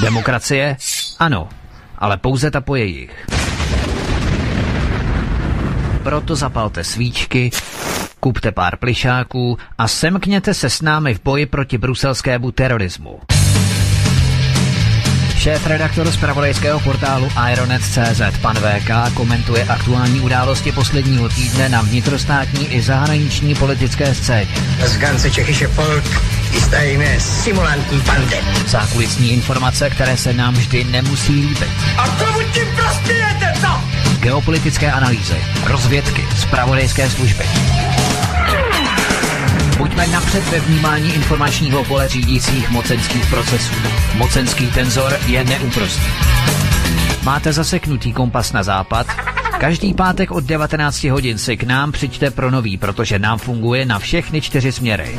Demokracie? Ano, ale pouze ta po jejich. Proto zapalte svíčky, kupte pár plišáků a semkněte se s námi v boji proti bruselskému terorismu. Šéf-redaktor z pravodejského portálu Ironet.cz pan VK komentuje aktuální události posledního týdne na vnitrostátní i zahraniční politické scéně. Z ganze Čechyše Folk jistajíme simulantní pandem. Zákulisní informace, které se nám vždy nemusí líbit. A komu tím prospějete, co? Geopolitické analýzy, rozvědky, zpravodajské služby. Buďme napřed ve vnímání informačního pole řídících mocenských procesů. Mocenský tenzor je neúprostný. Máte zaseknutý kompas na západ? Každý pátek od 19 hodin si k nám přijďte pro nový, protože nám funguje na všechny čtyři směry.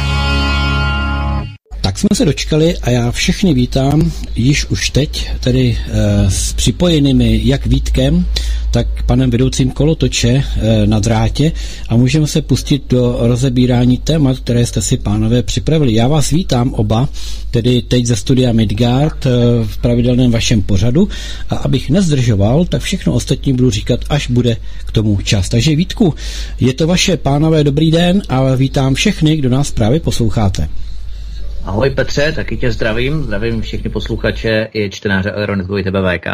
Jsme se dočkali a já všechny vítám již už teď, tedy e, s připojenými jak Vítkem, tak panem vedoucím kolotoče e, na drátě a můžeme se pustit do rozebírání témat, které jste si pánové připravili. Já vás vítám oba, tedy teď ze studia Midgard e, v pravidelném vašem pořadu a abych nezdržoval, tak všechno ostatní budu říkat, až bude k tomu čas. Takže Vítku, je to vaše pánové dobrý den a vítám všechny, kdo nás právě posloucháte. Ahoj Petře, taky tě zdravím, zdravím všechny posluchače i čtenáře Aeronetu i tebe VK.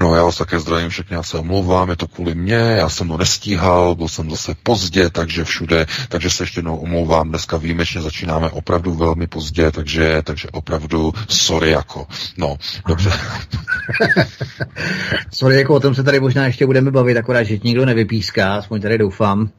No já vás také zdravím všechny, já se omlouvám, je to kvůli mně, já jsem to nestíhal, byl jsem zase pozdě, takže všude, takže se ještě jednou omlouvám, dneska výjimečně začínáme opravdu velmi pozdě, takže, takže opravdu sorry jako, no, dobře. sorry jako o tom se tady možná ještě budeme bavit, akorát, že nikdo nevypíská, aspoň tady doufám.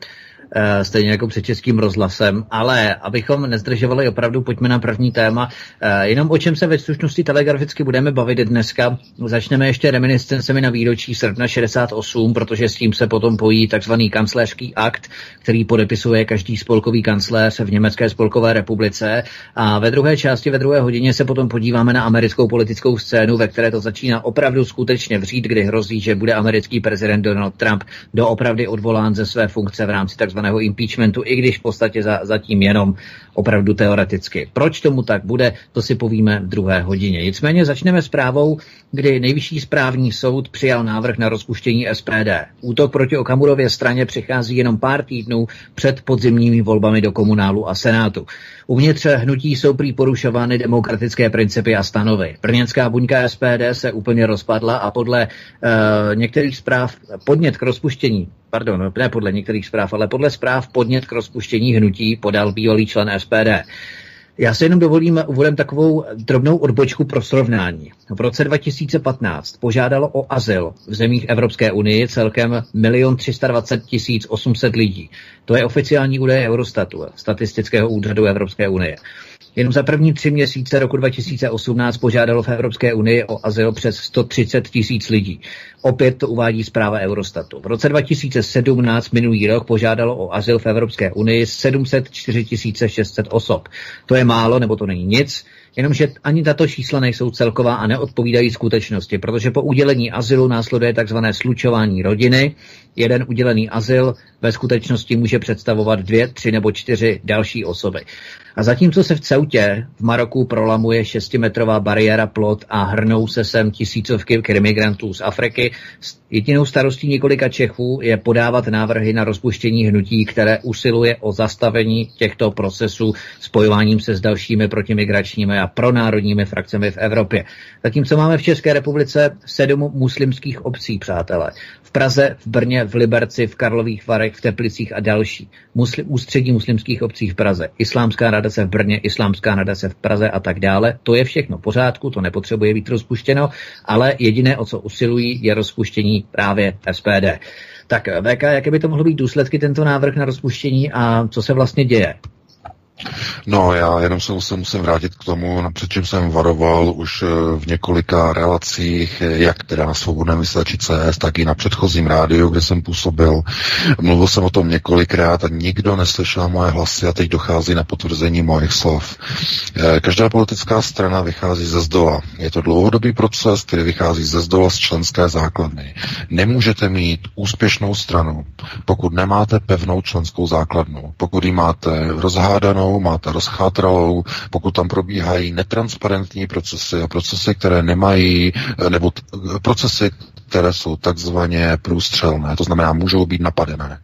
Eh, stejně jako před českým rozhlasem, ale abychom nezdržovali opravdu, pojďme na první téma. Eh, jenom o čem se ve slušnosti telegraficky budeme bavit dneska. Začneme ještě reminiscencemi na výročí srpna 68, protože s tím se potom pojí takzvaný kancléřský akt, který podepisuje každý spolkový kancléř v Německé spolkové republice. A ve druhé části, ve druhé hodině se potom podíváme na americkou politickou scénu, ve které to začíná opravdu skutečně vřít, kdy hrozí, že bude americký prezident Donald Trump doopravdy odvolán ze své funkce v rámci tzv takzvaného impeachmentu, i když v podstatě za, zatím jenom opravdu teoreticky. Proč tomu tak bude, to si povíme v druhé hodině. Nicméně začneme zprávou, kdy nejvyšší správní soud přijal návrh na rozpuštění SPD. Útok proti Okamurově straně přichází jenom pár týdnů před podzimními volbami do komunálu a senátu. Uvnitř hnutí jsou prý porušovány demokratické principy a stanovy. Brněnská buňka SPD se úplně rozpadla a podle uh, některých zpráv podnět k rozpuštění, pardon, ne podle některých zpráv, ale podle zpráv podnět k rozpuštění hnutí podal bývalý člen SPD. Já se jenom dovolím úvodem takovou drobnou odbočku pro srovnání. V roce 2015 požádalo o azyl v zemích Evropské unie celkem 1 320 800 lidí. To je oficiální údaj Eurostatu, statistického úřadu Evropské unie. Jenom za první tři měsíce roku 2018 požádalo v Evropské unii o azyl přes 130 tisíc lidí. Opět to uvádí zpráva Eurostatu. V roce 2017 minulý rok požádalo o azyl v Evropské unii 704 600 osob. To je málo, nebo to není nic. Jenomže ani tato čísla nejsou celková a neodpovídají skutečnosti, protože po udělení azylu následuje takzvané slučování rodiny. Jeden udělený azyl ve skutečnosti může představovat dvě, tři nebo čtyři další osoby. A zatímco se v Ceutě v Maroku prolamuje šestimetrová bariéra plot a hrnou se sem tisícovky imigrantů z Afriky, jedinou starostí několika Čechů je podávat návrhy na rozpuštění hnutí, které usiluje o zastavení těchto procesů spojováním se s dalšími protimigračními a pronárodními frakcemi v Evropě. Zatímco máme v České republice sedm muslimských obcí, přátelé. V Praze, v Brně, v Liberci, v Karlových Varech, v Teplicích a další. Musli, ústředí muslimských obcí v Praze. Islámská nadace v Brně, Islámská nadace v Praze a tak dále. To je všechno v pořádku, to nepotřebuje být rozpuštěno, ale jediné, o co usilují, je rozpuštění právě SPD. Tak VK, jaké by to mohlo být důsledky tento návrh na rozpuštění a co se vlastně děje? No, já jenom se musím, musím vrátit k tomu, před čím jsem varoval už eh, v několika relacích, jak teda na svobodném vysílači CS, tak i na předchozím rádiu, kde jsem působil. Mluvil jsem o tom několikrát a nikdo neslyšel moje hlasy a teď dochází na potvrzení mojich slov. Eh, každá politická strana vychází ze zdola. Je to dlouhodobý proces, který vychází ze zdola z členské základny. Nemůžete mít úspěšnou stranu, pokud nemáte pevnou členskou základnu, pokud ji máte rozhádanou, rozdělenou, máte rozchátralou, pokud tam probíhají netransparentní procesy a procesy, které nemají, nebo t- procesy, které jsou takzvaně průstřelné, to znamená, můžou být napadené.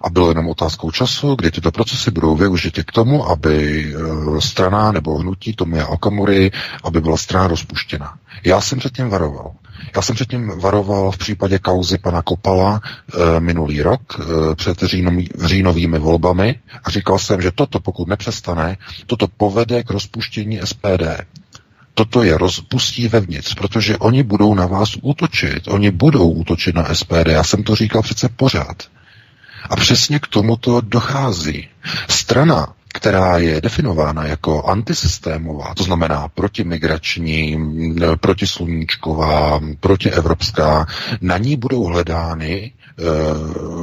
A bylo jenom otázkou času, kdy tyto procesy budou využity k tomu, aby e, strana nebo hnutí Tomia Okamury, aby byla strana rozpuštěna. Já jsem předtím varoval. Já jsem předtím varoval v případě kauzy pana Kopala e, minulý rok e, před říjnový, říjnovými volbami a říkal jsem, že toto, pokud nepřestane, toto povede k rozpuštění SPD toto je rozpustí vevnitř, protože oni budou na vás útočit. Oni budou útočit na SPD. Já jsem to říkal přece pořád. A přesně k tomuto dochází. Strana, která je definována jako antisystémová, to znamená protimigrační, protisluníčková, protievropská, na ní budou hledány e,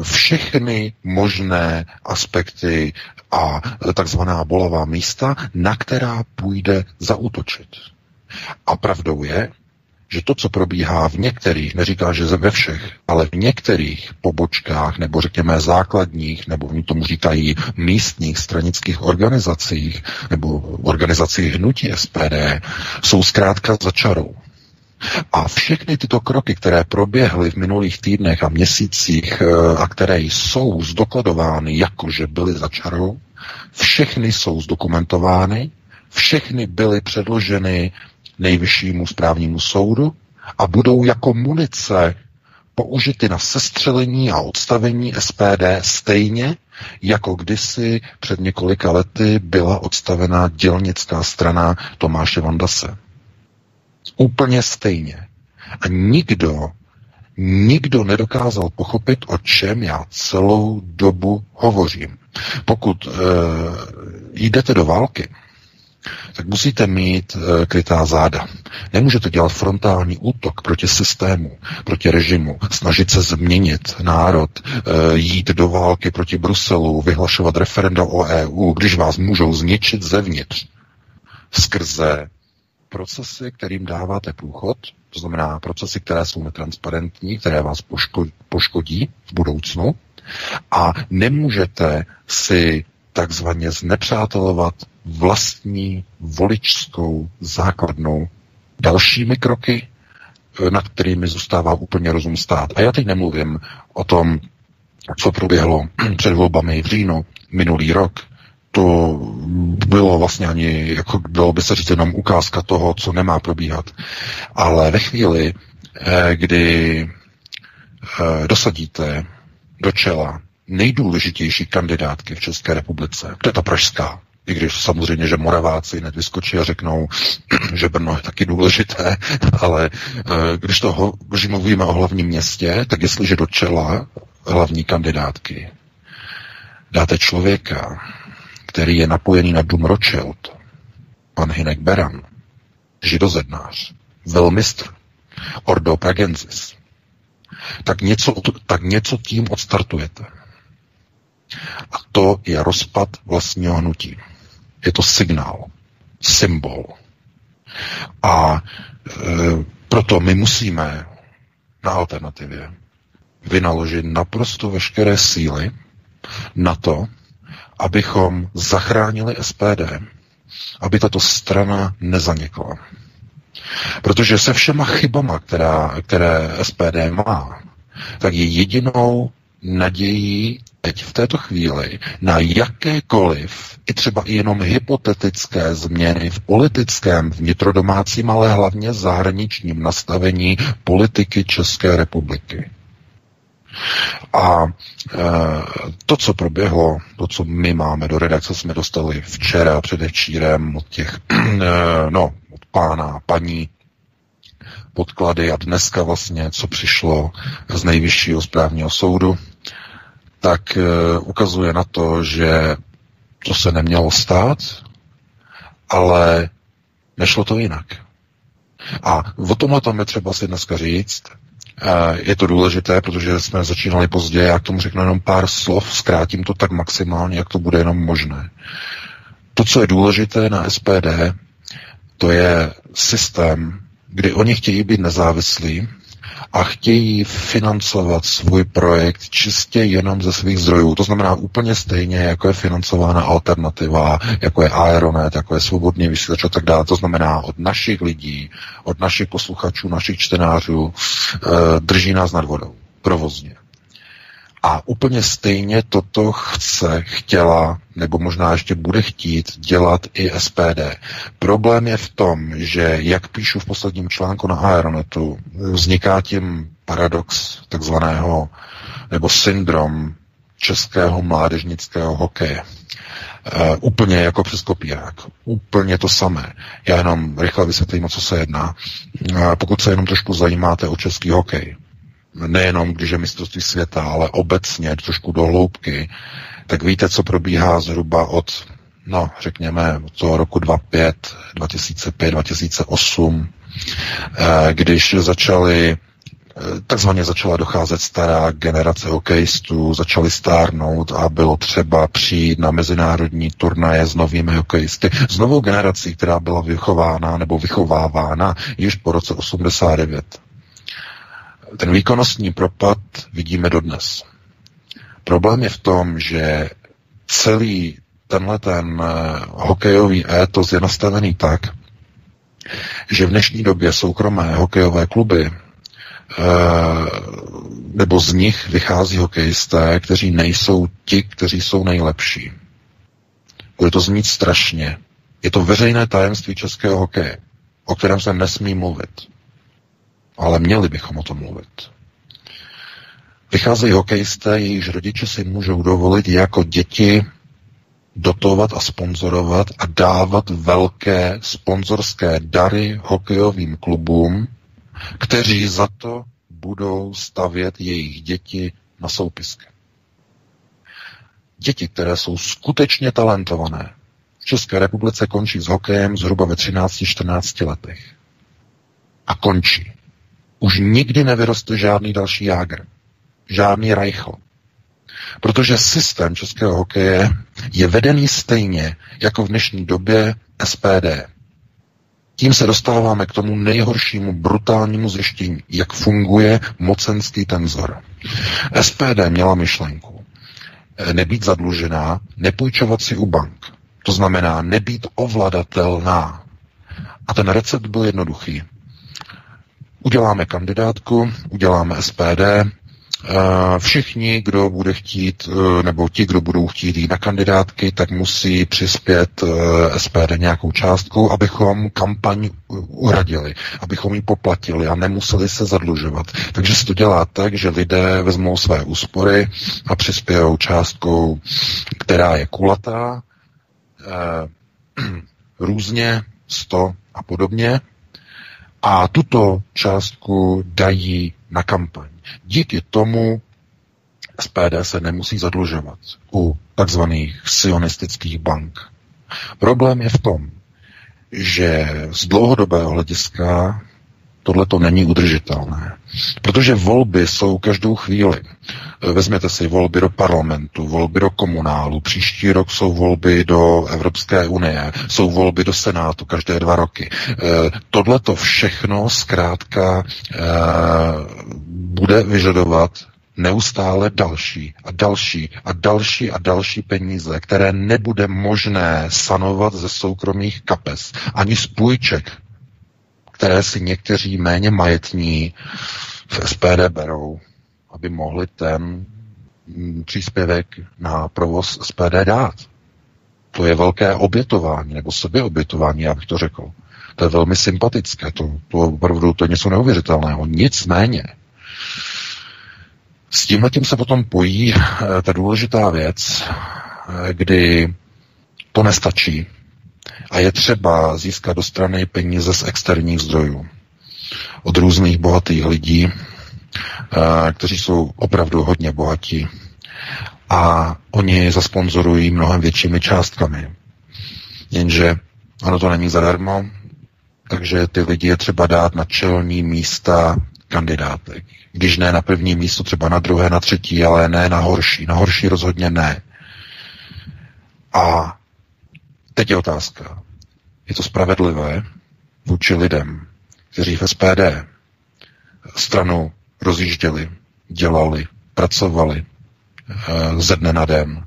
všechny možné aspekty a takzvaná bolavá místa, na která půjde zaútočit. A pravdou je, že to, co probíhá v některých, neříká, že ve všech, ale v některých pobočkách, nebo řekněme základních, nebo oni tomu říkají místních stranických organizacích, nebo organizacích hnutí SPD, jsou zkrátka za čarou. A všechny tyto kroky, které proběhly v minulých týdnech a měsících eh, a které jsou zdokladovány jako, že byly za čarou, všechny jsou zdokumentovány, všechny byly předloženy nejvyššímu správnímu soudu a budou jako munice použity na sestřelení a odstavení SPD stejně, jako kdysi před několika lety byla odstavena dělnická strana Tomáše Vandase. Úplně stejně. A nikdo, nikdo nedokázal pochopit, o čem já celou dobu hovořím. Pokud e, jdete do války, tak musíte mít e, krytá záda. Nemůžete dělat frontální útok proti systému, proti režimu, snažit se změnit národ, e, jít do války proti Bruselu, vyhlašovat referenda o EU, když vás můžou zničit zevnitř skrze procesy, kterým dáváte průchod, to znamená procesy, které jsou netransparentní, které vás poškodí v budoucnu a nemůžete si takzvaně znepřátelovat vlastní voličskou základnou dalšími kroky, eh, nad kterými zůstává úplně rozum stát. A já teď nemluvím o tom, co proběhlo před volbami v říjnu minulý rok. To bylo vlastně ani, jako bylo by se říct, jenom ukázka toho, co nemá probíhat. Ale ve chvíli, eh, kdy eh, dosadíte do čela nejdůležitější kandidátky v České republice, to je ta pražská, i když samozřejmě, že Moraváci hned vyskočí a řeknou, že Brno je taky důležité, ale eh, když, to, když mluvíme o hlavním městě, tak jestliže do čela hlavní kandidátky dáte člověka, který je napojený na Dům Rothschild, pan Hinek Beran, židozednář, velmistr, Ordo Pragensis, tak něco, tak něco tím odstartujete. A to je rozpad vlastního hnutí. Je to signál, symbol. A e, proto my musíme na alternativě vynaložit naprosto veškeré síly na to, abychom zachránili SPD, aby tato strana nezanikla. Protože se všema chybama, která, které SPD má, tak je jedinou nadějí teď v této chvíli na jakékoliv, i třeba jenom hypotetické změny v politickém, vnitrodomácím, ale hlavně zahraničním nastavení politiky České republiky. A e, to, co proběhlo, to, co my máme do redakce, jsme dostali včera předevčírem od těch, e, no, od pána a paní podklady a dneska vlastně, co přišlo z nejvyššího správního soudu, tak e, ukazuje na to, že to se nemělo stát, ale nešlo to jinak. A o tomhle tam je třeba si dneska říct, je to důležité, protože jsme začínali pozdě, já k tomu řeknu jenom pár slov, zkrátím to tak maximálně, jak to bude jenom možné. To, co je důležité na SPD, to je systém, kdy oni chtějí být nezávislí a chtějí financovat svůj projekt čistě jenom ze svých zdrojů. To znamená úplně stejně, jako je financována alternativa, jako je Aeronet, jako je svobodný vysílač a tak dále. To znamená od našich lidí, od našich posluchačů, našich čtenářů, eh, drží nás nad vodou provozně. A úplně stejně toto chce, chtěla, nebo možná ještě bude chtít dělat i SPD. Problém je v tom, že, jak píšu v posledním článku na Aeronetu, vzniká tím paradox takzvaného, nebo syndrom českého mládežnického hokeje. Uh, úplně jako přes kopírák. Úplně to samé. Já jenom rychle vysvětlím, o co se jedná. Uh, pokud se jenom trošku zajímáte o český hokej, nejenom když je mistrovství světa, ale obecně trošku do hloubky, tak víte, co probíhá zhruba od, no, řekněme, od toho roku 2005, 2005, 2008, když začaly eh, takzvaně začala docházet stará generace hokejistů, začaly stárnout a bylo třeba přijít na mezinárodní turnaje s novými hokejisty, s novou generací, která byla vychována nebo vychovávána již po roce 89 ten výkonnostní propad vidíme dodnes. Problém je v tom, že celý tenhle ten eh, hokejový étos je nastavený tak, že v dnešní době soukromé hokejové kluby eh, nebo z nich vychází hokejisté, kteří nejsou ti, kteří jsou nejlepší. Bude to znít strašně. Je to veřejné tajemství českého hokeje, o kterém se nesmí mluvit ale měli bychom o tom mluvit. Vycházejí hokejisté, jejichž rodiče si můžou dovolit jako děti dotovat a sponzorovat a dávat velké sponzorské dary hokejovým klubům, kteří za to budou stavět jejich děti na soupisky. Děti, které jsou skutečně talentované, v České republice končí s hokejem zhruba ve 13-14 letech. A končí už nikdy nevyroste žádný další Jágr, žádný Reichl. Protože systém českého hokeje je vedený stejně jako v dnešní době SPD. Tím se dostáváme k tomu nejhoršímu brutálnímu zjištění, jak funguje mocenský tenzor. SPD měla myšlenku nebýt zadlužená, nepůjčovat si u bank. To znamená nebýt ovladatelná. A ten recept byl jednoduchý. Uděláme kandidátku, uděláme SPD, eh, Všichni, kdo bude chtít, eh, nebo ti, kdo budou chtít jít na kandidátky, tak musí přispět eh, SPD nějakou částku, abychom kampaň uradili, abychom ji poplatili a nemuseli se zadlužovat. Takže se to dělá tak, že lidé vezmou své úspory a přispějou částkou, která je kulatá, různě 100 a podobně, a tuto částku dají na kampaň. Díky tomu SPD se nemusí zadlužovat u takzvaných sionistických bank. Problém je v tom, že z dlouhodobého hlediska tohle to není udržitelné. Protože volby jsou každou chvíli. Vezměte si volby do parlamentu, volby do komunálu, příští rok jsou volby do Evropské unie, jsou volby do Senátu každé dva roky. E, tohle to všechno zkrátka e, bude vyžadovat neustále další a další a další a další peníze, které nebude možné sanovat ze soukromých kapes ani z půjček, které si někteří méně majetní v SPD berou, aby mohli ten mm, příspěvek na provoz SPD dát. To je velké obětování, nebo sebeobětování, já bych to řekl. To je velmi sympatické, to, to opravdu to je něco neuvěřitelného. Nicméně, s tím tím se potom pojí eh, ta důležitá věc, eh, kdy to nestačí a je třeba získat do strany peníze z externích zdrojů. Od různých bohatých lidí, eh, kteří jsou opravdu hodně bohatí. A oni zasponzorují mnohem většími částkami. Jenže ono to není zadarmo, takže ty lidi je třeba dát na čelní místa kandidátek. Když ne na první místo, třeba na druhé, na třetí, ale ne na horší. Na horší rozhodně ne. A teď je otázka. Je to spravedlivé vůči lidem, kteří v SPD stranu rozjížděli, dělali, pracovali eh, ze dne na den,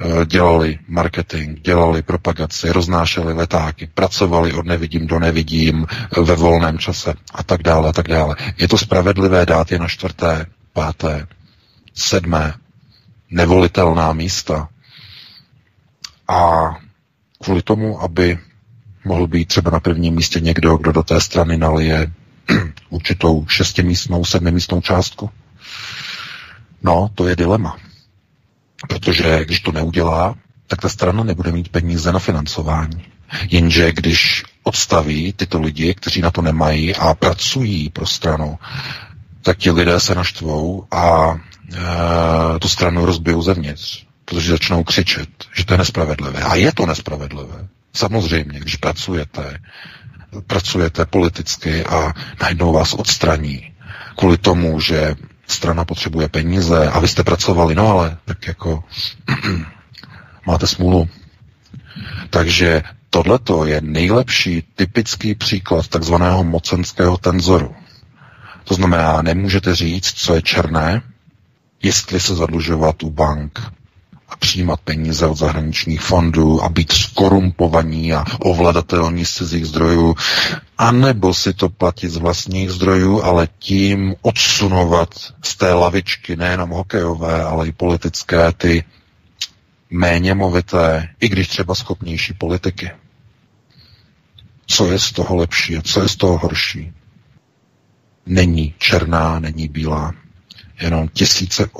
eh, dělali marketing, dělali propagaci, roznášeli letáky, pracovali od nevidím do nevidím eh, ve volném čase a tak dále a tak dále. Je to spravedlivé dát je na čtvrté, páté, sedmé, nevolitelná místa a kvůli tomu, aby mohl být třeba na prvním místě někdo, kdo do té strany nalije určitou šestimístnou, sedmimístnou částku? No, to je dilema. Protože když to neudělá, tak ta strana nebude mít peníze na financování. Jenže když odstaví tyto lidi, kteří na to nemají a pracují pro stranu, tak ti lidé se naštvou a e, tu stranu rozbijou zevnitř, protože začnou křičet, že to je nespravedlivé. A je to nespravedlivé. Samozřejmě, když pracujete, pracujete politicky a najednou vás odstraní kvůli tomu, že strana potřebuje peníze a vy jste pracovali, no ale tak jako máte smůlu. Takže tohleto je nejlepší typický příklad takzvaného mocenského tenzoru. To znamená, nemůžete říct, co je černé, jestli se zadlužovat u bank, a přijímat peníze od zahraničních fondů a být skorumpovaní a ovladatelní z cizích zdrojů, anebo si to platit z vlastních zdrojů, ale tím odsunovat z té lavičky nejenom hokejové, ale i politické ty méně movité, i když třeba schopnější politiky. Co je z toho lepší a co je z toho horší? Není černá, není bílá, jenom tisíce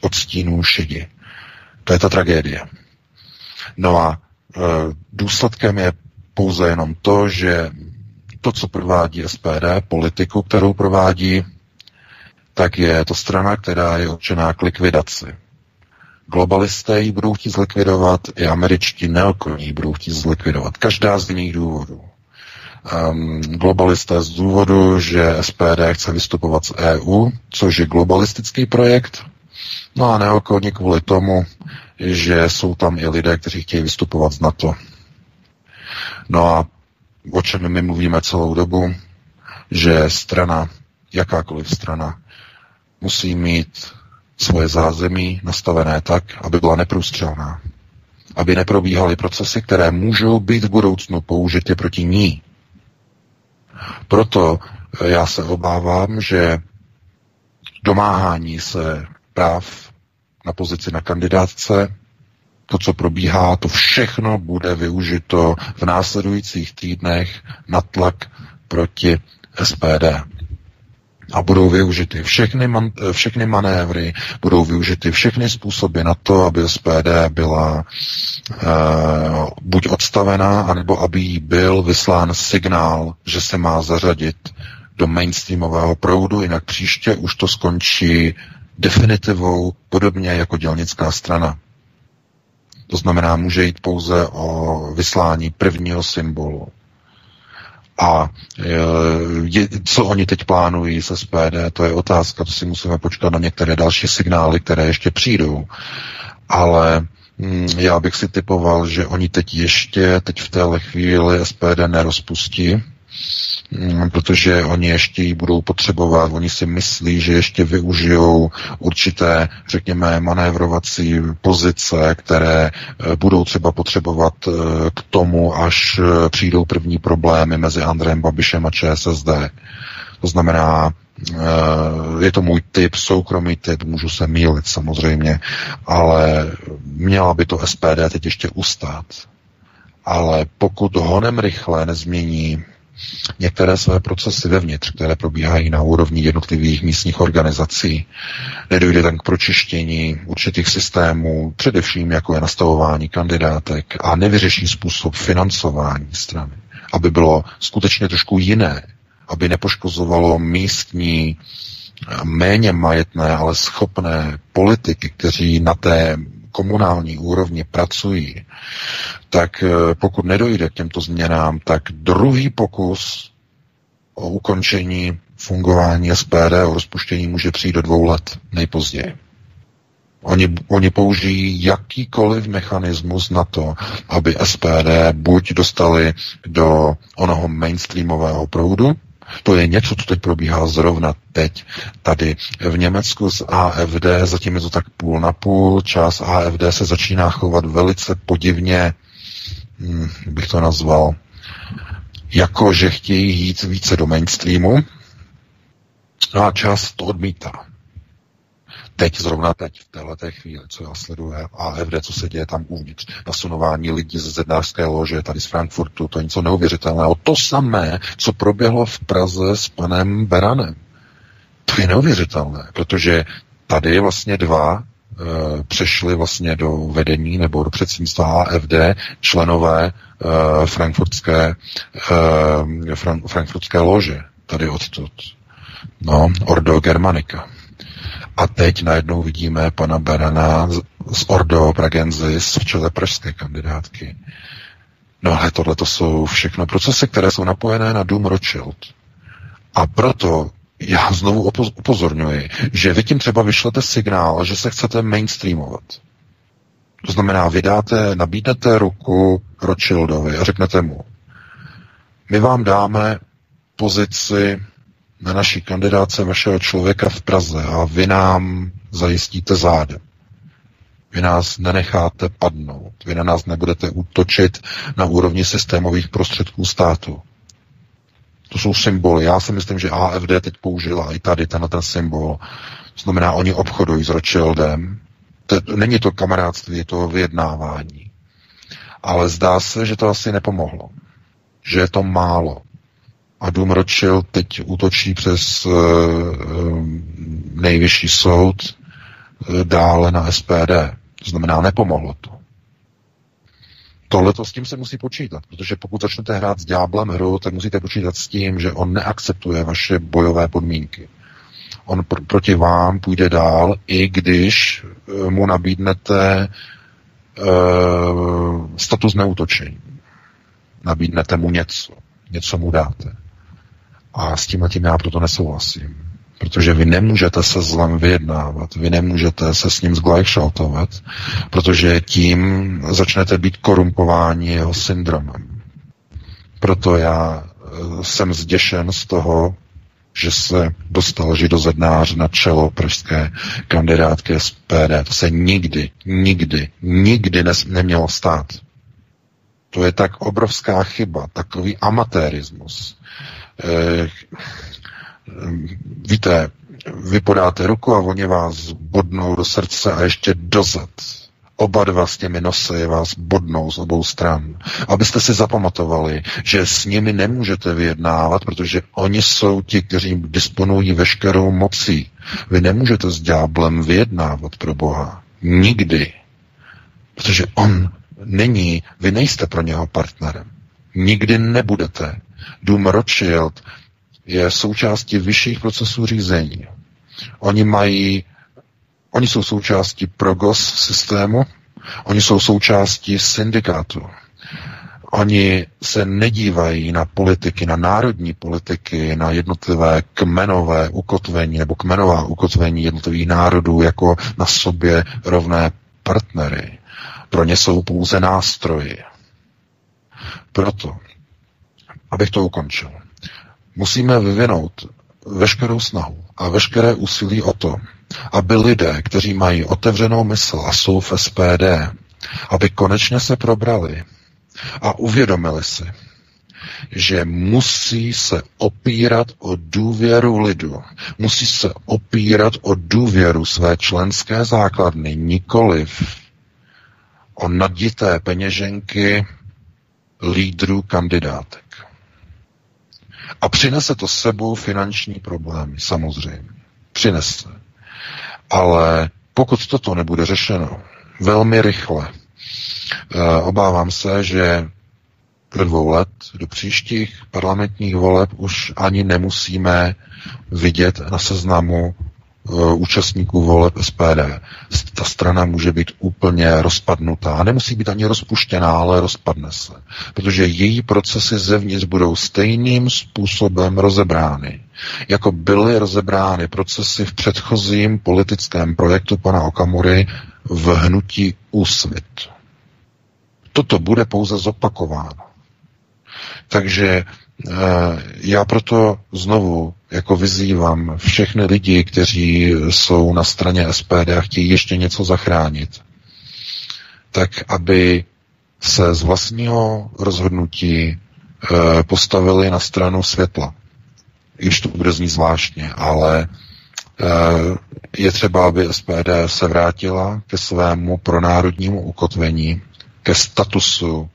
odstínů šedi. To je ta tragédie. No a e, důsledkem je pouze jenom to, že to, co provádí SPD, politiku, kterou provádí, tak je to strana, která je určená k likvidaci. Globalisté ji budou chtít zlikvidovat, i američtí neokoní budou chtít zlikvidovat. Každá z jiných důvodů. Um, globalisté z důvodu, že SPD chce vystupovat z EU, což je globalistický projekt, No a neokolní kvůli tomu, že jsou tam i lidé, kteří chtějí vystupovat z NATO. No a o čem my mluvíme celou dobu, že strana, jakákoliv strana, musí mít svoje zázemí nastavené tak, aby byla neprůstřelná. Aby neprobíhaly procesy, které můžou být v budoucnu použity proti ní. Proto já se obávám, že domáhání se práv na pozici na kandidátce. To, co probíhá, to všechno bude využito v následujících týdnech na tlak proti SPD. A budou využity všechny, man, všechny manévry, budou využity všechny způsoby na to, aby SPD byla e, buď odstavená, anebo aby jí byl vyslán signál, že se má zařadit do mainstreamového proudu, jinak příště už to skončí definitivou, podobně jako dělnická strana. To znamená, může jít pouze o vyslání prvního symbolu A je, co oni teď plánují se SPD, to je otázka, to si musíme počkat na některé další signály, které ještě přijdou. Ale hm, já bych si typoval, že oni teď ještě, teď v téhle chvíli SPD nerozpustí, Mm, protože oni ještě ji budou potřebovat, oni si myslí, že ještě využijou určité, řekněme, manévrovací pozice, které eh, budou třeba potřebovat eh, k tomu, až eh, přijdou první problémy mezi Andrejem Babišem a ČSSD. To znamená, je to můj typ, soukromý typ, můžu se mýlit samozřejmě, ale měla by to SPD teď ještě ustát. Ale pokud honem rychle nezmění některé své procesy vevnitř, které probíhají na úrovni jednotlivých místních organizací. Nedojde tam k pročištění určitých systémů, především jako je nastavování kandidátek a nevyřeší způsob financování strany, aby bylo skutečně trošku jiné, aby nepoškozovalo místní méně majetné, ale schopné politiky, kteří na té komunální úrovni pracují, tak eh, pokud nedojde k těmto změnám, tak druhý pokus o ukončení fungování SPD, o rozpuštění může přijít do dvou let nejpozději. Oni, oni použijí jakýkoliv mechanismus na to, aby SPD buď dostali do onoho mainstreamového proudu, to je něco, co teď probíhá zrovna teď. Tady v Německu z AFD, zatím je to tak půl na půl, část AFD se začíná chovat velice podivně, hm, bych to nazval, jako že chtějí jít více do mainstreamu, a část to odmítá teď, zrovna teď, v této chvíli, co já sleduji AFD, co se děje tam uvnitř, nasunování lidí ze zednářské lože tady z Frankfurtu, to je něco neuvěřitelného. To samé, co proběhlo v Praze s panem Beranem. To je neuvěřitelné, protože tady vlastně dva e, přešli vlastně do vedení nebo do předsednictva AFD členové e, frankfurtské, e, fran, frankfurtské lože, tady odtud. No, Ordo Germanica. A teď najednou vidíme pana Berana z Ordo Bragenzis v čele pražské kandidátky. No ale tohle to jsou všechno procesy, které jsou napojené na Dům Rothschild. A proto já znovu upozorňuji, že vy tím třeba vyšlete signál, že se chcete mainstreamovat. To znamená, vydáte, nabídnete ruku Rothschildovi a řeknete mu, my vám dáme pozici na naší kandidáce vašeho člověka v Praze a vy nám zajistíte zádem. Vy nás nenecháte padnout. Vy na nás nebudete útočit na úrovni systémových prostředků státu. To jsou symboly. Já si myslím, že AFD teď použila i tady ten, ten symbol. To znamená, oni obchodují s Rothschildem. To, není to kamarádství, je to vyjednávání. Ale zdá se, že to asi nepomohlo. Že je to málo. A Dům Rothschild teď útočí přes uh, nejvyšší soud uh, dále na SPD. To znamená, nepomohlo to. Tohle to s tím se musí počítat, protože pokud začnete hrát s ďáblem hru, tak musíte počítat s tím, že on neakceptuje vaše bojové podmínky. On pr- proti vám půjde dál, i když mu nabídnete uh, status neútočení. Nabídnete mu něco, něco mu dáte. A s tím a tím já proto nesouhlasím. Protože vy nemůžete se zlem vyjednávat, vy nemůžete se s ním zglajšaltovat, protože tím začnete být korumpováni jeho syndromem. Proto já eh, jsem zděšen z toho, že se dostal židozednář na čelo pražské kandidátky SPD. To se nikdy, nikdy, nikdy nes- nemělo stát. To je tak obrovská chyba, takový amatérismus, víte, vy podáte ruku a oni vás bodnou do srdce a ještě dozad. Oba dva s těmi nosy vás bodnou z obou stran. Abyste si zapamatovali, že s nimi nemůžete vyjednávat, protože oni jsou ti, kteří disponují veškerou mocí. Vy nemůžete s ďáblem vyjednávat pro Boha. Nikdy. Protože on není, vy nejste pro něho partnerem. Nikdy nebudete. Dům Rothschild je součástí vyšších procesů řízení. Oni mají, oni jsou součástí progos systému, oni jsou součástí syndikátu. Oni se nedívají na politiky, na národní politiky, na jednotlivé kmenové ukotvení nebo kmenová ukotvení jednotlivých národů jako na sobě rovné partnery. Pro ně jsou pouze nástroji. Proto, abych to ukončil, musíme vyvinout veškerou snahu a veškeré úsilí o to, aby lidé, kteří mají otevřenou mysl a jsou v SPD, aby konečně se probrali a uvědomili si, že musí se opírat o důvěru lidu, musí se opírat o důvěru své členské základny, nikoliv o nadité peněženky lídrů kandidátek. A přinese to sebou finanční problémy, samozřejmě. Přinese. Ale pokud toto nebude řešeno velmi rychle, eh, obávám se, že do dvou let, do příštích parlamentních voleb už ani nemusíme vidět na seznamu účastníků voleb SPD. Ta strana může být úplně rozpadnutá. Nemusí být ani rozpuštěná, ale rozpadne se. Protože její procesy zevnitř budou stejným způsobem rozebrány, jako byly rozebrány procesy v předchozím politickém projektu pana Okamury v hnutí Úsvit. Toto bude pouze zopakováno. Takže eh, já proto znovu jako vyzývám všechny lidi, kteří jsou na straně SPD a chtějí ještě něco zachránit, tak aby se z vlastního rozhodnutí e, postavili na stranu světla. I když to bude znít zvláštně, ale e, je třeba, aby SPD se vrátila ke svému pronárodnímu ukotvení, ke statusu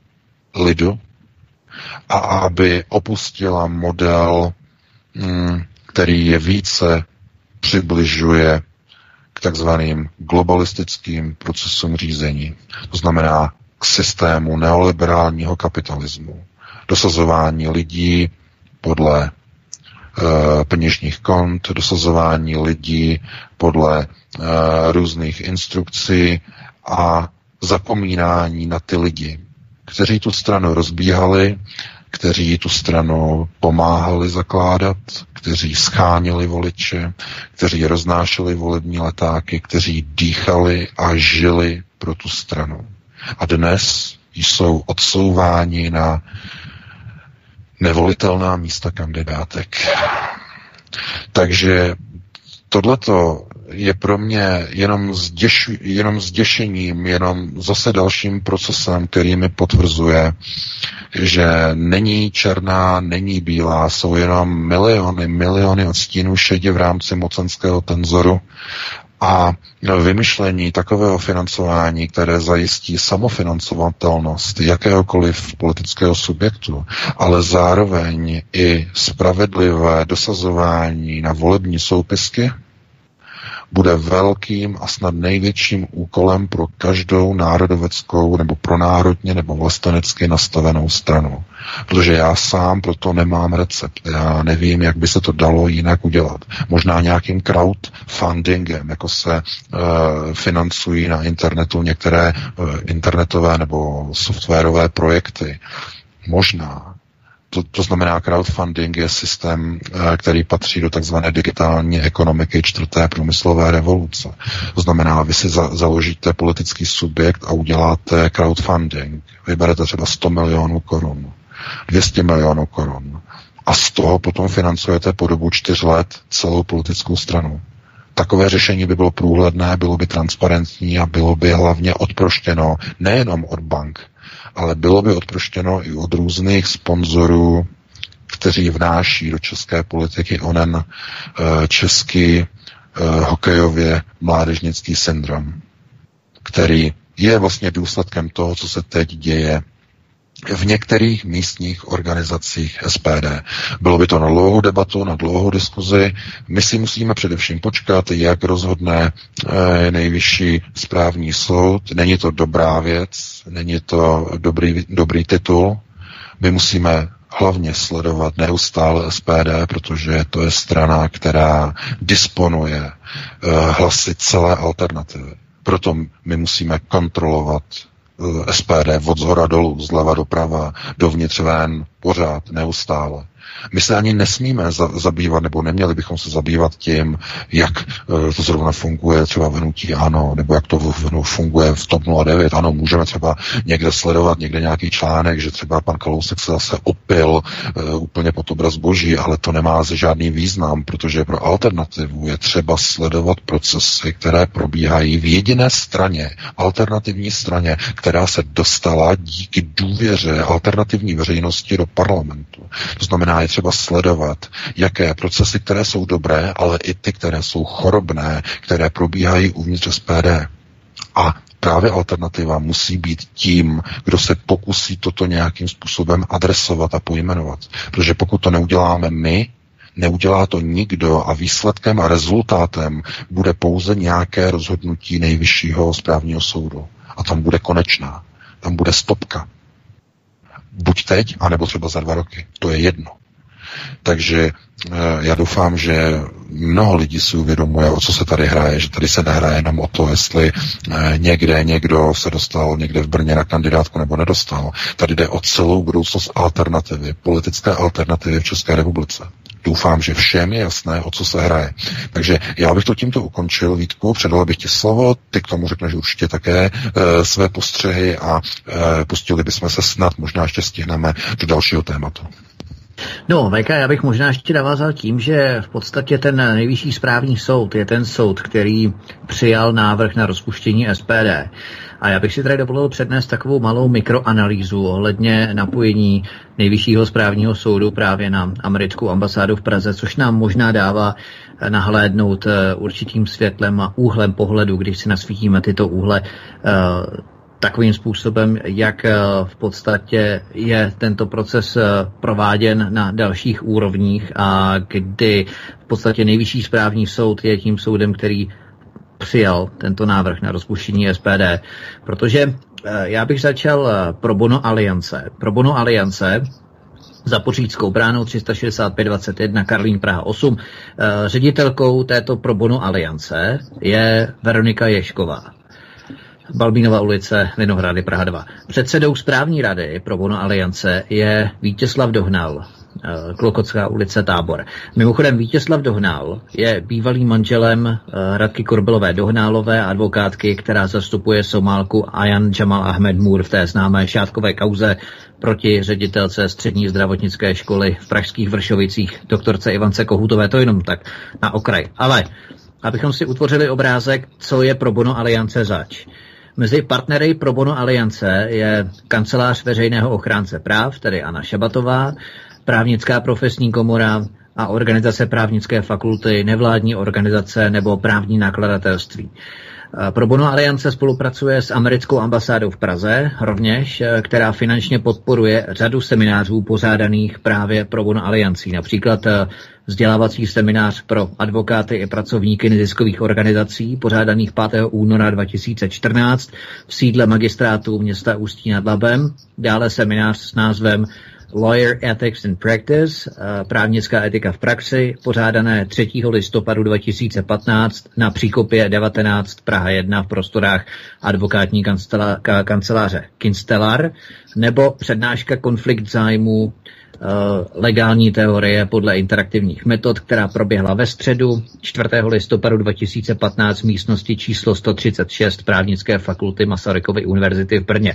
lidu a aby opustila model který je více přibližuje k takzvaným globalistickým procesům řízení. To znamená k systému neoliberálního kapitalismu. Dosazování lidí podle e, peněžních kont, dosazování lidí podle e, různých instrukcí a zapomínání na ty lidi, kteří tu stranu rozbíhali, kteří tu stranu pomáhali zakládat, kteří schánili voliče, kteří roznášeli volební letáky, kteří dýchali a žili pro tu stranu. A dnes jsou odsouváni na nevolitelná místa kandidátek. Takže tohleto je pro mě jenom, zděš, jenom zděšením, jenom zase dalším procesem, který mi potvrzuje, že není černá, není bílá, jsou jenom miliony, miliony odstínů šedě v rámci mocenského tenzoru a vymyšlení takového financování, které zajistí samofinancovatelnost jakéhokoliv politického subjektu, ale zároveň i spravedlivé dosazování na volební soupisky, bude velkým a snad největším úkolem pro každou národoveckou nebo pro národně nebo vlastenecky nastavenou stranu. Protože já sám proto nemám recept. Já nevím, jak by se to dalo jinak udělat. Možná nějakým crowdfundingem, jako se uh, financují na internetu některé uh, internetové nebo softwarové projekty. Možná. To, to znamená, crowdfunding je systém, eh, který patří do takzvané digitální ekonomiky čtvrté průmyslové revoluce. To znamená, vy si za, založíte politický subjekt a uděláte crowdfunding. Vyberete třeba 100 milionů korun, 200 milionů korun a z toho potom financujete po dobu čtyř let celou politickou stranu. Takové řešení by bylo průhledné, bylo by transparentní a bylo by hlavně odproštěno nejenom od bank, ale bylo by odproštěno i od různých sponzorů, kteří vnáší do české politiky onen uh, český uh, hokejově mládežnický syndrom, který je vlastně důsledkem toho, co se teď děje v některých místních organizacích SPD. Bylo by to na dlouhou debatu, na dlouhou diskuzi. My si musíme především počkat, jak rozhodne eh, nejvyšší správní soud. Není to dobrá věc, není to dobrý, dobrý titul. My musíme hlavně sledovat neustále SPD, protože to je strana, která disponuje eh, hlasy celé alternativy. Proto my musíme kontrolovat SPD od zhora dolů, zleva doprava, dovnitř ven, pořád, neustále. My se ani nesmíme za, zabývat, nebo neměli bychom se zabývat tím, jak e, to zrovna funguje třeba v hnutí ano, nebo jak to v, funguje v TOP 09. Ano, můžeme třeba někde sledovat někde nějaký článek, že třeba pan Kalousek se zase opil e, úplně pod obraz boží, ale to nemá žádný význam, protože pro alternativu je třeba sledovat procesy, které probíhají v jediné straně, alternativní straně, která se dostala díky důvěře alternativní veřejnosti do parlamentu. To znamená, je třeba sledovat, jaké procesy, které jsou dobré, ale i ty, které jsou chorobné, které probíhají uvnitř SPD. A právě alternativa musí být tím, kdo se pokusí toto nějakým způsobem adresovat a pojmenovat. Protože pokud to neuděláme my, neudělá to nikdo a výsledkem a rezultátem bude pouze nějaké rozhodnutí nejvyššího správního soudu. A tam bude konečná. Tam bude stopka. Buď teď, anebo třeba za dva roky. To je jedno. Takže eh, já doufám, že mnoho lidí si uvědomuje, o co se tady hraje, že tady se nehraje jenom o to, jestli eh, někde někdo se dostal někde v Brně na kandidátku nebo nedostal. Tady jde o celou budoucnost alternativy, politické alternativy v České republice. Doufám, že všem je jasné, o co se hraje. Takže já bych to tímto ukončil, Vítku, předal bych ti slovo, ty k tomu řekneš určitě také e, své postřehy a e, pustili bychom se snad, možná ještě stihneme do dalšího tématu. No, VK, já bych možná ještě navázal tím, že v podstatě ten nejvyšší správní soud je ten soud, který přijal návrh na rozpuštění SPD. A já bych si tady dovolil přednést takovou malou mikroanalýzu ohledně napojení nejvyššího správního soudu právě na americkou ambasádu v Praze, což nám možná dává nahlédnout eh, určitým světlem a úhlem pohledu, když si nasvítíme tyto úhle eh, takovým způsobem, jak eh, v podstatě je tento proces eh, prováděn na dalších úrovních a kdy v podstatě nejvyšší správní soud je tím soudem, který přijal tento návrh na rozpuštění SPD. Protože eh, já bych začal pro Bono Aliance. Pro Bono Aliance za Pořídskou bránou 36521 Karlín Praha 8. Ředitelkou této pro Bono Aliance je Veronika Ješková. Balbínova ulice, Vinohrady, Praha 2. Předsedou správní rady pro Bono Aliance je Vítězslav Dohnal, eh, Klokotská ulice Tábor. Mimochodem Vítězslav Dohnal je bývalým manželem eh, Radky Korbelové Dohnálové, advokátky, která zastupuje Somálku Ayan Jamal Ahmed Mur v té známé šátkové kauze proti ředitelce střední zdravotnické školy v pražských Vršovicích, doktorce Ivance Kohutové, to jenom tak na okraj. Ale abychom si utvořili obrázek, co je pro Bono Aliance zač. Mezi partnery pro Bono Aliance je kancelář veřejného ochránce práv, tedy Anna Šabatová, právnická profesní komora a organizace právnické fakulty, nevládní organizace nebo právní nakladatelství. Pro Bono Aliance spolupracuje s americkou ambasádou v Praze, rovněž, která finančně podporuje řadu seminářů pořádaných právě pro Bono Aliancí. Například vzdělávací seminář pro advokáty i pracovníky neziskových organizací, pořádaných 5. února 2014 v sídle magistrátu města Ústí nad Labem. Dále seminář s názvem Lawyer Ethics in Practice, eh, právnická etika v praxi, pořádané 3. listopadu 2015 na Příkopě 19 Praha 1 v prostorách advokátní kanceláře Kinstelar, nebo přednáška konflikt zájmů legální teorie podle interaktivních metod, která proběhla ve středu 4. listopadu 2015 v místnosti číslo 136 právnické fakulty Masarykovy univerzity v Brně.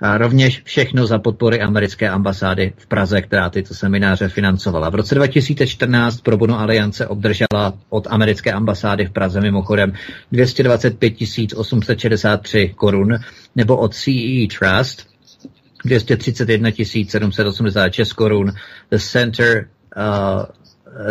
A rovněž všechno za podpory americké ambasády v Praze, která tyto semináře financovala. V roce 2014 pro Bono Aliance obdržela od americké ambasády v Praze mimochodem 225 863 korun, nebo od CE Trust 231 786 korun. The Center, uh,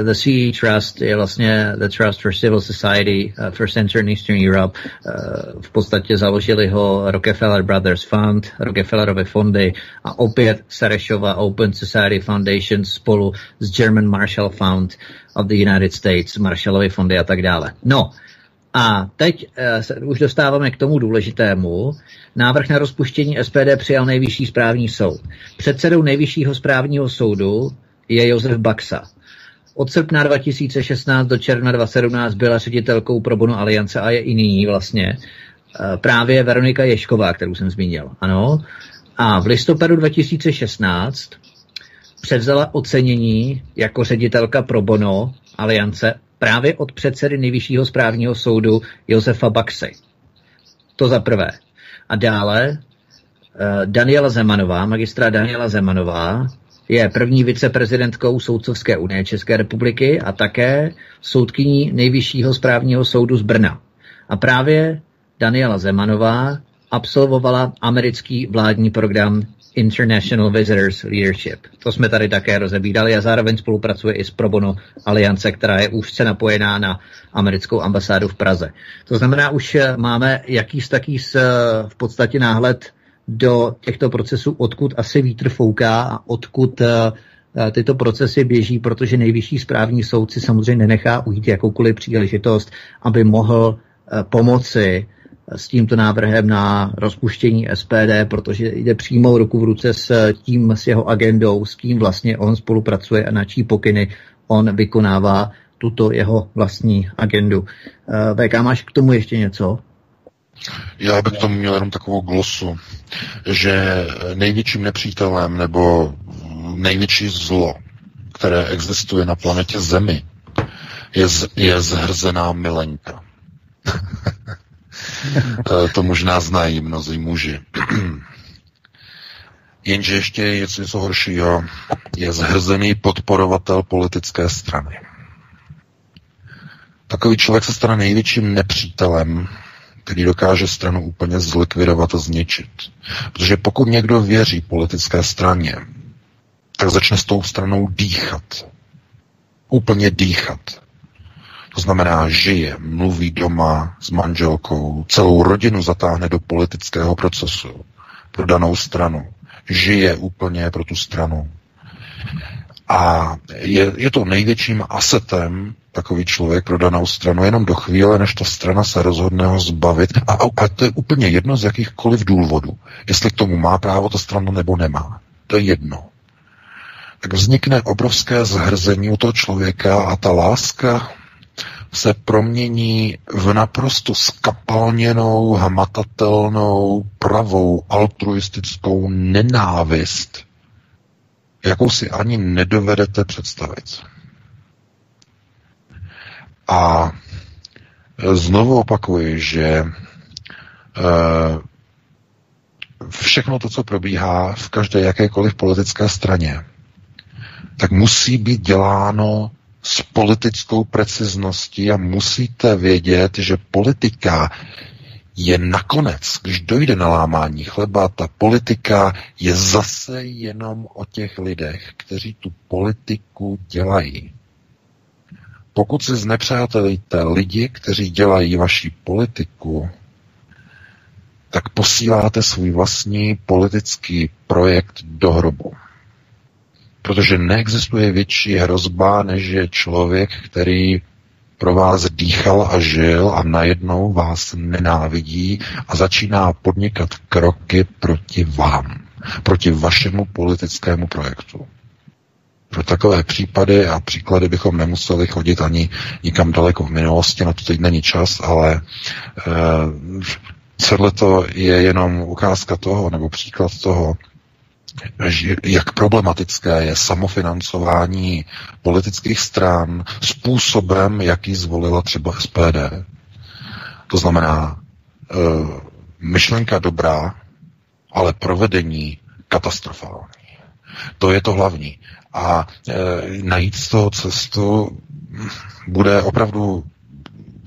the CE Trust je vlastně The Trust for Civil Society uh, for Central and Eastern Europe. Uh, v podstatě založili ho Rockefeller Brothers Fund, Rockefellerovy fondy a opět Serešova Open Society Foundation spolu s German Marshall Fund of the United States, Marshallovy fondy a tak dále. No, a teď uh, se už dostáváme k tomu důležitému. Návrh na rozpuštění SPD přijal nejvyšší správní soud. Předsedou nejvyššího správního soudu je Josef Baxa. Od srpna 2016 do června 2017 byla ředitelkou pro Bono Aliance a je i nyní vlastně. právě Veronika Ješková, kterou jsem zmínil. Ano. A v listopadu 2016 převzala ocenění jako ředitelka pro bono aliance právě od předsedy nejvyššího správního soudu Josefa Baxy. To za prvé. A dále eh, Daniela Zemanová, magistra Daniela Zemanová, je první viceprezidentkou Soudcovské unie České republiky a také soudkyní nejvyššího správního soudu z Brna. A právě Daniela Zemanová absolvovala americký vládní program International Visitors Leadership. To jsme tady také rozebídali a zároveň spolupracuje i s Probono Aliance, která je úzce napojená na americkou ambasádu v Praze. To znamená, už máme jakýs taký v podstatě náhled do těchto procesů, odkud asi vítr fouká a odkud eh, tyto procesy běží, protože nejvyšší správní soud si samozřejmě nenechá ujít jakoukoliv příležitost, aby mohl eh, pomoci s tímto návrhem na rozpuštění SPD, protože jde přímo ruku v ruce s tím, s jeho agendou, s kým vlastně on spolupracuje a na čí pokyny on vykonává tuto jeho vlastní agendu. Eh, VK, máš k tomu ještě něco? Já bych k tomu měl jenom takovou glosu, že největším nepřítelem nebo největší zlo, které existuje na planetě Zemi, je, z, je zhrzená milenka. to možná znají mnozí muži. Jenže ještě je něco horšího. Je zhrzený podporovatel politické strany. Takový člověk se stane největším nepřítelem, který dokáže stranu úplně zlikvidovat a zničit. Protože pokud někdo věří politické straně, tak začne s tou stranou dýchat. Úplně dýchat. To znamená, žije, mluví doma s manželkou, celou rodinu zatáhne do politického procesu pro danou stranu. Žije úplně pro tu stranu. A je, je to největším asetem takový člověk pro danou stranu jenom do chvíle, než ta strana se rozhodne ho zbavit. A, a to je úplně jedno z jakýchkoliv důvodů. Jestli k tomu má právo ta strana nebo nemá. To je jedno. Tak vznikne obrovské zhrzení u toho člověka a ta láska se promění v naprosto skapalněnou, hmatatelnou, pravou, altruistickou nenávist, jakou si ani nedovedete představit. A znovu opakuji, že eh, všechno to, co probíhá v každé jakékoliv politické straně, tak musí být děláno s politickou precizností a musíte vědět, že politika je nakonec, když dojde na lámání chleba, ta politika je zase jenom o těch lidech, kteří tu politiku dělají. Pokud si znepřátelíte lidi, kteří dělají vaši politiku, tak posíláte svůj vlastní politický projekt do hrobu. Protože neexistuje větší hrozba, než je člověk, který pro vás dýchal a žil a najednou vás nenávidí a začíná podnikat kroky proti vám, proti vašemu politickému projektu. Pro takové případy a příklady bychom nemuseli chodit ani nikam daleko v minulosti, na to teď není čas, ale celé to je jenom ukázka toho, nebo příklad toho, jak problematické je samofinancování politických stran způsobem, jaký zvolila třeba SPD. To znamená, e, myšlenka dobrá, ale provedení katastrofální. To je to hlavní. A e, najít z toho cestu bude opravdu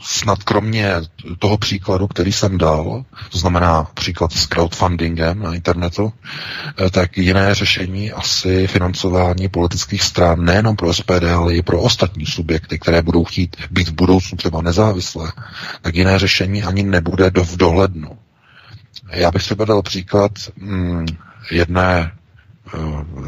snad kromě toho příkladu, který jsem dal, to znamená příklad s crowdfundingem na internetu, eh, tak jiné řešení asi financování politických stran nejenom pro SPD, ale i pro ostatní subjekty, které budou chtít být v budoucnu třeba nezávislé, tak jiné řešení ani nebude do v dohlednu. Já bych třeba dal příklad mm, jedné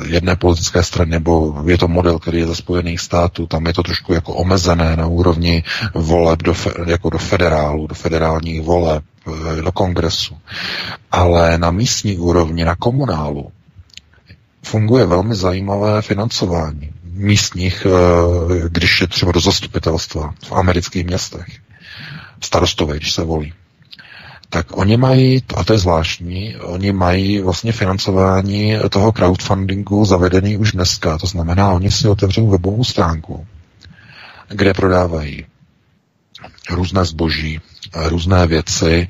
jedné politické strany, nebo je to model, který je ze Spojených států, tam je to trošku jako omezené na úrovni voleb do, jako do federálu, do federálních voleb, eh, do kongresu. Ale na místní úrovni, na komunálu, funguje velmi zajímavé financování místních, eh, když je třeba do zastupitelstva v amerických městech. Starostové, když se volí tak oni mají, a to je zvláštní, oni mají vlastně financování toho crowdfundingu zavedený už dneska. To znamená, oni si otevřou webovou stránku, kde prodávají různé zboží, různé věci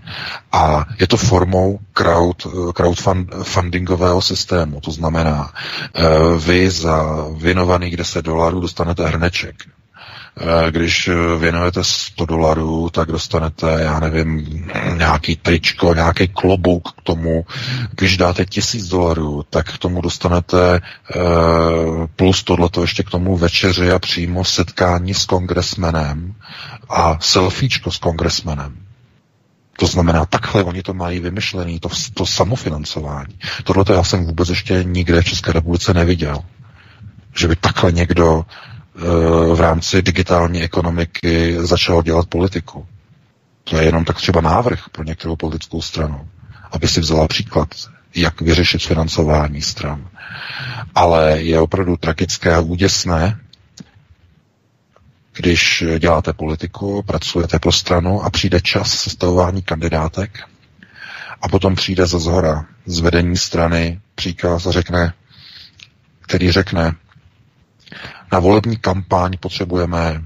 a je to formou crowd, crowdfundingového systému. To znamená, eh, vy za věnovaných 10 dolarů dostanete hrneček. Eh, když věnujete 100 dolarů, tak dostanete, já nevím, nějaký tričko, nějaký klobouk k tomu. Když dáte 1000 dolarů, tak k tomu dostanete eh, plus tohleto ještě k tomu večeři a přímo setkání s kongresmenem a selfiečko s kongresmenem. To znamená, takhle oni to mají vymyšlený, to, to samofinancování. Tohle já jsem vůbec ještě nikde v České republice neviděl. Že by takhle někdo v rámci digitální ekonomiky začal dělat politiku. To je jenom tak třeba návrh pro některou politickou stranu, aby si vzala příklad, jak vyřešit financování stran. Ale je opravdu tragické a úděsné, když děláte politiku, pracujete pro stranu a přijde čas sestavování kandidátek a potom přijde ze zhora z vedení strany příkaz a řekne, který řekne, na volební kampaň potřebujeme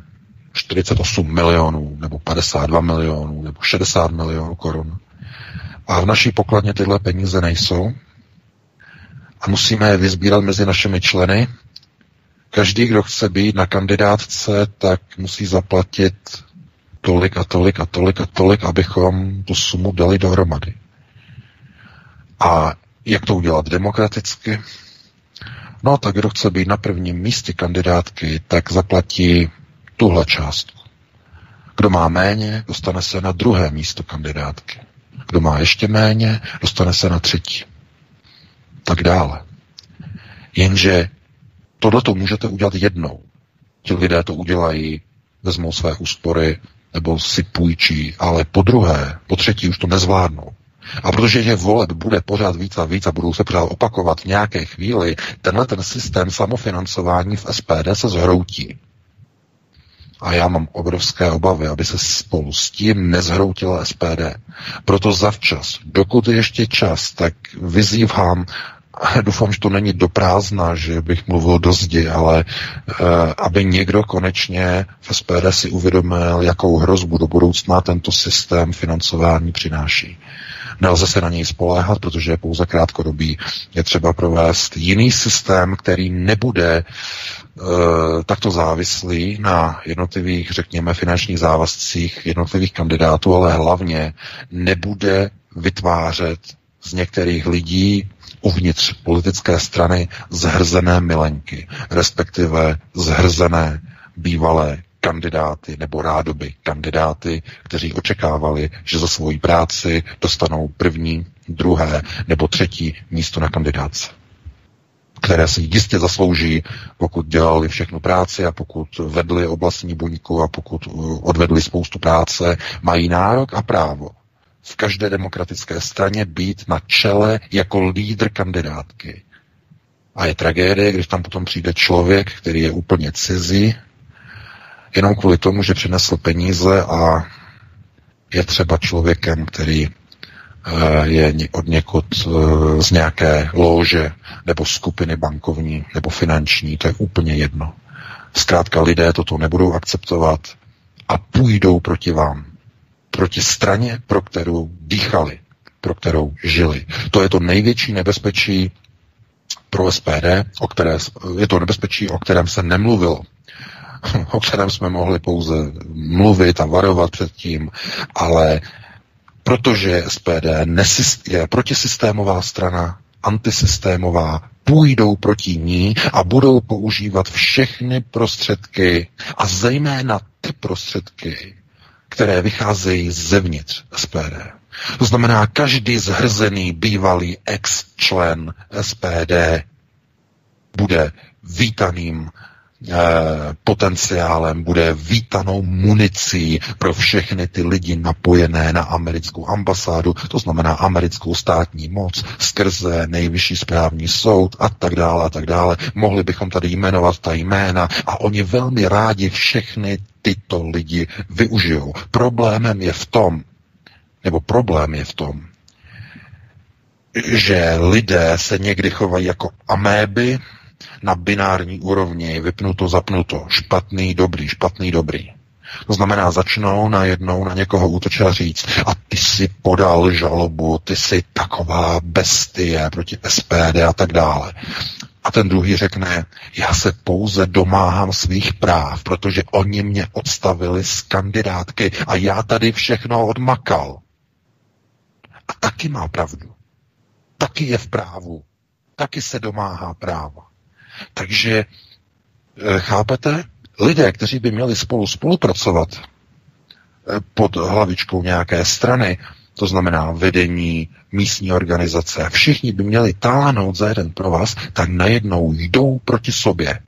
48 milionů, nebo 52 milionů, nebo 60 milionů korun. A v naší pokladně tyhle peníze nejsou. A musíme je vyzbírat mezi našimi členy Každý, kdo chce být na kandidátce, tak musí zaplatit tolik a tolik a tolik a tolik, abychom tu sumu dali dohromady. A jak to udělat demokraticky? No tak kdo chce být na prvním místě kandidátky, tak zaplatí tuhle částku. Kdo má méně, dostane se na druhé místo kandidátky. Kdo má ještě méně, dostane se na třetí. Tak dále. Jenže Tohle to můžete udělat jednou. Ti lidé to udělají, vezmou své úspory nebo si půjčí, ale po druhé, po třetí už to nezvládnou. A protože těch voleb bude pořád víc a víc a budou se pořád opakovat v nějaké chvíli, tenhle ten systém samofinancování v SPD se zhroutí. A já mám obrovské obavy, aby se spolu s tím nezhroutila SPD. Proto zavčas, dokud je ještě čas, tak vyzývám doufám, že to není do prázdna, že bych mluvil do zdi, ale uh, aby někdo konečně v SPD si uvědomil, jakou hrozbu do budoucna tento systém financování přináší. Nelze se na něj spoléhat, protože je pouze krátkodobý. Je třeba provést jiný systém, který nebude uh, takto závislý na jednotlivých, řekněme, finančních závazcích jednotlivých kandidátů, ale hlavně nebude vytvářet z některých lidí uvnitř politické strany zhrzené milenky, respektive zhrzené bývalé kandidáty nebo rádoby kandidáty, kteří očekávali, že za svoji práci dostanou první, druhé nebo třetí místo na kandidáce které si jistě zaslouží, pokud dělali všechno práci a pokud vedli oblastní buňku a pokud odvedli spoustu práce, mají nárok a právo v každé demokratické straně být na čele jako lídr kandidátky. A je tragédie, když tam potom přijde člověk, který je úplně cizí, jenom kvůli tomu, že přinesl peníze a je třeba člověkem, který eh, je od někud eh, z nějaké lože nebo skupiny bankovní nebo finanční, to je úplně jedno. Zkrátka lidé toto nebudou akceptovat a půjdou proti vám proti straně, pro kterou dýchali, pro kterou žili. To je to největší nebezpečí pro SPD, o které, je to nebezpečí, o kterém se nemluvilo o kterém jsme mohli pouze mluvit a varovat předtím, ale protože SPD je protisystémová strana, antisystémová, půjdou proti ní a budou používat všechny prostředky a zejména ty prostředky, které vycházejí zevnitř SPD. To znamená, každý zhrzený bývalý ex-člen SPD bude vítaným potenciálem, bude vítanou municí pro všechny ty lidi napojené na americkou ambasádu, to znamená americkou státní moc, skrze nejvyšší správní soud a tak dále a tak dále. Mohli bychom tady jmenovat ta jména a oni velmi rádi všechny tyto lidi využijou. Problémem je v tom, nebo problém je v tom, že lidé se někdy chovají jako améby na binární úrovni, vypnuto, zapnuto, špatný, dobrý, špatný, dobrý. To znamená, začnou najednou na někoho útočit a říct, a ty si podal žalobu, ty jsi taková bestie proti SPD a tak dále. A ten druhý řekne, já se pouze domáhám svých práv, protože oni mě odstavili z kandidátky a já tady všechno odmakal. A taky má pravdu. Taky je v právu. Taky se domáhá práva. Takže eh, chápete? Lidé, kteří by měli spolu spolupracovat eh, pod hlavičkou nějaké strany, to znamená vedení, místní organizace, všichni by měli táhnout za jeden pro vás, tak najednou jdou proti sobě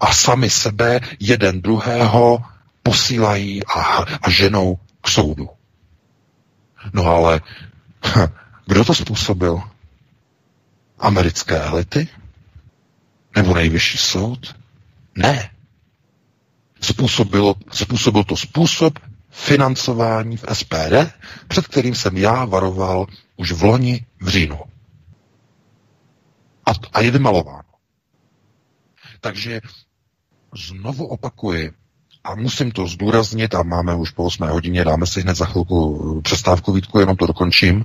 a sami sebe jeden druhého posílají a, a ženou k soudu. No ale kdo to způsobil? Americké elity? Nebo nejvyšší soud? Ne. Způsobilo, způsobil to způsob financování v SPD, před kterým jsem já varoval už v loni v říjnu. A, a je vymalováno. Takže znovu opakuji, a musím to zdůraznit, a máme už po 8 hodině, dáme si hned za chvilku přestávku Vítku, jenom to dokončím,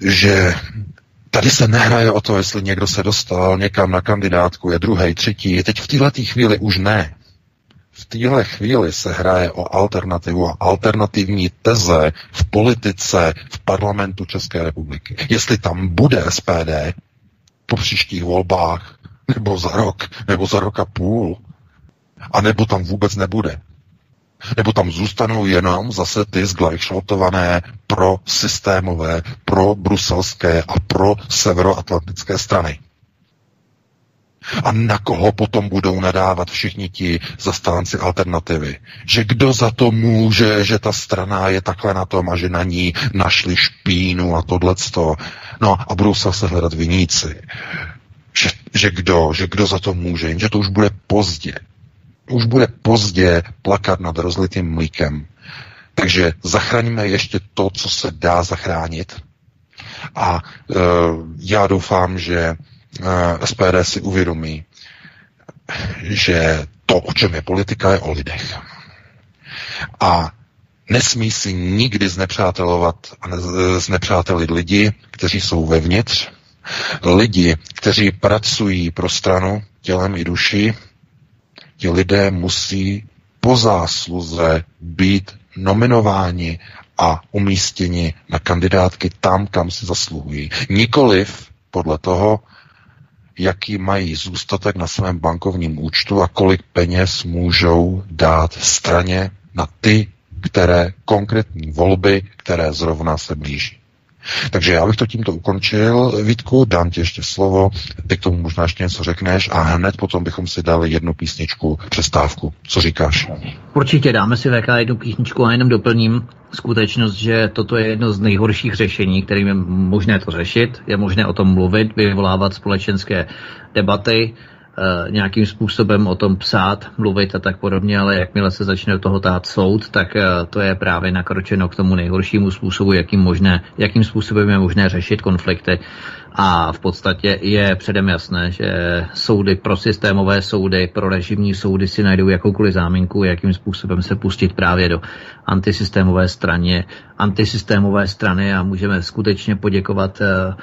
že tady se nehraje o to, jestli někdo se dostal někam na kandidátku, je druhý, třetí. Teď v této chvíli už ne v téhle chvíli se hraje o alternativu a alternativní teze v politice v parlamentu České republiky. Jestli tam bude SPD po příštích volbách, nebo za rok, nebo za rok a půl, a nebo tam vůbec nebude. Nebo tam zůstanou jenom zase ty zglajšaltované pro systémové, pro bruselské a pro severoatlantické strany. A na koho potom budou nadávat všichni ti zastánci alternativy? Že kdo za to může, že ta strana je takhle na tom a že na ní našli špínu a tohleto. No a budou se zase hledat viníci. Že, že kdo, že kdo za to může, jenže to už bude pozdě. Už bude pozdě plakat nad rozlitým mlíkem. Takže zachráníme ještě to, co se dá zachránit. A e, já doufám, že Eh, SPD si uvědomí, že to, o čem je politika, je o lidech. A nesmí si nikdy znepřátelovat a znepřátelit lidi, kteří jsou vevnitř, lidi, kteří pracují pro stranu tělem i duši, ti lidé musí po zásluze být nominováni a umístěni na kandidátky tam, kam si zasluhují. Nikoliv podle toho, jaký mají zůstatek na svém bankovním účtu a kolik peněz můžou dát straně na ty, které konkrétní volby, které zrovna se blíží. Takže já bych to tímto ukončil. Vítku, dám ti ještě slovo, ty k tomu možná ještě něco řekneš a hned potom bychom si dali jednu písničku, přestávku. Co říkáš? Určitě dáme si VK jednu písničku a jenom doplním skutečnost, že toto je jedno z nejhorších řešení, kterým je možné to řešit. Je možné o tom mluvit, vyvolávat společenské debaty, nějakým způsobem o tom psát, mluvit a tak podobně, ale jakmile se začne do toho tát soud, tak eh, to je právě nakročeno k tomu nejhoršímu způsobu, jakým, možné, jakým způsobem je možné řešit konflikty. A v podstatě je předem jasné, že soudy pro systémové soudy, pro režimní soudy si najdou jakoukoliv záminku, jakým způsobem se pustit právě do antisystémové straně, antisystémové strany a můžeme skutečně poděkovat Eh,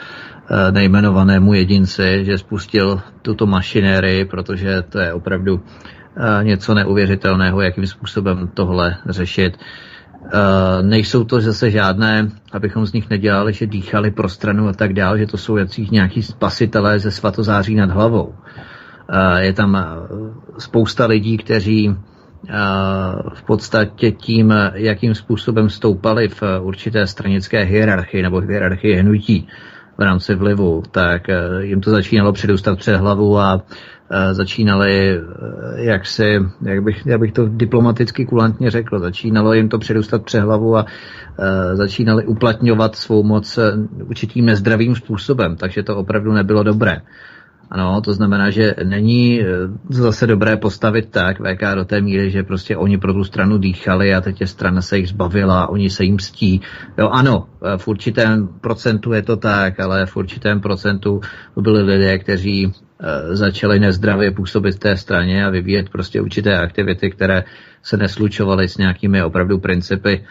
nejmenovanému jedinci, že spustil tuto mašinérii, protože to je opravdu eh, něco neuvěřitelného, jakým způsobem tohle řešit. Uh, nejsou to zase žádné, abychom z nich nedělali, že dýchali pro stranu a tak dále, že to jsou jací nějaký spasitelé ze svatozáří nad hlavou. Je tam spousta lidí, kteří v podstatě tím, jakým způsobem stoupali v určité stranické hierarchii nebo hierarchii hnutí, v rámci vlivu, tak eh, jim to začínalo předůstat před hlavu a eh, začínali, eh, jak si, jak bych, jak bych to diplomaticky kulantně řekl, začínalo jim to předůstat před hlavu a začínali uplatňovat svou moc určitým nezdravým způsobem, takže to opravdu nebylo dobré. Ano, to znamená, že není eh, zase dobré postavit tak VK do té míry, že prostě oni pro tu stranu dýchali a teď je strana se jich zbavila, oni se jim stí. Jo, ano, eh, v určitém procentu je to tak, ale v určitém procentu byli lidé, kteří eh, začali nezdravě působit v té straně a vyvíjet prostě určité aktivity, které se neslučovaly s nějakými opravdu principy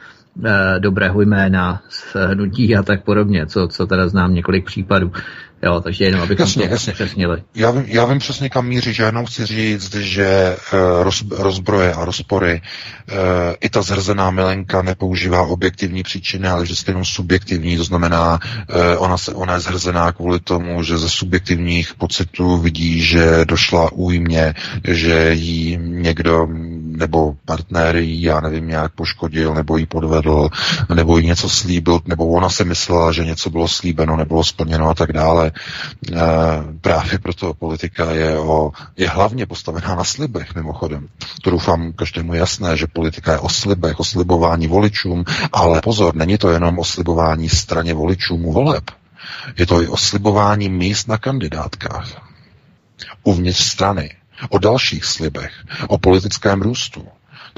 dobrého jména, hnutí a tak podobně, co, co teda znám několik případů. Jo, takže jenom abychom jasně, to jasně. přesnili. Já vím, já vím přesně kam míří, že jenom chci říct, že uh, roz, rozbroje a rozpory, uh, i ta zhrzená milenka nepoužívá objektivní příčiny, ale vždycky jenom subjektivní, to znamená, uh, ona, se, ona je zhrzená kvůli tomu, že ze subjektivních pocitů vidí, že došla újmě, že jí někdo nebo partner jí, já nevím, nějak poškodil, nebo jí podvedl, nebo jí něco slíbil, nebo ona si myslela, že něco bylo slíbeno, nebylo splněno a tak dále. E, právě proto politika je, o, je hlavně postavená na slibech, mimochodem. To doufám každému jasné, že politika je o slibech, o slibování voličům, ale pozor, není to jenom o slibování straně voličům voleb. Je to i o slibování míst na kandidátkách uvnitř strany o dalších slibech, o politickém růstu.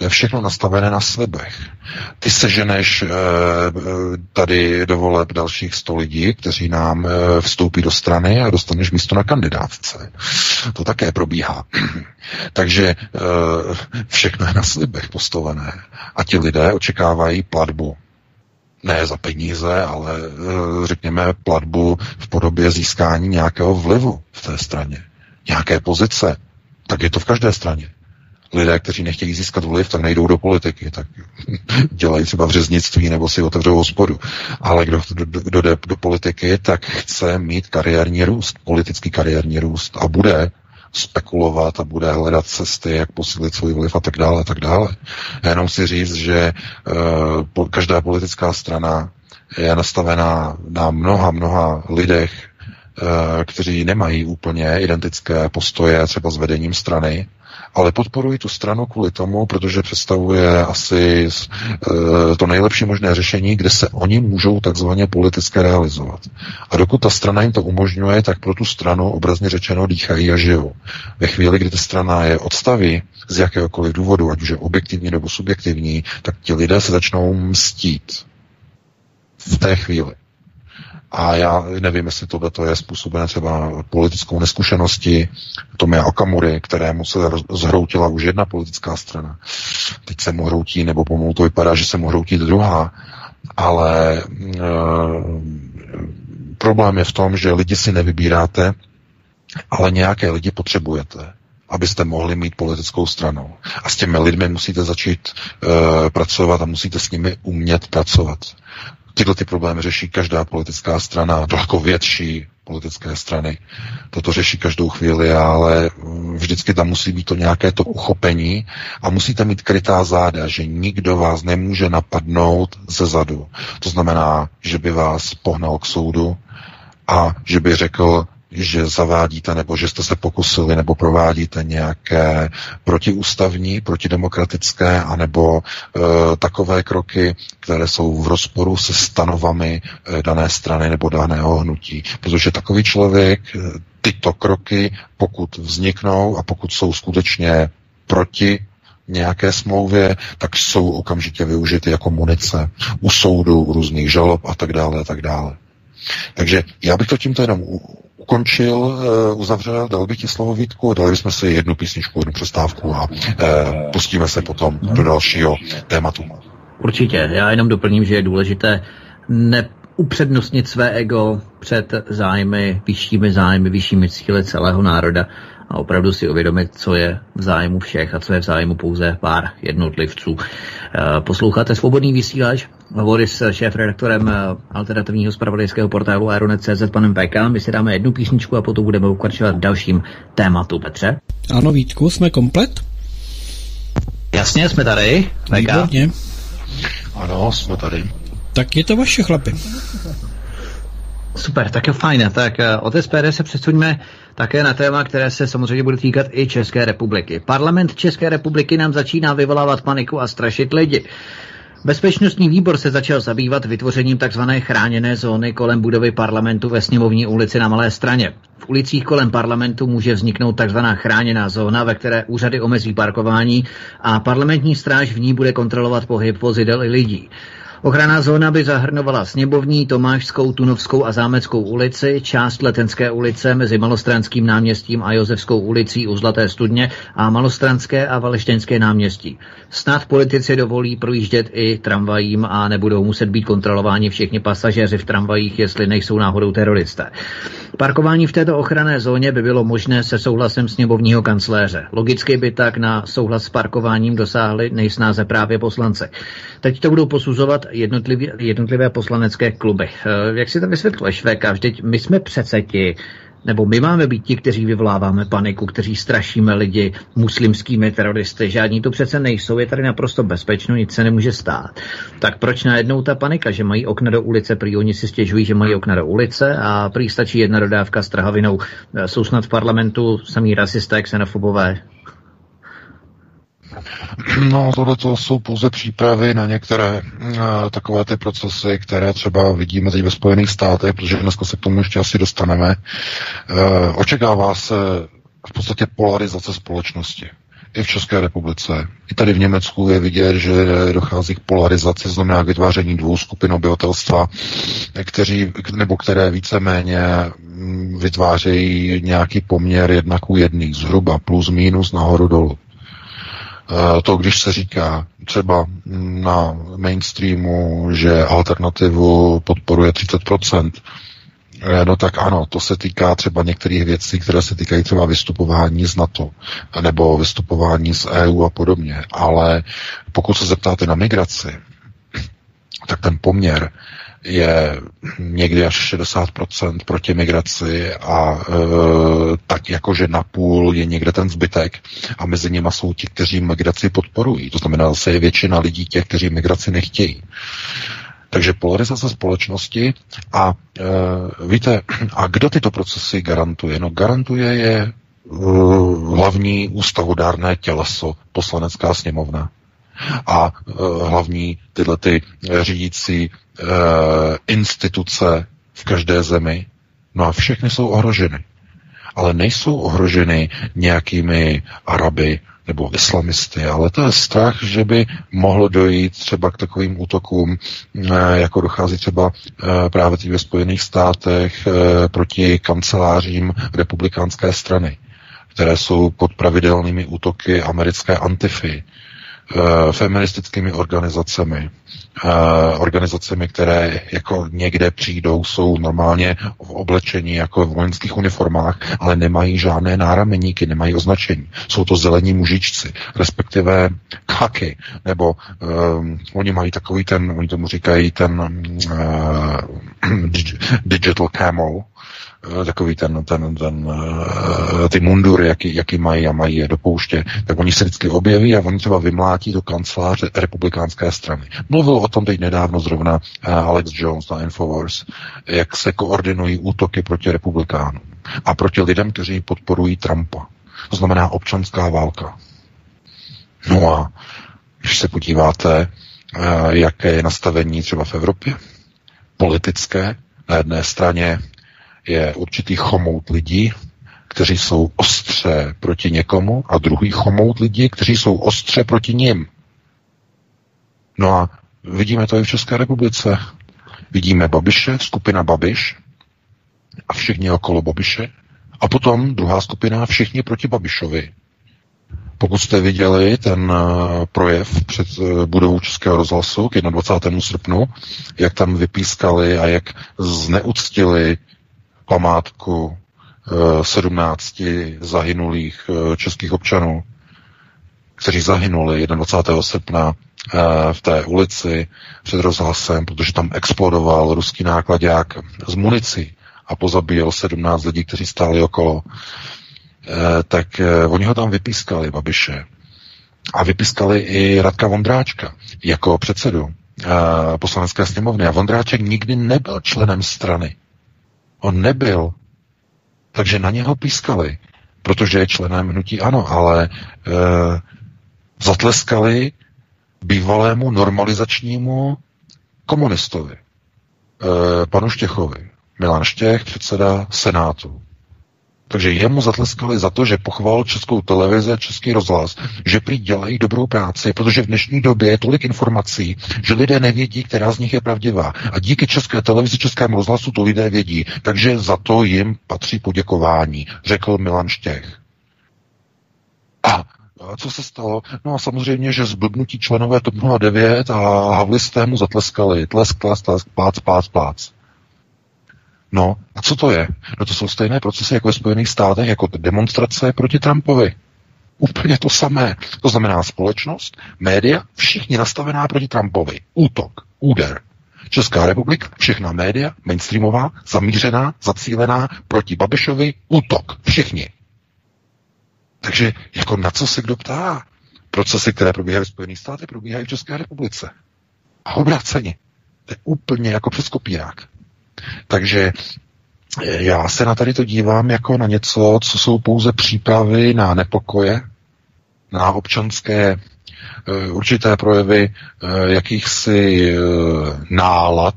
To je všechno nastavené na slibech. Ty seženeš e, tady do voleb dalších sto lidí, kteří nám e, vstoupí do strany a dostaneš místo na kandidátce. To také probíhá. Takže e, všechno je na slibech postavené. A ti lidé očekávají platbu. Ne za peníze, ale řekněme platbu v podobě získání nějakého vlivu v té straně. Nějaké pozice, tak je to v každé straně. Lidé, kteří nechtějí získat vliv, tak nejdou do politiky, tak dělají třeba v řeznictví nebo si otevřou hospodu. Ale kdo, kdo jde do politiky, tak chce mít kariérní růst, politický kariérní růst a bude spekulovat a bude hledat cesty, jak posílit svůj vliv a tak dále a tak dále. Já jenom si říct, že uh, každá politická strana je nastavená na mnoha, mnoha lidech, Eh, kteří nemají úplně identické postoje třeba s vedením strany, ale podporují tu stranu kvůli tomu, protože představuje asi eh, to nejlepší možné řešení, kde se oni můžou takzvaně politicky realizovat. A dokud ta strana jim to umožňuje, tak pro tu stranu obrazně řečeno dýchají a žijou. Ve chvíli, kdy ta strana je odstaví z jakéhokoliv důvodu, ať už je objektivní nebo subjektivní, tak ti lidé se začnou mstít v té chvíli. A já nevím, jestli tohle to je způsobené třeba politickou neskušenosti Tome Okamury, kterému se zhroutila už jedna politická strana. Teď se mu hroutí, nebo pomalu to vypadá, že se mu hroutí druhá. Ale e, problém je v tom, že lidi si nevybíráte, ale nějaké lidi potřebujete abyste mohli mít politickou stranu. A s těmi lidmi musíte začít e, pracovat a musíte s nimi umět pracovat. Tyhle ty problémy řeší každá politická strana, daleko větší politické strany. Toto řeší každou chvíli, ale vždycky tam musí být to nějaké to uchopení a musíte mít krytá záda, že nikdo vás nemůže napadnout ze zadu. To znamená, že by vás pohnal k soudu a že by řekl, že zavádíte nebo že jste se pokusili nebo provádíte nějaké protiústavní, protidemokratické anebo e, takové kroky, které jsou v rozporu se stanovami e, dané strany nebo daného hnutí. Protože takový člověk e, tyto kroky, pokud vzniknou a pokud jsou skutečně proti nějaké smlouvě, tak jsou okamžitě využity jako munice u soudu, u různých žalob a tak dále a tak dále. Takže já bych to tímto jenom ukončil, eh, uzavřel, dal bych ti slovo Vítku, dali bychom si jednu písničku, jednu přestávku a eh, pustíme se potom do dalšího tématu. Určitě. Já jenom doplním, že je důležité neupřednostnit své ego před zájmy, vyššími zájmy, vyššími cíly celého národa a opravdu si uvědomit, co je v zájmu všech a co je v zájmu pouze pár jednotlivců. Eh, posloucháte Svobodný vysílač, hovory s šéf-redaktorem eh, alternativního spravodajského portálu Aeronet.cz panem PK. My si dáme jednu písničku a potom budeme pokračovat dalším tématu. Petře? Ano, Vítku, jsme komplet? Jasně, jsme tady. PK. Výborně. Ano, jsme tady. Tak je to vaše chlapi. Super, tak je fajn. Tak eh, od SPD se přesuňme také na téma, které se samozřejmě bude týkat i České republiky. Parlament České republiky nám začíná vyvolávat paniku a strašit lidi. Bezpečnostní výbor se začal zabývat vytvořením tzv. chráněné zóny kolem budovy parlamentu ve sněmovní ulici na Malé straně. V ulicích kolem parlamentu může vzniknout tzv. chráněná zóna, ve které úřady omezí parkování a parlamentní stráž v ní bude kontrolovat pohyb vozidel i lidí. Ochranná zóna by zahrnovala Sněmovní, Tomášskou, Tunovskou a Zámeckou ulici, část Letenské ulice mezi Malostranským náměstím a Josefskou ulicí u Zlaté studně a Malostranské a Valeštěnské náměstí. Snad politici dovolí projíždět i tramvajím a nebudou muset být kontrolováni všichni pasažéři v tramvajích, jestli nejsou náhodou teroristé. Parkování v této ochranné zóně by bylo možné se souhlasem sněmovního kancléře. Logicky by tak na souhlas s parkováním dosáhli nejsnáze právě poslance. Teď to budou posuzovat jednotlivé, poslanecké kluby. Eh, jak si to vysvětluješ, VK? Vždyť my jsme přece ti, nebo my máme být ti, kteří vyvoláváme paniku, kteří strašíme lidi muslimskými teroristy. Žádní to přece nejsou, je tady naprosto bezpečno, nic se nemůže stát. Tak proč najednou ta panika, že mají okna do ulice, prý oni si stěžují, že mají okna do ulice a prý stačí jedna dodávka s trhavinou. Jsou snad v parlamentu samý rasisté, xenofobové, No, tohle to jsou pouze přípravy na některé uh, takové ty procesy, které třeba vidíme teď ve Spojených státech, protože dneska se k tomu ještě asi dostaneme. Uh, očekává se v podstatě polarizace společnosti. I v České republice. I tady v Německu je vidět, že dochází k polarizaci, znamená k vytváření dvou skupin obyvatelstva, kteří, nebo které víceméně mm, vytvářejí nějaký poměr jednak u jedných, zhruba plus minus nahoru dolů. Eh, to, když se říká třeba na mainstreamu, že alternativu podporuje 30%, eh, No tak ano, to se týká třeba některých věcí, které se týkají třeba vystupování z NATO nebo vystupování z EU a podobně. Ale pokud se zeptáte na migraci, tak ten poměr je někdy až 60% proti migraci a e, tak jakože napůl je někde ten zbytek a mezi nimi jsou ti, kteří migraci podporují. To znamená, zase je většina lidí těch, kteří migraci nechtějí. Takže polarizace společnosti a e, víte, a kdo tyto procesy garantuje? No garantuje je e, hlavní ústavodárné těleso, poslanecká sněmovna a e, hlavní tyhle ty řídící e, instituce v každé zemi. No a všechny jsou ohroženy. Ale nejsou ohroženy nějakými Araby nebo islamisty, ale to je strach, že by mohlo dojít třeba k takovým útokům, jako dochází třeba právě ve Spojených státech proti kancelářím republikánské strany, které jsou pod pravidelnými útoky americké antify, Eh, feministickými organizacemi, eh, organizacemi, které jako někde přijdou, jsou normálně v oblečení jako v vojenských uniformách, ale nemají žádné nárameníky, nemají označení. Jsou to zelení mužičci, respektive kaky, nebo um, oni mají takový ten, oni tomu říkají ten uh, digital camel, Eh, takový ten, ten, ten eh, ty mundury, jaký, jaký mají a mají je do pouště, tak oni se vždycky objeví a oni třeba vymlátí do kanceláře republikánské strany. Mluvil o tom teď nedávno zrovna eh, Alex Jones na Infowars, jak se koordinují útoky proti republikánům a proti lidem, kteří podporují Trumpa. To znamená občanská válka. No a když se podíváte, jaké je nastavení třeba v Evropě, politické, na jedné straně je určitý chomout lidí, kteří jsou ostře proti někomu a druhý chomout lidí, kteří jsou ostře proti ním. No a vidíme to i v České republice. Vidíme Babiše, skupina Babiš a všichni okolo Babiše a potom druhá skupina všichni proti Babišovi. Pokud jste viděli ten eh, projev před eh, budovou Českého rozhlasu k 21. srpnu, jak tam vypískali a jak zneuctili památku 17 eh, zahynulých eh, českých občanů, kteří zahynuli 21. srpna eh, v té ulici před rozhlasem, protože tam explodoval ruský nákladák z municí a pozabíjel 17 lidí, kteří stáli okolo, tak oni ho tam vypískali, Babiše. A vypískali i Radka Vondráčka jako předsedu poslanecké sněmovny. A Vondráček nikdy nebyl členem strany. On nebyl. Takže na něho pískali, protože je členem hnutí ano, ale e, zatleskali bývalému normalizačnímu komunistovi, e, panu Štěchovi. Milan Štěch, předseda Senátu. Takže jemu zatleskali za to, že pochval českou televizi a český rozhlas, že prý dělají dobrou práci, protože v dnešní době je tolik informací, že lidé nevědí, která z nich je pravdivá. A díky české televizi, českému rozhlasu to lidé vědí. Takže za to jim patří poděkování, řekl Milan Štěch. A co se stalo? No a samozřejmě, že zblbnutí členové TOP 09 a havlisté mu zatleskali. Tlesk, tlesk, tlesk, plác, plác, plác. No a co to je? No to jsou stejné procesy jako ve Spojených státech, jako demonstrace proti Trumpovi. Úplně to samé. To znamená společnost, média, všichni nastavená proti Trumpovi. Útok, úder. Česká republika, všechna média, mainstreamová, zamířená, zacílená proti Babišovi, útok. Všichni. Takže jako na co se kdo ptá? Procesy, které probíhají v Spojených státech, probíhají v České republice. A obráceně. To je úplně jako přes kopírák. Takže eh, já se na tady to dívám jako na něco, co jsou pouze přípravy na nepokoje, na občanské uh, určité projevy uh, jakýchsi nálad,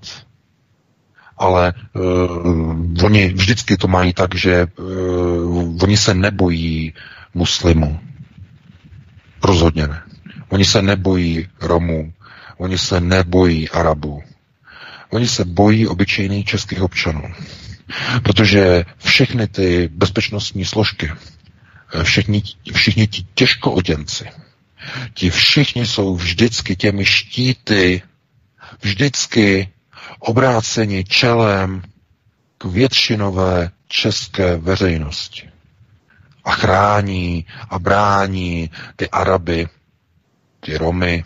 ale uh, oni vždycky to mají tak, že uh, oni se nebojí muslimů. Rozhodně ne. Oni se nebojí Romů, oni se nebojí Arabů. Oni se bojí obyčejných českých občanů. Protože všechny ty bezpečnostní složky, všichni, všichni ti těžkooděnci, ti všichni jsou vždycky těmi štíty, vždycky obráceni čelem k většinové české veřejnosti. A chrání a brání ty Araby, ty Romy,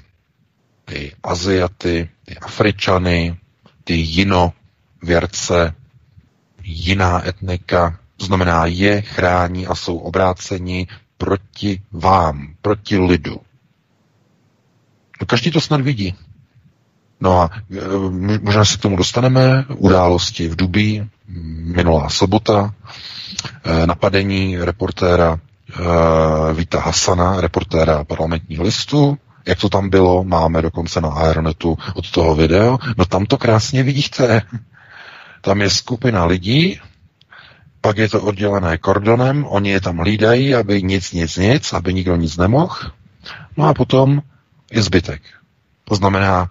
ty Aziaty, ty Afričany, ty jinověrce, jiná etnika, to znamená je chrání a jsou obráceni proti vám, proti lidu. No, každý to snad vidí. No a e, možná se k tomu dostaneme. Události v Dubí, minulá sobota, e, napadení reportéra e, Víta Hasana, reportéra parlamentního listu, jak to tam bylo, máme dokonce na Aeronetu od toho video, no tam to krásně vidíte. Tam je skupina lidí, pak je to oddělené kordonem, oni je tam hlídají, aby nic, nic, nic, aby nikdo nic nemohl. No a potom je zbytek. To znamená,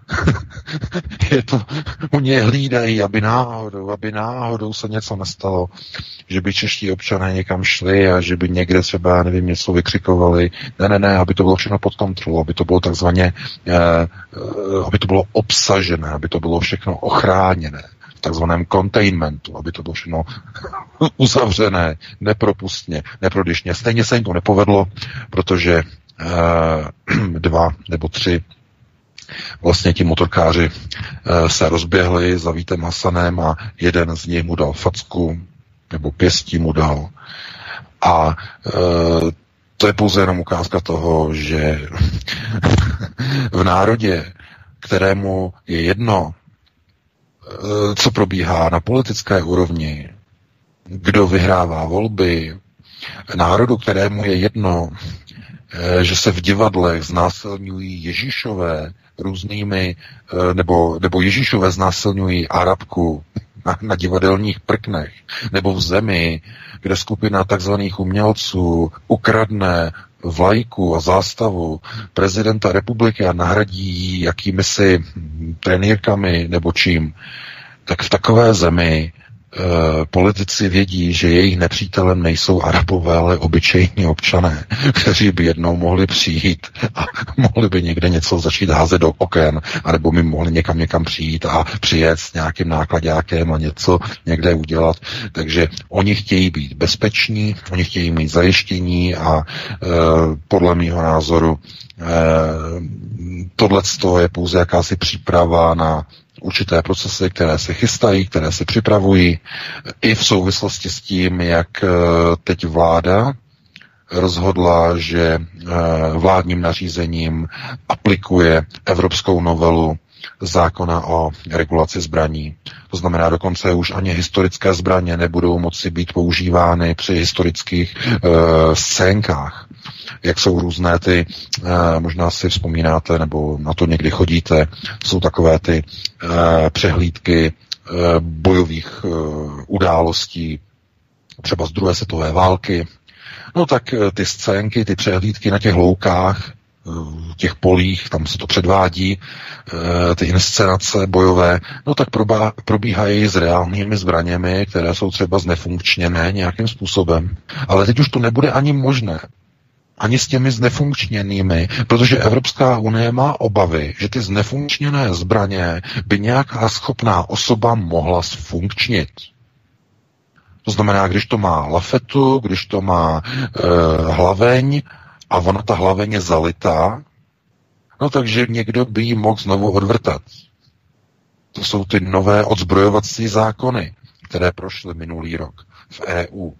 je to, oni je hlídají, aby náhodou, aby náhodou se něco nestalo, že by čeští občané někam šli a že by někde třeba, nevím, něco vykřikovali. Ne, ne, ne, aby to bylo všechno pod kontrolou, aby to bylo takzvaně, eh, eh, aby to bylo obsažené, aby to bylo všechno ochráněné v takzvaném containmentu, aby to bylo všechno uzavřené, nepropustně, neprodyšně. Stejně se jim to nepovedlo, protože eh, dva nebo tři vlastně ti motorkáři eh, se rozběhli za Vítem Hasanem a jeden z nich mu dal facku, nebo pěstí mu dal. A e, to je pouze jenom ukázka toho, že v národě, kterému je jedno, e, co probíhá na politické úrovni, kdo vyhrává volby, národu, kterému je jedno, že se v divadlech znásilňují Ježíšové různými, e, nebo, nebo Ježíšové znásilňují Arabku, na, na divadelních prknech, nebo v zemi, kde skupina takzvaných umělců ukradne vlajku a zástavu prezidenta republiky a nahradí ji jakými si trenýrkami nebo čím, tak v takové zemi Eh, politici vědí, že jejich nepřítelem nejsou arabové, ale obyčejní občané, kteří by jednou mohli přijít a mohli by někde něco začít házet do oken, anebo by mohli někam někam přijít a přijet s nějakým nákladňákem a něco někde udělat. Takže oni chtějí být bezpeční, oni chtějí mít zajištění a e, podle mého názoru e, tohle je pouze jakási příprava na určité procesy, které se chystají, které se připravují, i v souvislosti s tím, jak eh, teď vláda rozhodla, že eh, vládním nařízením aplikuje evropskou novelu zákona o regulaci zbraní. To znamená, dokonce už ani historické zbraně nebudou moci být používány při historických e, scénkách. Jak jsou různé ty, e, možná si vzpomínáte, nebo na to někdy chodíte, jsou takové ty e, přehlídky e, bojových událostí, třeba z druhé světové války, No tak ty scénky, ty přehlídky na těch loukách, těch polích, tam se to předvádí, eh, ty inscenace bojové, no tak probíhají s reálnými zbraněmi, které jsou třeba znefunkčněné nějakým způsobem. Ale teď už to nebude ani možné. Ani s těmi znefunkčněnými, protože Evropská unie má obavy, že ty znefunkčněné zbraně by nějaká schopná osoba mohla sfunkčnit. To znamená, když to má lafetu, když to má e, hlaveň, a ona ta hlaveň je zalitá, no takže někdo by ji mohl znovu odvrtat. To jsou ty nové odzbrojovací zákony, které prošly minulý rok v EU.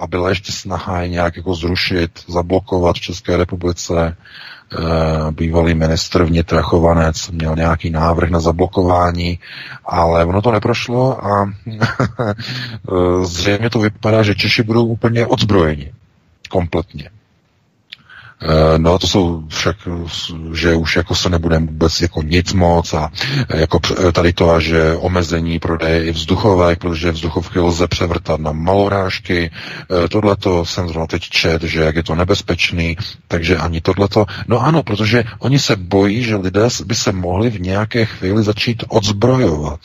A byla ještě snaha je nějak jako zrušit, zablokovat v České republice. E, bývalý ministr vnitra Chovanec měl nějaký návrh na zablokování, ale ono to neprošlo a zřejmě to vypadá, že Češi budou úplně odzbrojeni. Kompletně. Eh, no to jsou však, že už jako se nebude vůbec jako nic moc a eh, jako eh, tady to, a že omezení prodeje i vzduchovek, protože vzduchovky lze převrtat na malorážky. Tohleto jsem zrovna teď čet, že jak je to nebezpečný, takže ani tohleto. No ano, protože oni se bojí, že lidé by se mohli v nějaké chvíli začít odzbrojovat.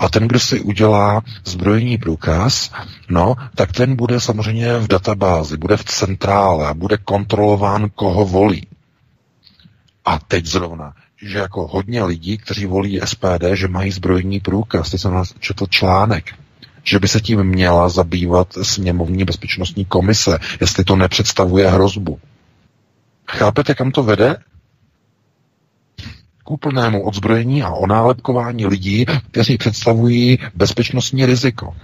A ten, kdo si udělá zbrojní průkaz, no, tak ten bude samozřejmě v databázi, bude v centrále a bude kontrolován, koho volí. A teď zrovna, že jako hodně lidí, kteří volí SPD, že mají zbrojní průkaz, teď jsem četl článek, že by se tím měla zabývat sněmovní bezpečnostní komise, jestli to nepředstavuje hrozbu. Chápete, kam to vede? K úplnému odzbrojení a onálepkování lidí, kteří představují bezpečnostní riziko.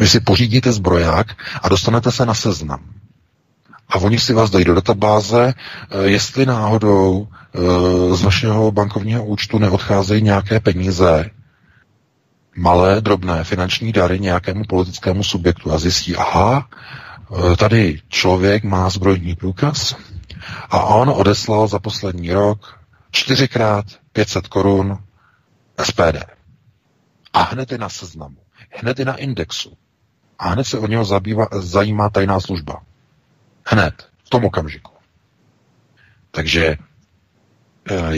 Vy si pořídíte zbroják a dostanete se na seznam. A oni si vás dají do databáze, eh, jestli náhodou eh, z vašeho bankovního účtu neodcházejí nějaké peníze, malé, drobné finanční dary nějakému politickému subjektu a zjistí, aha, eh, tady člověk má zbrojní průkaz a on odeslal za poslední rok čtyřikrát 500 korun SPD. A hned je na seznamu, hned je na indexu. A hned se o něho zabývá, zajímá tajná služba. Hned, v tom okamžiku. Takže e,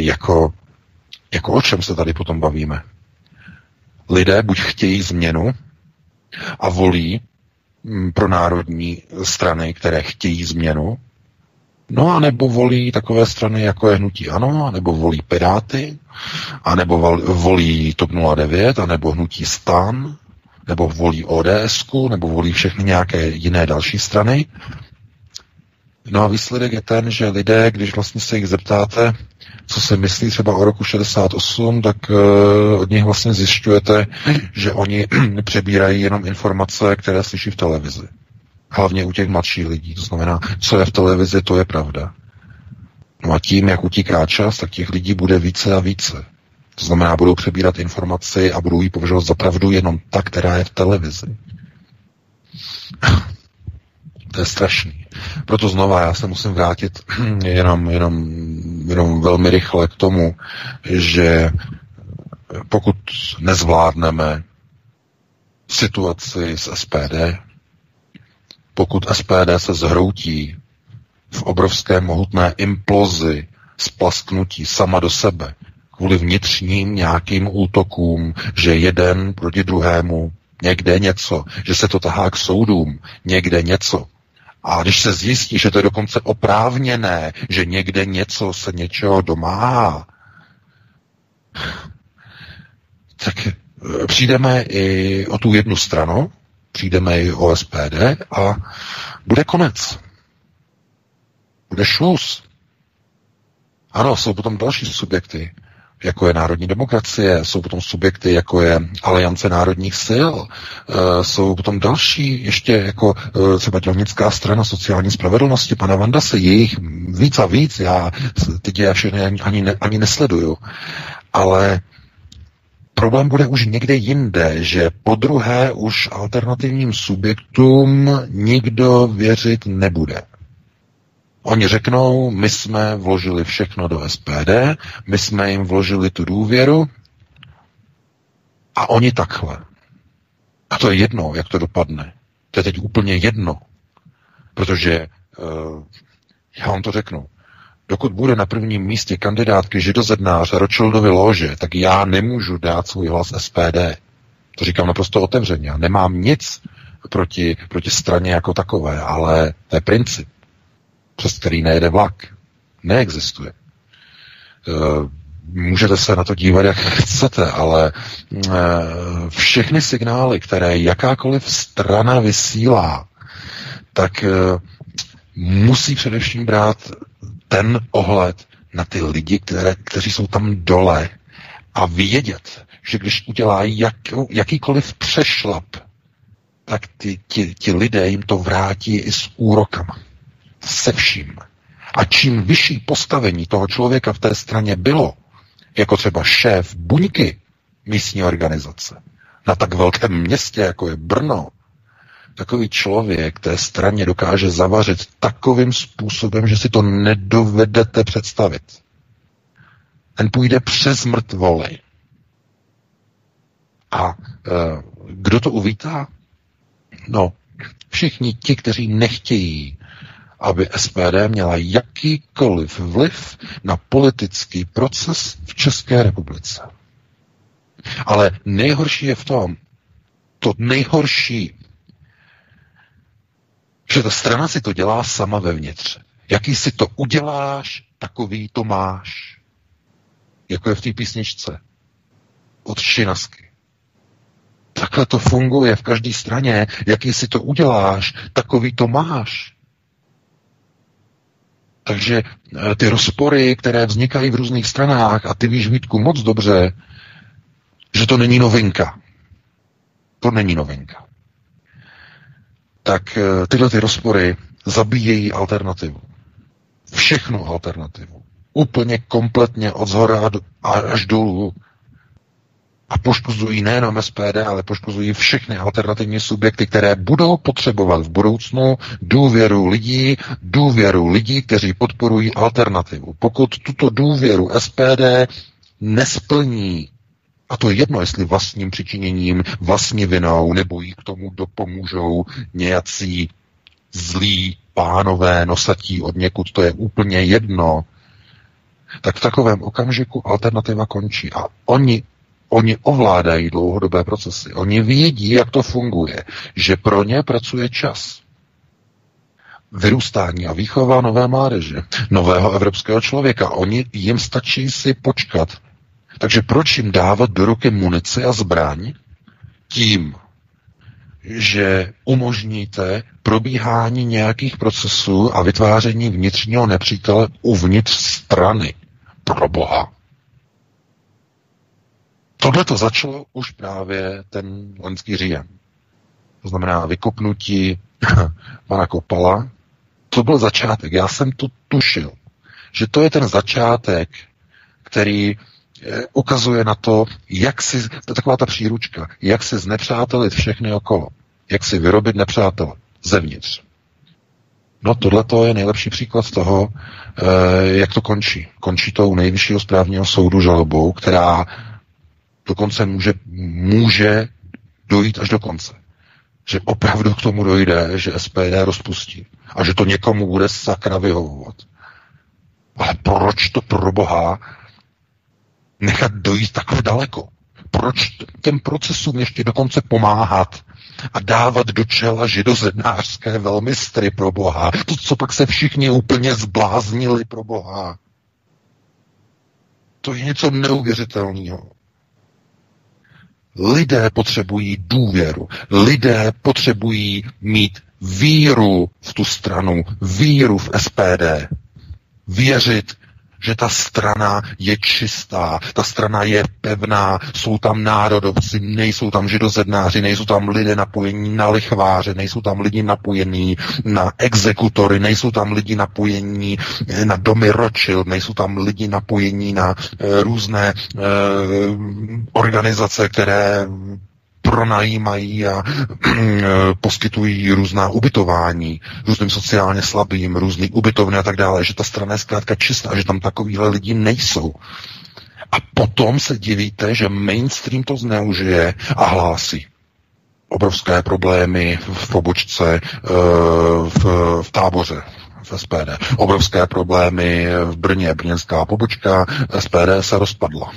jako, jako o čem se tady potom bavíme? Lidé buď chtějí změnu a volí mm, pro národní strany, které chtějí změnu, No a nebo volí takové strany, jako je Hnutí Ano, nebo volí Piráty, a nebo volí TOP 09, a nebo Hnutí Stan, nebo volí ODS, nebo volí všechny nějaké jiné další strany. No a výsledek je ten, že lidé, když vlastně se jich zeptáte, co se myslí třeba o roku 68, tak uh, od nich vlastně zjišťujete, že oni přebírají jenom informace, které slyší v televizi. Hlavně u těch mladších lidí. To znamená, co je v televizi, to je pravda. No a tím, jak utíká čas, tak těch lidí bude více a více. To znamená, budou přebírat informaci a budou ji považovat za pravdu jenom ta, která je v televizi. To je strašný. Proto znova já se musím vrátit jenom, jenom, jenom velmi rychle k tomu, že pokud nezvládneme situaci s SPD, pokud SPD se zhroutí v obrovské mohutné implozi, splasknutí sama do sebe, kvůli vnitřním nějakým útokům, že jeden proti druhému někde něco, že se to tahá k soudům, někde něco. A když se zjistí, že to je dokonce oprávněné, že někde něco se něčeho domáhá, tak eh, přijdeme i o tu jednu stranu, přijdeme i o SPD a bude konec. Bude šluz. Ano, jsou potom další subjekty, jako je národní demokracie, jsou potom subjekty, jako je Aliance národních sil, e, jsou potom další, ještě jako e, třeba dělnická strana sociální spravedlnosti, pana Vanda se jich víc a víc, já teď je všechny ani, ani, ne, ani nesleduju. Ale problém bude už někde jinde, že po druhé už alternativním subjektům nikdo věřit nebude. Oni řeknou, my jsme vložili všechno do SPD, my jsme jim vložili tu důvěru a oni takhle. A to je jedno, jak to dopadne. To je teď úplně jedno. Protože, uh, já vám to řeknu, dokud bude na prvním místě kandidátky židozednáře Rothschildovy lože, tak já nemůžu dát svůj hlas SPD. To říkám naprosto otevřeně. Já nemám nic proti, proti straně jako takové, ale to je princip, přes který nejede vlak. Neexistuje. Uh, můžete se na to dívat, jak chcete, ale uh, všechny signály, které jakákoliv strana vysílá, tak uh, musí především brát ten ohled na ty lidi, které, kteří jsou tam dole a vědět, že když udělají jak, jakýkoliv přešlap, tak ty, ti, ti lidé jim to vrátí i s úrokama. Se vším. A čím vyšší postavení toho člověka v té straně bylo, jako třeba šéf buňky místní organizace, na tak velkém městě, jako je Brno, takový člověk té straně dokáže zavařit takovým způsobem, že si to nedovedete představit. Ten půjde přes mrtvoly. A e, kdo to uvítá? No, všichni ti, kteří nechtějí, aby SPD měla jakýkoliv vliv na politický proces v České republice. Ale nejhorší je v tom, to nejhorší že ta strana si to dělá sama vevnitř. Jaký si to uděláš, takový to máš. Jako je v té písničce. Od Šinasky. Takhle to funguje v každé straně. Jaký si to uděláš, takový to máš. Takže eh, ty rozpory, které vznikají v různých stranách, a ty víš, Vítku, moc dobře, že to není novinka. To není novinka tak eh, tyhle ty rozpory zabíjejí alternativu. Všechno alternativu. Úplně kompletně od zhora až dolů. A poškozují nejenom SPD, ale poškozují všechny alternativní subjekty, které budou potřebovat v budoucnu důvěru lidí, důvěru lidí, kteří podporují alternativu. Pokud tuto důvěru SPD nesplní a to je jedno, jestli vlastním přičiněním, vlastní vinou, nebo jí k tomu dopomůžou nějací zlí pánové nosatí od někud, to je úplně jedno. Tak v takovém okamžiku alternativa končí. A oni, oni ovládají dlouhodobé procesy. Oni vědí, jak to funguje, že pro ně pracuje čas. Vyrůstání a výchova nové mládeže, nového evropského člověka. Oni jim stačí si počkat takže proč jim dávat do ruky munici a zbraň tím, že umožníte probíhání nějakých procesů a vytváření vnitřního nepřítele uvnitř strany. Pro boha. Tohle to začalo už právě ten loňský říjen. To znamená vykopnutí pana Kopala. To byl začátek. Já jsem to tušil, že to je ten začátek, který ukazuje na to, jak si, to je taková ta příručka, jak si znepřátelit všechny okolo, jak si vyrobit nepřátele zevnitř. No tohle je nejlepší příklad toho, eh, jak to končí. Končí to u nejvyššího správního soudu žalobou, která dokonce může, může dojít až do konce. Že opravdu k tomu dojde, že SPD rozpustí a že to někomu bude sakra vyhovovat. Ale proč to pro boha nechat dojít takhle daleko? Proč těm procesům ještě dokonce pomáhat a dávat do čela židozednářské velmistry pro Boha? To, co pak se všichni úplně zbláznili pro Boha. To je něco neuvěřitelného. Lidé potřebují důvěru. Lidé potřebují mít víru v tu stranu, víru v SPD. Věřit, že ta strana je čistá, ta strana je pevná, jsou tam národovci, nejsou tam židozednáři, nejsou tam lidé napojení na lichváře, nejsou tam lidi napojení na exekutory, nejsou tam lidi napojení na domy Rothschild, nejsou tam lidi napojení na e, různé e, organizace, které pronajímají a poskytují různá ubytování různým sociálně slabým, různý ubytovny a tak dále, že ta strana je zkrátka čistá, že tam takovýhle lidi nejsou. A potom se divíte, že mainstream to zneužije a hlásí obrovské problémy v pobočce eh, v, v táboře, v SPD. Obrovské problémy v Brně, brněnská pobočka, SPD se rozpadla.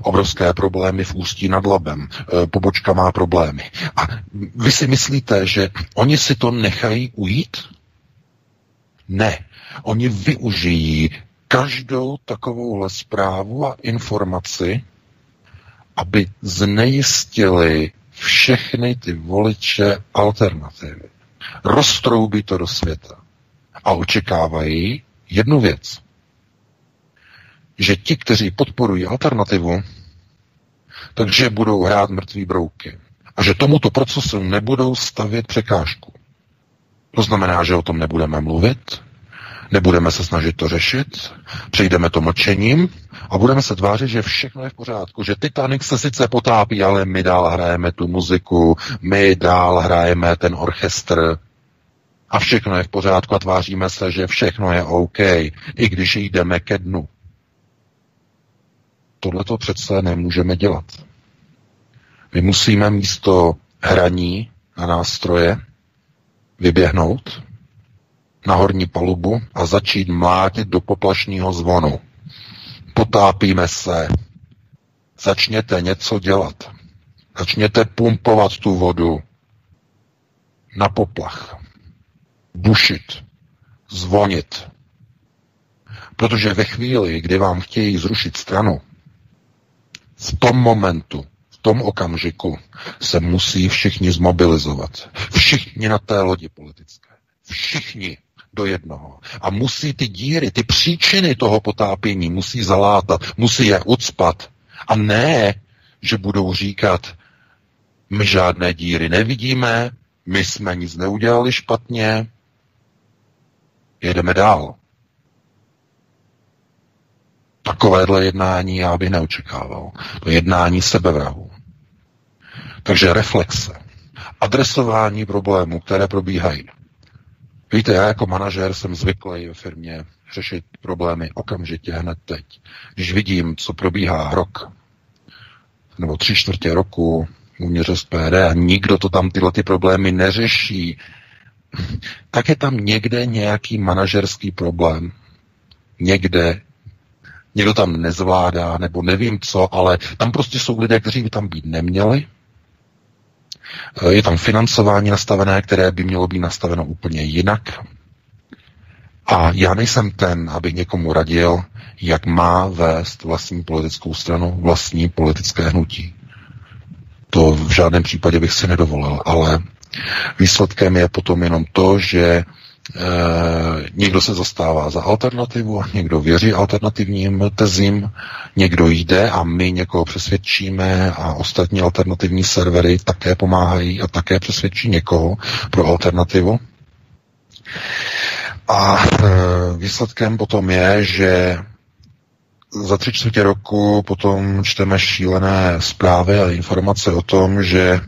Obrovské problémy v Ústí nad Labem, e, pobočka má problémy. A vy si myslíte, že oni si to nechají ujít? Ne. Oni využijí každou takovouhle zprávu a informaci, aby znejistili všechny ty voliče alternativy. Roztroubí to do světa a očekávají jednu věc. Že ti, kteří podporují alternativu, takže budou hrát mrtvý brouky. A že tomuto procesu nebudou stavět překážku. To znamená, že o tom nebudeme mluvit, nebudeme se snažit to řešit, přejdeme to mlčením a budeme se tvářit, že všechno je v pořádku, že Titanic se sice potápí, ale my dál hrajeme tu muziku, my dál hrajeme ten orchestr, a všechno je v pořádku a tváříme se, že všechno je OK, i když jdeme ke dnu. Tohle to přece nemůžeme dělat. My musíme místo hraní a nástroje vyběhnout na horní palubu a začít mlátit do poplašního zvonu. Potápíme se. Začněte něco dělat. Začněte pumpovat tu vodu na poplach bušit, zvonit. Protože ve chvíli, kdy vám chtějí zrušit stranu, v tom momentu, v tom okamžiku se musí všichni zmobilizovat. Všichni na té lodi politické. Všichni do jednoho. A musí ty díry, ty příčiny toho potápění musí zalátat, musí je ucpat. A ne, že budou říkat, my žádné díry nevidíme, my jsme nic neudělali špatně, jedeme dál. Takovéhle jednání já bych neočekával. To jednání sebevrahu. Takže reflexe. Adresování problémů, které probíhají. Víte, já jako manažer jsem zvyklý ve firmě řešit problémy okamžitě, hned teď. Když vidím, co probíhá rok, nebo tři čtvrtě roku uvnitř SPD a nikdo to tam tyhle ty problémy neřeší, tak je tam někde nějaký manažerský problém. Někde někdo tam nezvládá, nebo nevím co, ale tam prostě jsou lidé, kteří by tam být neměli. Je tam financování nastavené, které by mělo být nastaveno úplně jinak. A já nejsem ten, aby někomu radil, jak má vést vlastní politickou stranu, vlastní politické hnutí. To v žádném případě bych si nedovolil, ale Výsledkem je potom jenom to, že e, někdo se zastává za alternativu, někdo věří alternativním tezím, někdo jde a my někoho přesvědčíme a ostatní alternativní servery také pomáhají a také přesvědčí někoho pro alternativu. A e, výsledkem potom je, že za tři čtvrtě roku potom čteme šílené zprávy a informace o tom, že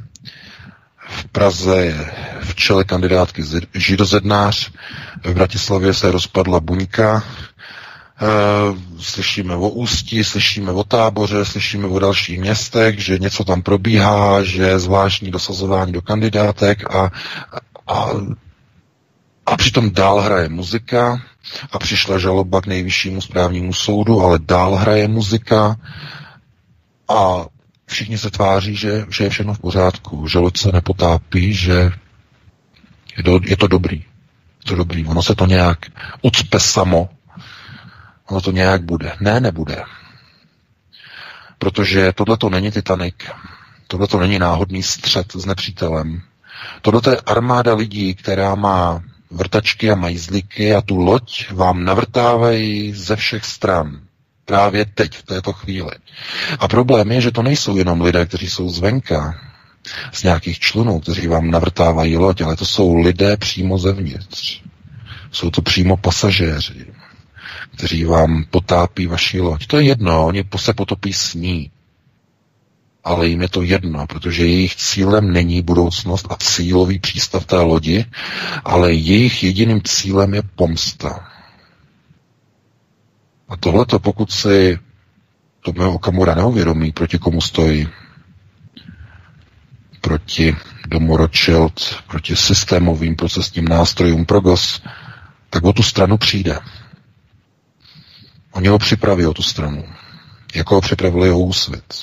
v Praze je v čele kandidátky židozednář, v Bratislavě se rozpadla buňka, eh, slyšíme o Ústí, slyšíme o táboře, slyšíme o dalších městech, že něco tam probíhá, že je zvláštní dosazování do kandidátek a, a, a přitom dál hraje muzika a přišla žaloba k nejvyššímu správnímu soudu, ale dál hraje muzika a všichni se tváří, že, že je všechno v pořádku, že loď se nepotápí, že je to, je to dobrý. Je to dobrý. Ono se to nějak ucpe samo. Ono to nějak bude. Ne, nebude. Protože tohle to není Titanic. Tohle to není náhodný střed s nepřítelem. Tohle je armáda lidí, která má vrtačky a majzliky a tu loď vám navrtávají ze všech stran. Právě teď, v této chvíli. A problém je, že to nejsou jenom lidé, kteří jsou zvenka, z nějakých člunů, kteří vám navrtávají loď, ale to jsou lidé přímo zevnitř. Jsou to přímo pasažéři, kteří vám potápí vaši loď. To je jedno, oni se potopí s ní. Ale jim je to jedno, protože jejich cílem není budoucnost a cílový přístav té lodi, ale jejich jediným cílem je pomsta. A tohleto, pokud si to mého Okamura neuvědomí, proti komu stojí, proti domu Rothschild, proti systémovým procesním nástrojům Progos, tak o tu stranu přijde. Oni ho připraví o tu stranu, jako ho připravili o úsvit.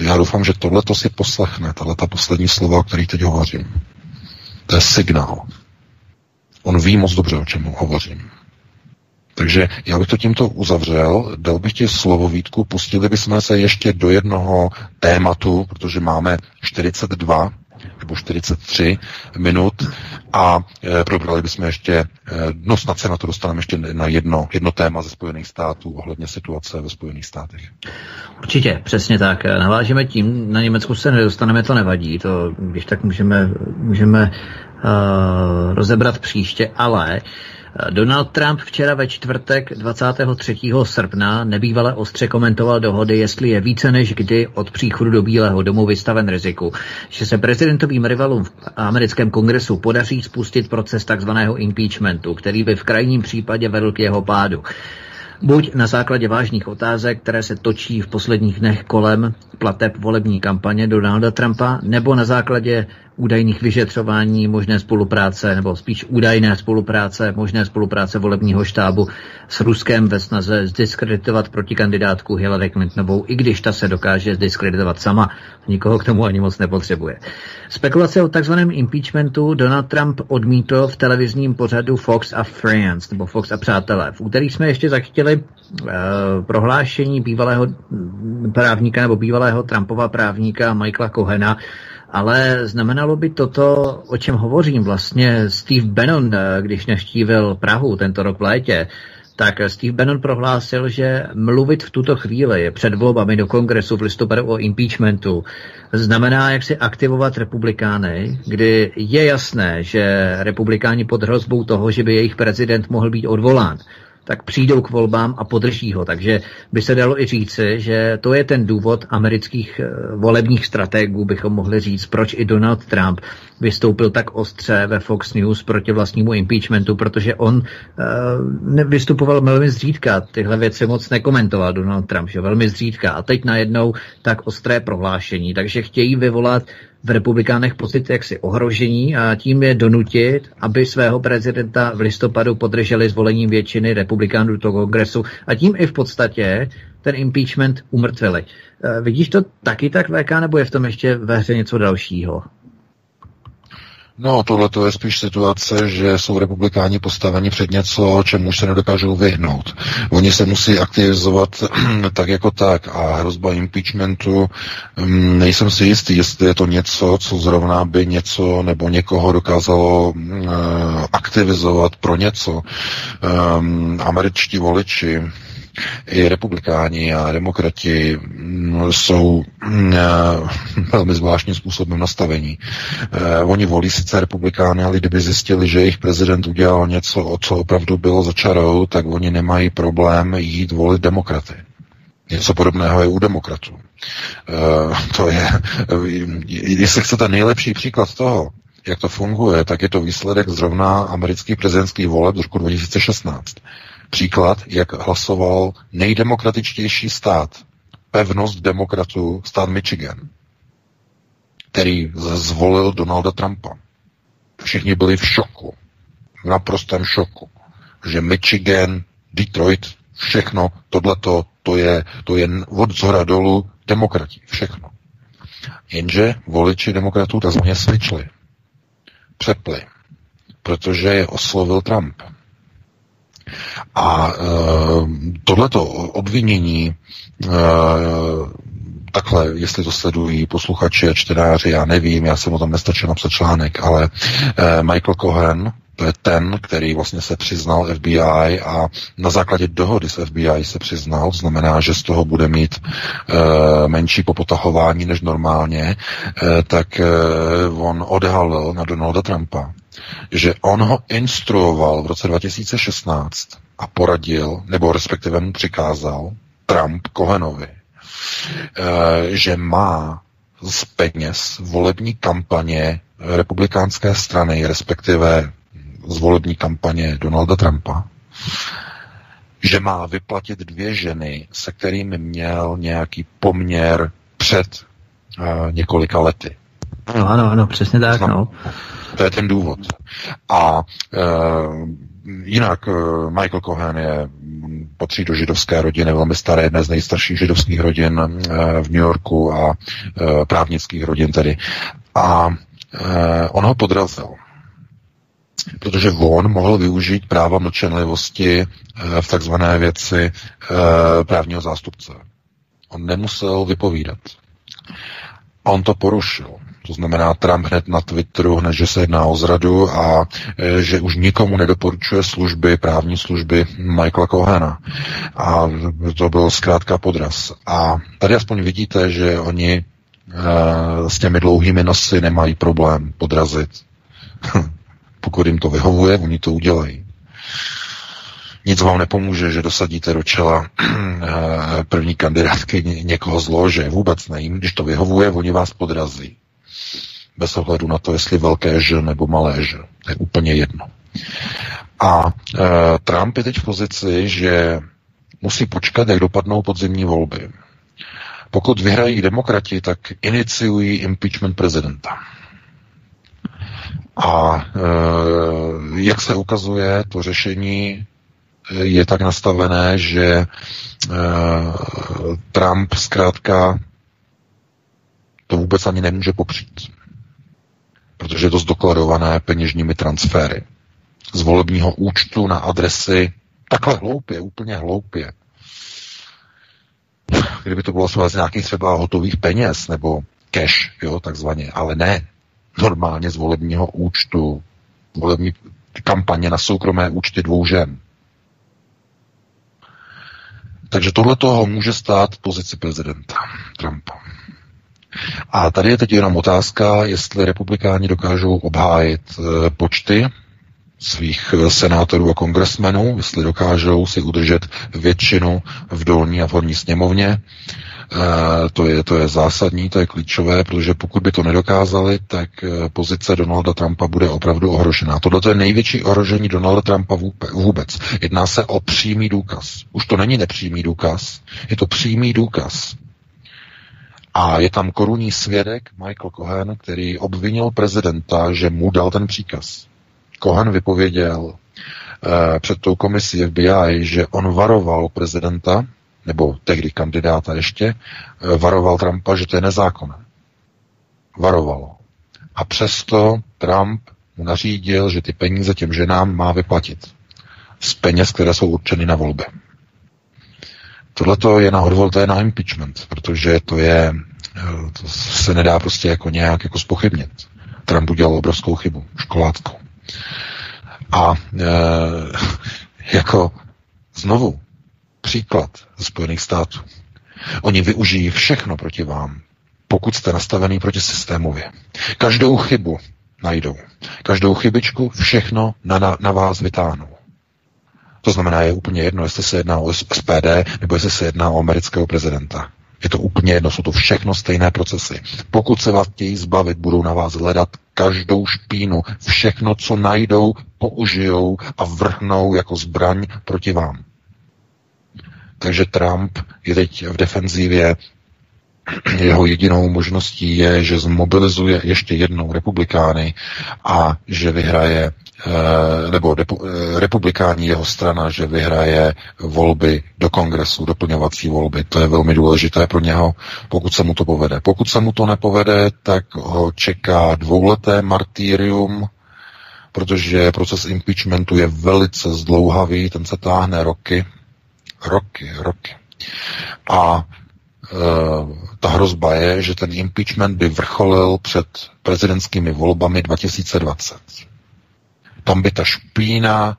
Já doufám, že tohle to si poslechne, tahle ta poslední slova, o kterých teď hovořím. To je signál. On ví moc dobře, o čem hovořím. Takže já bych to tímto uzavřel, dal bych ti slovo Vítku, pustili bychom se ještě do jednoho tématu, protože máme 42 nebo 43 minut a e, probrali bychom ještě, e, no snad se na to dostaneme ještě na jedno, jedno téma ze Spojených států ohledně situace ve Spojených státech. Určitě, přesně tak. Navážeme tím, na Německu se nedostaneme, to nevadí, to když tak můžeme, můžeme uh, rozebrat příště, ale Donald Trump včera ve čtvrtek 23. srpna nebývale ostře komentoval dohody, jestli je více než kdy od příchodu do Bílého domu vystaven riziku, že se prezidentovým rivalům v americkém kongresu podaří spustit proces takzvaného impeachmentu, který by v krajním případě vedl k jeho pádu. Buď na základě vážných otázek, které se točí v posledních dnech kolem plateb volební kampaně Donalda Trumpa, nebo na základě údajných vyšetřování, možné spolupráce, nebo spíš údajné spolupráce, možné spolupráce volebního štábu s Ruskem ve snaze zdiskreditovat protikandidátku Hillary Clintonovou, i když ta se dokáže zdiskreditovat sama. Nikoho k tomu ani moc nepotřebuje. Spekulace o takzvaném impeachmentu Donald Trump odmítl v televizním pořadu Fox a Friends, nebo Fox a přátelé. V úterý jsme ještě zachytili uh, prohlášení bývalého právníka nebo bývalého Trumpova právníka Michaela Kohena, ale znamenalo by toto, o čem hovořím vlastně Steve Bannon, eh, když naštívil Prahu tento rok v létě, tak Steve Bannon prohlásil, že mluvit v tuto chvíli před volbami do kongresu v listopadu o impeachmentu znamená jak si aktivovat republikány, kdy je jasné, že republikáni pod hrozbou toho, že by jejich prezident mohl být odvolán, tak přijdou k volbám a podrží ho. Takže by se dalo i říci, že to je ten důvod amerických eh, volebních strategů, bychom mohli říct, proč i Donald Trump vystoupil tak ostře ve Fox News proti vlastnímu impeachmentu, protože on uh, vystupoval velmi zřídka, tyhle věci moc nekomentoval Donald Trump, že velmi zřídka. A teď najednou tak ostré prohlášení, takže chtějí vyvolat v republikánech pocit jaksi ohrožení a tím je donutit, aby svého prezidenta v listopadu podrželi zvolením většiny republikánů do kongresu a tím i v podstatě ten impeachment umrtvili. E, vidíš to taky tak, VK, nebo je v tom ještě ve hře něco dalšího? No, tohle to je spíš situace, že jsou republikáni postaveni před něco, čemu se nedokážou vyhnout. Oni se musí aktivizovat tak jako tak a hrozba impeachmentu, mm, nejsem si jistý, jestli je to něco, co zrovna by něco nebo někoho dokázalo mm, aktivizovat pro něco. Um, američtí voliči i republikáni a demokrati mm, jsou mm, eh, velmi zvláštním způsobem nastavení. Eh, oni volí sice republikány, ale kdyby zjistili, že jejich prezident udělal něco, o co opravdu bylo za čarou, tak oni nemají problém jít volit demokraty. Něco podobného je u demokratů. Uh, to je, jestli chcete nejlepší příklad toho, jak to funguje, tak je to výsledek zrovna amerických prezidentských voleb z roku 2016 příklad, jak hlasoval nejdemokratičtější stát, pevnost demokratů, stát Michigan, který zvolil Donalda Trumpa. Všichni byli v šoku, v naprostém šoku, že Michigan, Detroit, všechno, tohleto, to je, to je od zhora dolů demokrati, všechno. Jenže voliči demokratů takzvaně svičli, přepli, protože je oslovil Trump. A e, tohleto obvinění e, takhle, jestli to sledují posluchači a čtenáři, já nevím, já jsem o tom nestačil napsat článek, ale e, Michael Cohen, To je ten, který vlastně se přiznal FBI a na základě dohody s FBI se přiznal, znamená, že z toho bude mít e, menší popotahování než normálně, e, tak e, on odhalil na Donalda Trumpa, že on ho instruoval v roce 2016 a poradil, nebo respektive mu přikázal Trump Kohenovi, e, že má z peněz volební kampaně republikánské strany, respektive z volební kampaně Donalda Trumpa, že má vyplatit dvě ženy, se kterými měl nějaký poměr před uh, několika lety. No, ano, ano, přesně tak, Znam, no. To je ten důvod. A uh, jinak uh, Michael Cohen je patří do židovské rodiny, velmi staré, jedné z nejstarších židovských rodin uh, v New Yorku a uh, právnických rodin tedy. A on ho podrazil protože on mohl využít práva mlčenlivosti eh, v takzvané věci eh, právního zástupce. On nemusel vypovídat. On to porušil. To znamená, Trump hned na Twitteru, hned, že se jedná o zradu a e, že už nikomu nedoporučuje služby, právní služby Michaela Cohena. A to byl zkrátka podraz. A tady aspoň vidíte, že oni e, s těmi dlouhými nosy nemají problém podrazit. Pokud jim to vyhovuje, oni to udělají. Nic vám nepomůže, že dosadíte do čela eh, první kandidátky někoho z lože. Vůbec ne. Když to vyhovuje, oni vás podrazí. Bez ohledu na to, jestli velké ž nebo malé ž. To je úplně jedno. A e, Trump je teď v pozici, že musí počkat, jak dopadnou podzimní volby. Pokud vyhrají demokrati, tak iniciují impeachment prezidenta. A e, jak se ukazuje, to řešení je tak nastavené, že e, Trump zkrátka to vůbec ani nemůže popřít. Protože je to zdokladované peněžními transfery. Z volebního účtu na adresy takhle hloupě, úplně hloupě. Kdyby to bylo z nějakých třeba hotových peněz nebo cash, jo, takzvaně, ale ne normálně z volebního účtu, volební kampaně na soukromé účty dvou žen. Takže tohle toho může stát pozici prezidenta Trumpa. A tady je teď jenom otázka, jestli republikáni dokážou obhájit e, počty svých e, senátorů a kongresmenů, jestli dokážou si udržet většinu v dolní a v horní sněmovně, Eh, to je, to je zásadní, to je klíčové, protože pokud by to nedokázali, tak eh, pozice Donalda Trumpa bude opravdu ohrožená. Tohle je největší ohrožení Donalda Trumpa vůbec. Jedná se o přímý důkaz. Už to není nepřímý důkaz, je to přímý důkaz. A je tam korunní svědek Michael Cohen, který obvinil prezidenta, že mu dal ten příkaz. Cohen vypověděl eh, před tou komisí FBI, že on varoval prezidenta, nebo tehdy kandidáta ještě, eh, varoval Trumpa, že to je nezákonné. Varoval. A přesto Trump mu nařídil, že ty peníze těm ženám má vyplatit. Z peněz, které jsou určeny na volby. Tohle je na odvol, to je na impeachment, protože to je, eh, to se nedá prostě jako nějak jako spochybnit. Trump udělal obrovskou chybu, školáckou. A e, jako znovu, příklad ze Spojených států. Oni využijí všechno proti vám, pokud jste nastavený proti systémově. Každou chybu najdou. Každou chybičku, všechno na, na, na vás vytáhnou. To znamená, je úplně jedno, jestli se jedná o SPD nebo jestli se jedná o amerického prezidenta. Je to úplně jedno, jsou to všechno stejné procesy. Pokud se vás chtějí zbavit, budou na vás hledat každou špínu, všechno, co najdou, použijou a vrhnou jako zbraň proti vám. Takže Trump je teď v defenzívě. Jeho jedinou možností je, že zmobilizuje ještě jednou republikány a že vyhraje, eh, nebo eh, republikáni jeho strana, že vyhraje volby do kongresu, doplňovací volby. To je velmi důležité pro něho, pokud se mu to povede. Pokud se mu to nepovede, tak ho čeká dvouleté martýrium, protože proces impeachmentu je velice zdlouhavý, ten se táhne roky, roky, roky. A ta hrozba je, že ten impeachment by vrcholil před prezidentskými volbami 2020. tam by ta špína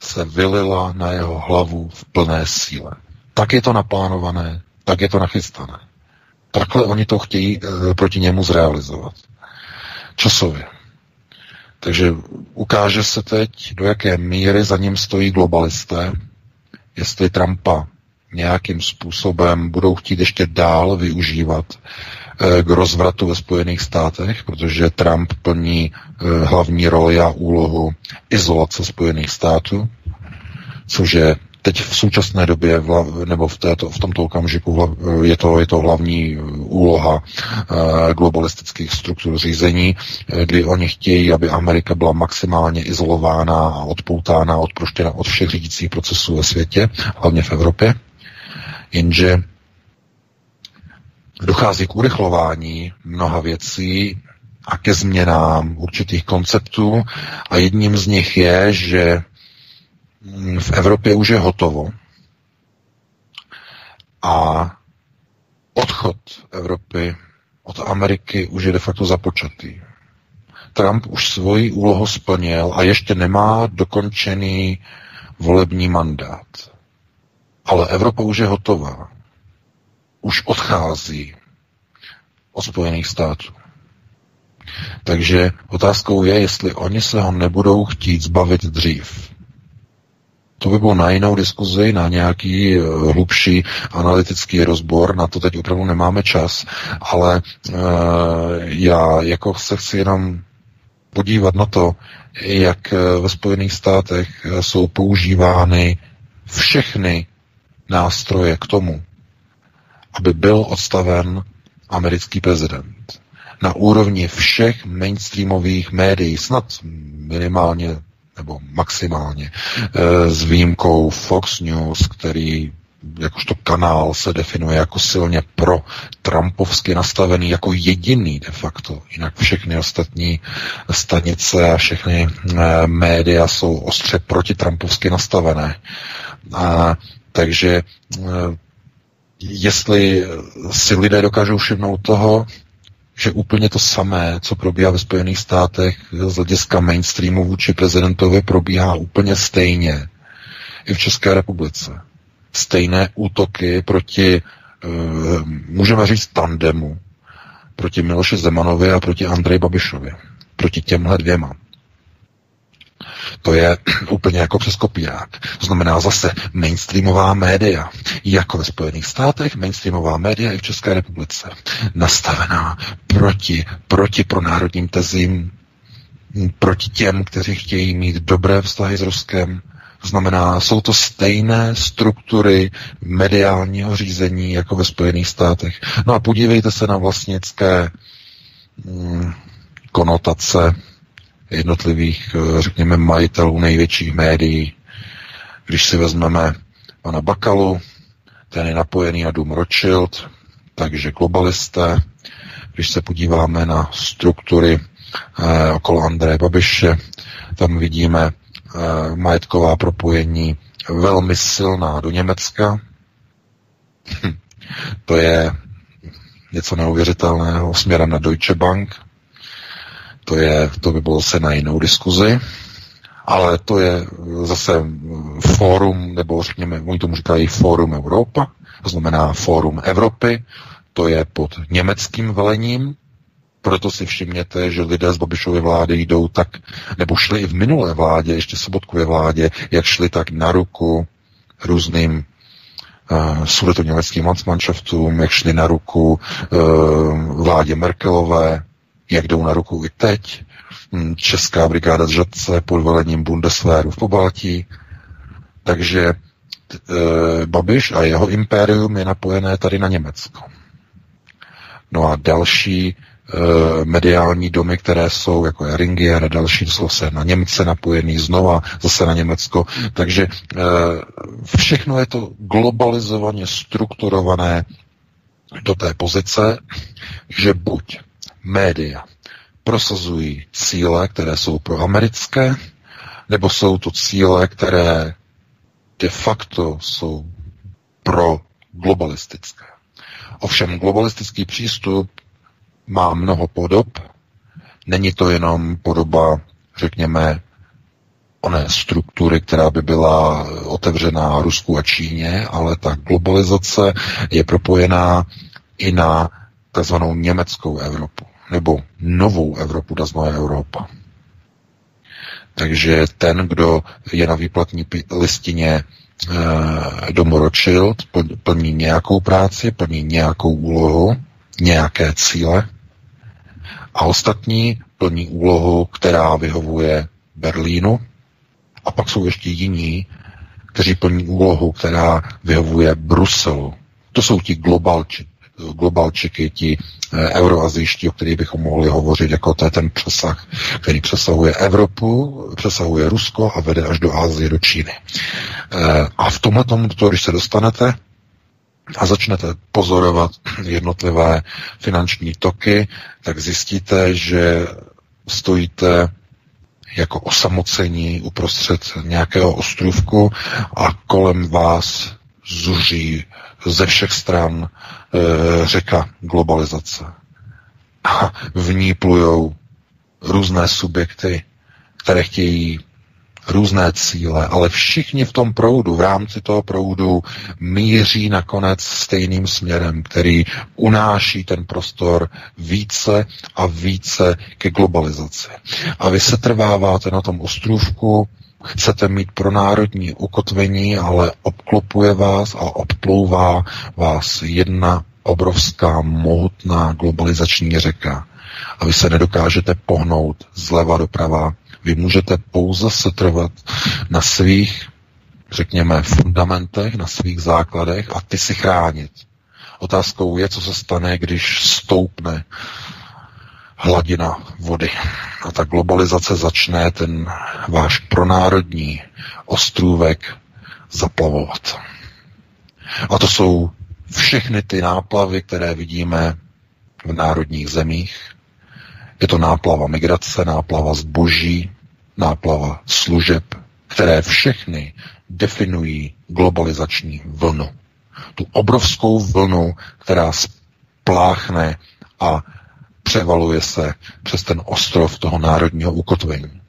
se vylila na jeho hlavu v plné síle. Tak je to naplánované, tak je to nachystané. Takhle oni to chtějí e, proti němu zrealizovat. Časově. Takže ukáže se teď, do jaké míry za ním stojí globalisté, jestli Trumpa nějakým způsobem budou chtít ještě dál využívat eh, k rozvratu ve Spojených státech, protože Trump plní eh, hlavní roli a úlohu izolace Spojených států, což je teď v současné době, nebo v, této, v tomto okamžiku je to, je to hlavní úloha eh, globalistických struktur řízení, kdy oni chtějí, aby Amerika byla maximálně izolována a odpoutána, odproštěna od všech řídících procesů ve světě, hlavně v Evropě. Jenže dochází k urychlování mnoha věcí a ke změnám určitých konceptů a jedním z nich je, že v Evropě už je hotovo a odchod Evropy od Ameriky už je de facto započatý. Trump už svoji úlohu splnil a ještě nemá dokončený volební mandát. Ale Evropa už je hotová. Už odchází od Spojených států. Takže otázkou je, jestli oni se ho nebudou chtít zbavit dřív. To by bylo na jinou diskuzi, na nějaký eh, hlubší analytický rozbor, na to teď opravdu nemáme čas, ale uh, já jako se chci jenom podívat na to, jak eh, ve Spojených státech jsou používány všechny nástroje k tomu, aby byl odstaven americký prezident. Na úrovni všech mainstreamových médií, snad minimálně nebo maximálně, eh, s výjimkou Fox News, který jakožto kanál se definuje jako silně pro Trumpovsky nastavený jako jediný de facto. Jinak všechny ostatní stanice a všechny e, média jsou ostře proti Trumpovsky nastavené. A takže eh, jestli si lidé dokážou všimnout toho, že úplně to samé, co probíhá ve Spojených státech z hlediska mainstreamu vůči prezidentovi, probíhá úplně stejně i v České republice. Stejné útoky proti, eh, můžeme říct, tandemu, proti Miloši Zemanovi a proti Andreji Babišovi. Proti těmhle dvěma. To je úplně jako přes kopírák. To znamená zase mainstreamová média, jako ve Spojených státech, mainstreamová média i v České republice, nastavená proti, proti pronárodním tezím, proti těm, kteří chtějí mít dobré vztahy s Ruskem, to znamená, jsou to stejné struktury mediálního řízení jako ve Spojených státech. No a podívejte se na vlastnické mm, konotace jednotlivých, eh, řekněme, majitelů největších médií. Když si vezmeme pana Bakalu, ten je napojený na Dům Rothschild, takže globalisté. Když se podíváme na struktury eh, okolo Andreje Babiše, tam vidíme eh, majetková propojení velmi silná do Německa. to je něco neuvěřitelného směrem na Deutsche Bank, to, je, to by bylo se na jinou diskuzi, ale to je zase fórum, nebo řekněme, oni tomu říkají Fórum Europa, to znamená Fórum Evropy, to je pod německým velením, proto si všimněte, že lidé z Babišovy vlády jdou tak, nebo šli i v minulé vládě, ještě Sobotkově vládě, jak šli tak na ruku různým uh, sudetoněmeckým Landsmannschaftům, jak šli na ruku uh, vládě Merkelové, jak jdou na ruku i teď. Hm, Česká brigáda z Žadce pod velením Bundeswehru v Pobaltí. Takže e, Babiš a jeho impérium je napojené tady na Německo. No a další e, mediální domy, které jsou jako Eringier a další, jsou se na Němce napojený znova, zase na Německo. Takže e, všechno je to globalizovaně strukturované do té pozice, že buď média prosazují cíle, které jsou pro americké, nebo jsou to cíle, které de facto jsou pro globalistické. Ovšem globalistický přístup má mnoho podob. Není to jenom podoba, řekněme, oné struktury, která by byla otevřená Rusku a Číně, ale ta globalizace je propojená i na takzvanou německou Evropu, nebo novou Evropu, takzvaná Evropa. Takže ten, kdo je na výplatní listině e, domoročil, plní nějakou práci, plní nějakou úlohu, nějaké cíle a ostatní plní úlohu, která vyhovuje Berlínu a pak jsou ještě jiní, kteří plní úlohu, která vyhovuje Bruselu. To jsou ti globalči, globalčiky, ti eh, euroazijští, o kterých bychom mohli hovořit, jako to je ten přesah, který přesahuje Evropu, přesahuje Rusko a vede až do Ázie, do Číny. Eh, a v tomhle tomu, když se dostanete a začnete pozorovat jednotlivé finanční toky, tak zjistíte, že stojíte jako osamocení uprostřed nějakého ostrůvku a kolem vás zuří ze všech stran řeka globalizace. A v ní plujou různé subjekty, které chtějí různé cíle, ale všichni v tom proudu, v rámci toho proudu míří nakonec stejným směrem, který unáší ten prostor více a více ke globalizaci. A vy se trváváte na tom ostrůvku, chcete mít pro národní ukotvení, ale obklopuje vás a obplouvá vás jedna obrovská, mohutná globalizační řeka. A vy se nedokážete pohnout zleva doprava vy můžete pouze se trvat na svých, řekněme, fundamentech, na svých základech a ty si chránit. Otázkou je, co se stane, když stoupne hladina vody. A ta globalizace začne ten váš pronárodní ostrůvek zaplavovat. A to jsou všechny ty náplavy, které vidíme v národních zemích. Je to náplava migrace, náplava zboží, náplava služeb, které všechny definují globalizační vlnu. Tu obrovskou vlnu, která spláchne a převaluje se přes ten ostrov toho národního ukotvení.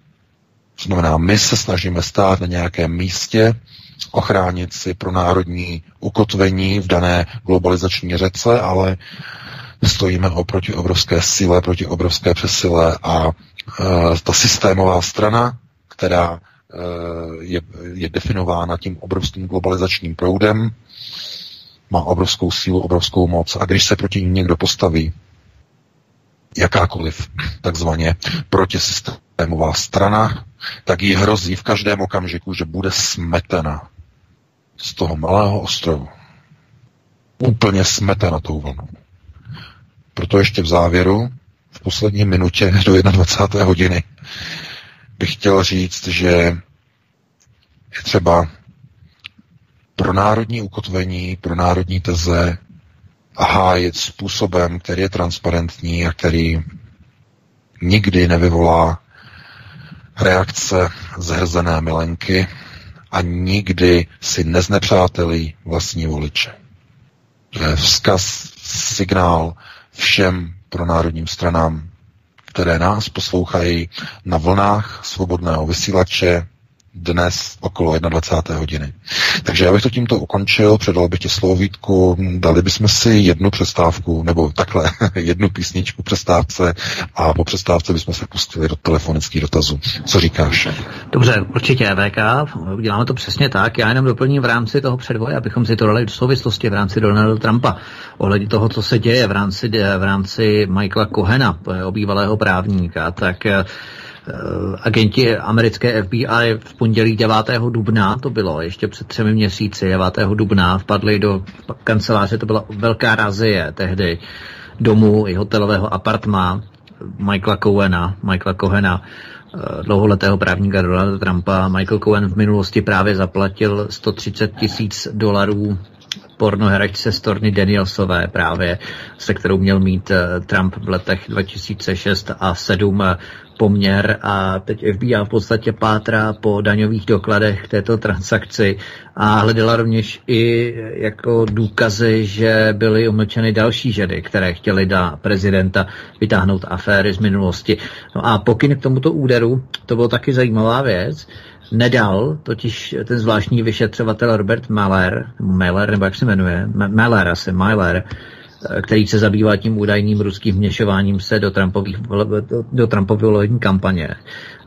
To znamená, my se snažíme stát na nějakém místě, ochránit si pro národní ukotvení v dané globalizační řece, ale stojíme oproti obrovské síle, proti obrovské přesile a Eh, ta systémová strana, která eh, je, je definována tím obrovským globalizačním proudem, má obrovskou sílu, obrovskou moc a když se proti ní někdo postaví, jakákoliv takzvaně protisystémová strana, tak jí hrozí v každém okamžiku, že bude smetena z toho malého ostrovu. Úplně smetena tou vlnou. Proto ještě v závěru v poslední minutě do 21. hodiny bych chtěl říct, že je třeba pro národní ukotvení, pro národní teze hájit způsobem, který je transparentní a který nikdy nevyvolá reakce zhrzené milenky a nikdy si neznepřátelí vlastní voliče. To je vzkaz, signál všem pro národním stranám, které nás poslouchají na vlnách svobodného vysílače dnes okolo 21. hodiny. Takže já bych to tímto ukončil, předal bych ti slovo Vítku, dali bychom si jednu přestávku, nebo takhle, jednu písničku přestávce a po přestávce bychom se pustili do telefonických dotazů. Co říkáš? Dobře, určitě VK, uděláme to přesně tak. Já jenom doplním v rámci toho předvoje, abychom si to dali do souvislosti v rámci Donalda Trumpa, ohledně toho, co se děje v rámci, v rámci Michaela Kohena, obývalého právníka, tak Eh, agenti americké FBI v pondělí 9. dubna, to bylo ještě před třemi měsíci, 9. dubna, vpadli do kanceláře, to byla velká razie tehdy, domu i hotelového apartma Michaela Cohena, Michaela Cohena, eh, dlouholetého právníka Donalda Trumpa. Michael Cohen v minulosti právě zaplatil 130 tisíc dolarů pornoherečce Storny Danielsové právě, se kterou měl mít eh, Trump v letech 2006 a 7 poměr a teď FBI v podstatě pátrá po daňových dokladech k této transakci a hledala rovněž i jako důkazy, že byly umlčeny další ženy, které chtěly na prezidenta vytáhnout aféry z minulosti. No a pokyn k tomuto úderu, to bylo taky zajímavá věc, nedal, totiž ten zvláštní vyšetřovatel Robert Maller, Maller, nebo jak se jmenuje, Maller asi, Maller, který se zabývá tím údajným ruským vměšováním se do, Trumpových, do, do Trumpovy volební kampaně.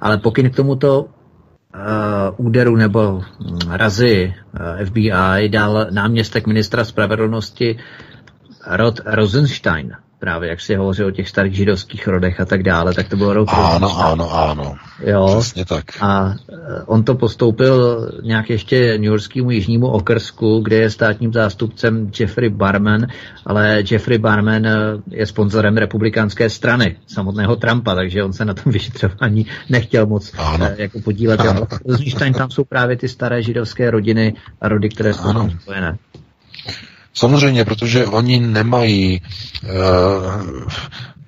Ale pokyn k tomuto uh, úderu nebo hm, razy uh, FBI dal náměstek ministra spravedlnosti Rod Rosenstein právě jak si hovořil o těch starých židovských rodech a tak dále, tak to bylo rok. Ano, ano, ano. Jo. Přesně tak. A eh, on to postoupil nějak ještě New Yorkskému jižnímu okrsku, kde je státním zástupcem Jeffrey Barman, ale Jeffrey Barman eh, je sponzorem republikánské strany, samotného Trumpa, takže on se na tom vyšetřování nechtěl moc ano. Eh, jako podílet. Ano. tam jsou právě ty staré židovské rodiny a rody, které jsou ano. spojené. Samozřejmě, protože oni nemají, uh,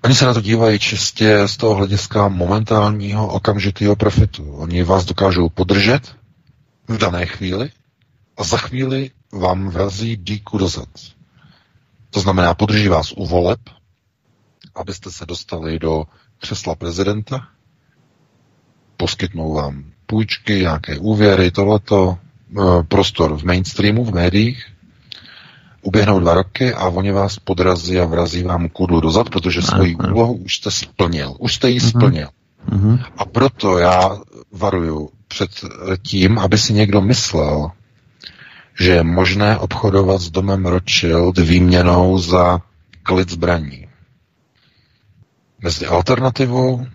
oni se na to dívají čistě z toho hlediska momentálního okamžitého profitu. Oni vás dokážou podržet v dané chvíli a za chvíli vám vrazí díku dozad. To znamená, podrží vás u voleb, abyste se dostali do křesla prezidenta, poskytnou vám půjčky, nějaké úvěry, tohleto, eh, prostor v mainstreamu, v médiích, uběhnou dva roky a oni vás podrazí a vrazí vám kudlu dozad, protože svoji úlohu už jste splnil. Už jste ji mhm. splnil. Mm-hmm. A proto já varuju před tím, aby si někdo myslel, že je možné obchodovat s domem Rothschild výměnou za klid zbraní. Mezi alternativou,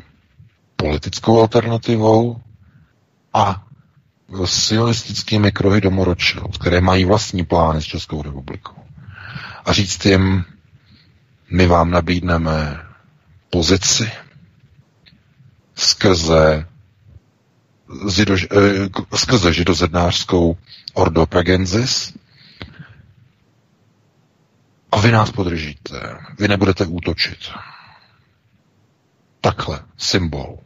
politickou alternativou a sionistickými kruhy domu Rothschild, které mají vlastní plány s Českou republikou. A říct jim, my vám nabídneme pozici skrze, zido, eh, skrze židozednářskou Ordo Pragensis a vy nás podržíte. Vy nebudete útočit. Takhle, symbol.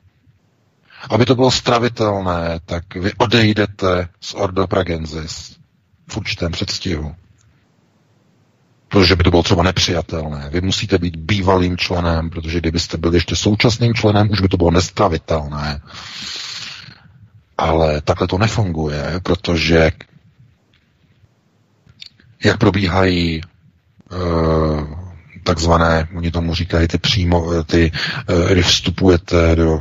Aby to bylo stravitelné, tak vy odejdete z Ordo Pragensis v určitém předstihu. Protože by to bylo třeba nepřijatelné. Vy musíte být bývalým členem, protože kdybyste byli ještě současným členem, už by to bylo nestravitelné. Ale takhle to nefunguje, protože jak probíhají uh, takzvané, oni tomu říkají ty přímo, ty, uh, když vstupujete do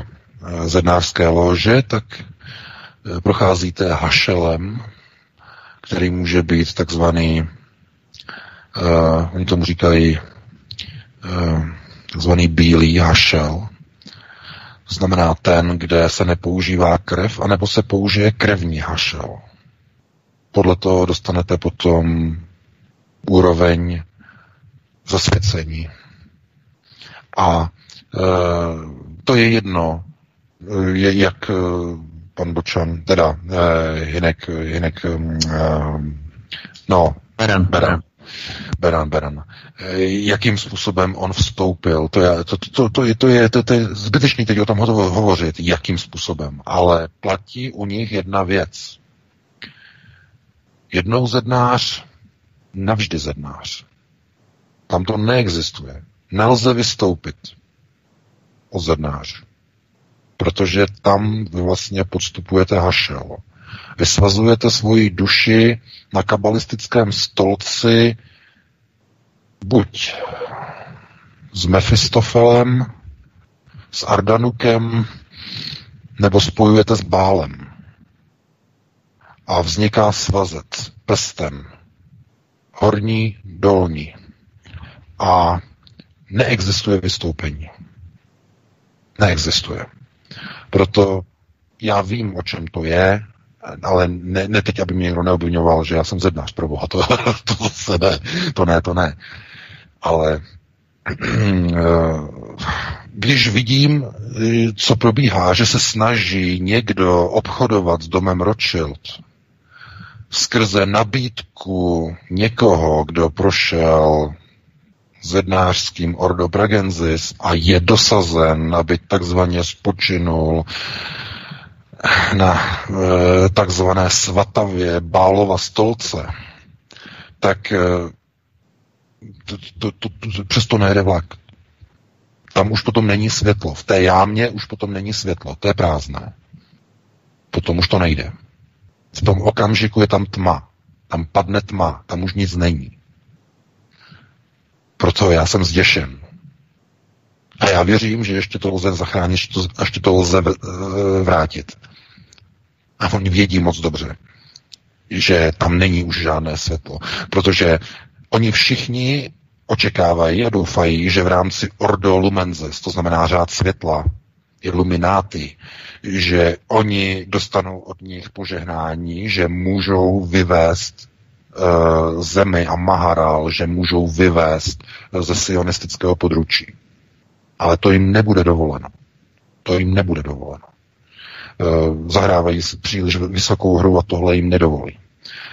zednářské lože, tak eh, procházíte hašelem, který může být takzvaný, uh, oni tomu říkají uh, takzvaný bílý hašel. To znamená ten, kde se nepoužívá krev, anebo se použije krevní hašel. Podle toho dostanete potom úroveň zasvěcení. A e, to je jedno, je, jak eh, pan Bočan, teda eh, Hinek, Hinek, eh, no, Beran, Beran. Beran, Beran. Eh, jakým způsobem on vstoupil, to je, to, to, to, je, to, je, to, to je zbytečný teď o tom hovořit, jakým způsobem, ale platí u nich jedna věc. Jednou zednář, navždy zednář. Tam to neexistuje. Nelze vystoupit od zednáře protože tam vlastně podstupujete hašel. Vy svazujete svoji duši na kabalistickém stolci buď s Mefistofelem, s Ardanukem, nebo spojujete s Bálem. A vzniká svazec prstem. Horní, dolní. A neexistuje vystoupení. Neexistuje. Proto já vím, o čem to je, ale ne, ne teď, aby mě někdo neobvinoval, že já jsem zednář pro boha, to, to se ne, to ne, to ne. Ale když vidím, co probíhá, že se snaží někdo obchodovat s domem Rothschild skrze nabídku někoho, kdo prošel zednářským Ordo Bragensis a je dosazen, aby takzvaně spočinul na e, takzvané svatavě Bálova stolce, tak e, to, to, to, to, přesto nejde vlak. Tam už potom není světlo. V té jámě už potom není světlo. To je prázdné. potom už to nejde. V tom okamžiku je tam tma. Tam padne tma, tam už nic není. Proto já jsem zděšen. A já věřím, že ještě to lze zachránit, ještě to lze vrátit. A oni vědí moc dobře, že tam není už žádné světlo. Protože oni všichni očekávají a doufají, že v rámci Ordo Lumenzes, to znamená řád světla, ilumináty, že oni dostanou od nich požehnání, že můžou vyvést zemi a Maharal, že můžou vyvést ze sionistického područí. Ale to jim nebude dovoleno. To jim nebude dovoleno. Uh, zahrávají příliš vysokou hru a tohle jim nedovolí.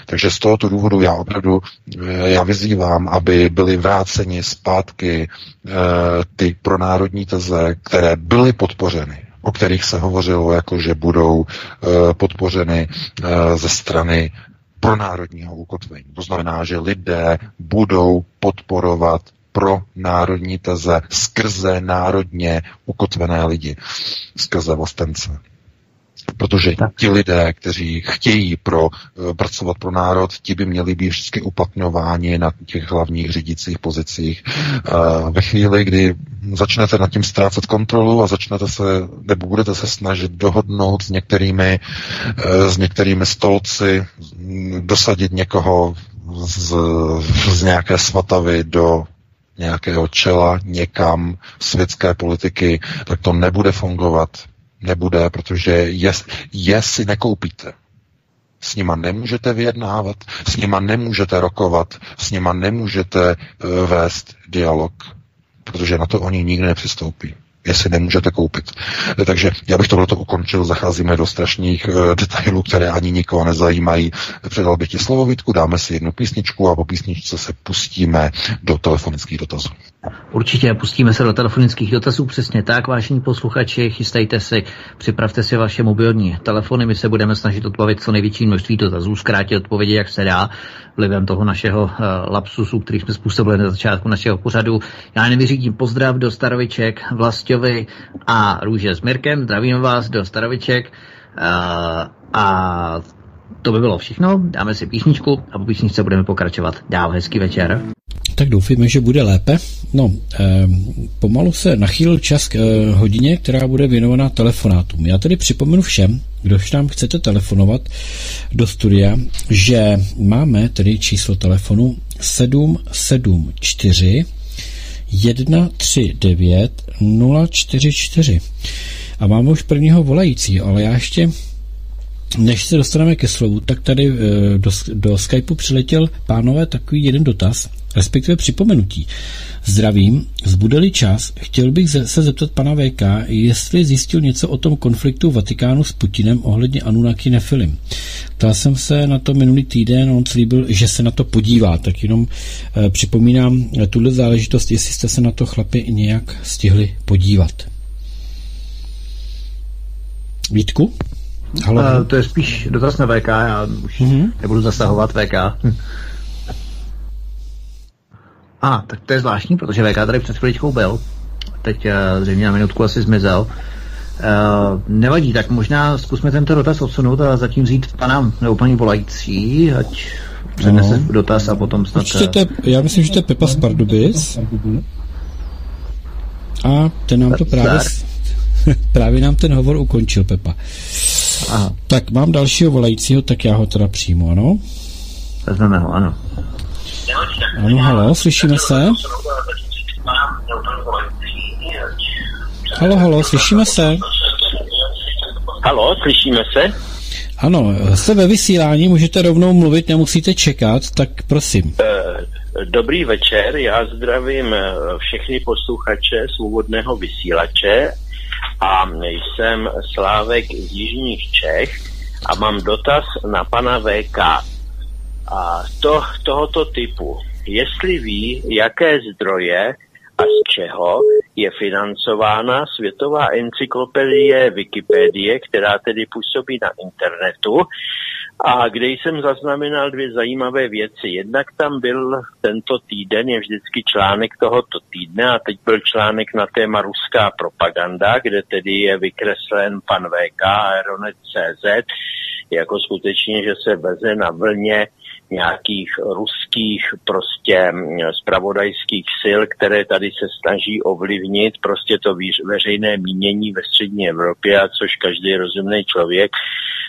Takže z tohoto důvodu já opravdu eh, já vyzývám, aby byly vráceni zpátky ty pronárodní teze, které byly podpořeny o kterých se hovořilo, jako že budou podpořeny ze strany pronárodního ukotvení. To znamená, že lidé budou podporovat pro národní teze skrze národně ukotvené lidi, skrze vlastence. Protože tak. ti lidé, kteří chtějí pro, eh, pracovat pro národ, ti by měli být vždycky uplatňováni na těch hlavních řídících pozicích. Ve chvíli, kdy začnete nad tím ztrácet kontrolu a začnete se, nebo budete se snažit dohodnout s některými, eh, s některými stolci, dosadit někoho z, z nějaké svatavy do nějakého čela někam světské politiky, tak to nebude fungovat nebude, protože je, je si nekoupíte. S nima nemůžete vyjednávat, s nima nemůžete rokovat, s nima nemůžete uh, vést dialog, protože na to oni nikdy nepřistoupí jestli nemůžete koupit. Takže já bych tohle ukončil, zacházíme do strašných uh, detailů, které ani nikoho nezajímají. Předal bych ti slovo, Vítku, dáme si jednu písničku a po písničce se pustíme do telefonických dotazů. Určitě, pustíme se do telefonických dotazů, přesně tak, vážení posluchači, chystejte si, připravte si vaše mobilní telefony, my se budeme snažit odpovědět co největší množství dotazů, zkrátit odpovědi, jak se dá, vlivem toho našeho uh, lapsusu, který jsme způsobili na začátku našeho pořadu. Já nevyřídím pozdrav do Staroviček, Vlastiovi a Růže s Mirkem, zdravím vás do Staroviček uh, a to by bylo všechno, dáme si písničku a po písničce budeme pokračovat dál. Hezký večer. Tak doufíme, že bude lépe. No, eh, pomalu se nachýlil čas k eh, hodině, která bude věnovaná telefonátům. Já tedy připomenu všem, kdož nám chcete telefonovat do studia, že máme tedy číslo telefonu 774 139 044. A máme už prvního volajícího, ale já ještě než se dostaneme ke slovu, tak tady eh, do, do Skypeu přiletěl pánové takový jeden dotaz, respektive připomenutí. Zdravím, zbude-li čas, chtěl bych se zeptat pana VK, jestli zjistil něco o tom konfliktu Vatikánu s Putinem ohledně Anunnaki Nefilim. Ptal jsem se na to minulý týden, on slíbil, že se na to podívá, tak jenom e, připomínám tuhle záležitost, jestli jste se na to chlapi nějak stihli podívat. Vítku? Halo. Uh, to je spíš dotaz na VK, já už mm-hmm. nebudu zasahovat VK. A, tak to je zvláštní, protože VK tady před chviličkou byl. Teď uh, zřejmě na minutku asi zmizel. Uh, nevadí, tak možná zkusme tento dotaz odsunout a zatím vzít pana nebo paní volající, ať přednese no. dotaz a potom snad... Určitě to je, já myslím, že to je Pepa z Pardubic. A ten nám to právě, právě nám ten hovor ukončil, Pepa. Aha. Tak mám dalšího volajícího, tak já ho teda přijmu, ano? Vezmeme ho, ano. Ano, halo, slyšíme se? Halo, halo, slyšíme se? Halo, slyšíme se? Ano, jste ve vysílání, můžete rovnou mluvit, nemusíte čekat, tak prosím. Eh, dobrý večer, já zdravím eh, všechny posluchače svobodného vysílače a jsem Slávek z Jižních Čech a mám dotaz na pana VK. A to, tohoto typu. Jestli ví, jaké zdroje a z čeho je financována světová encyklopedie Wikipedie, která tedy působí na internetu a kde jsem zaznamenal dvě zajímavé věci. Jednak tam byl tento týden, je vždycky článek tohoto týdne a teď byl článek na téma ruská propaganda, kde tedy je vykreslen pan VK Aeronet.cz jako skutečně, že se veze na vlně nějakých ruských prostě spravodajských sil, které tady se snaží ovlivnit prostě to veřejné mínění ve střední Evropě, a což každý rozumný člověk,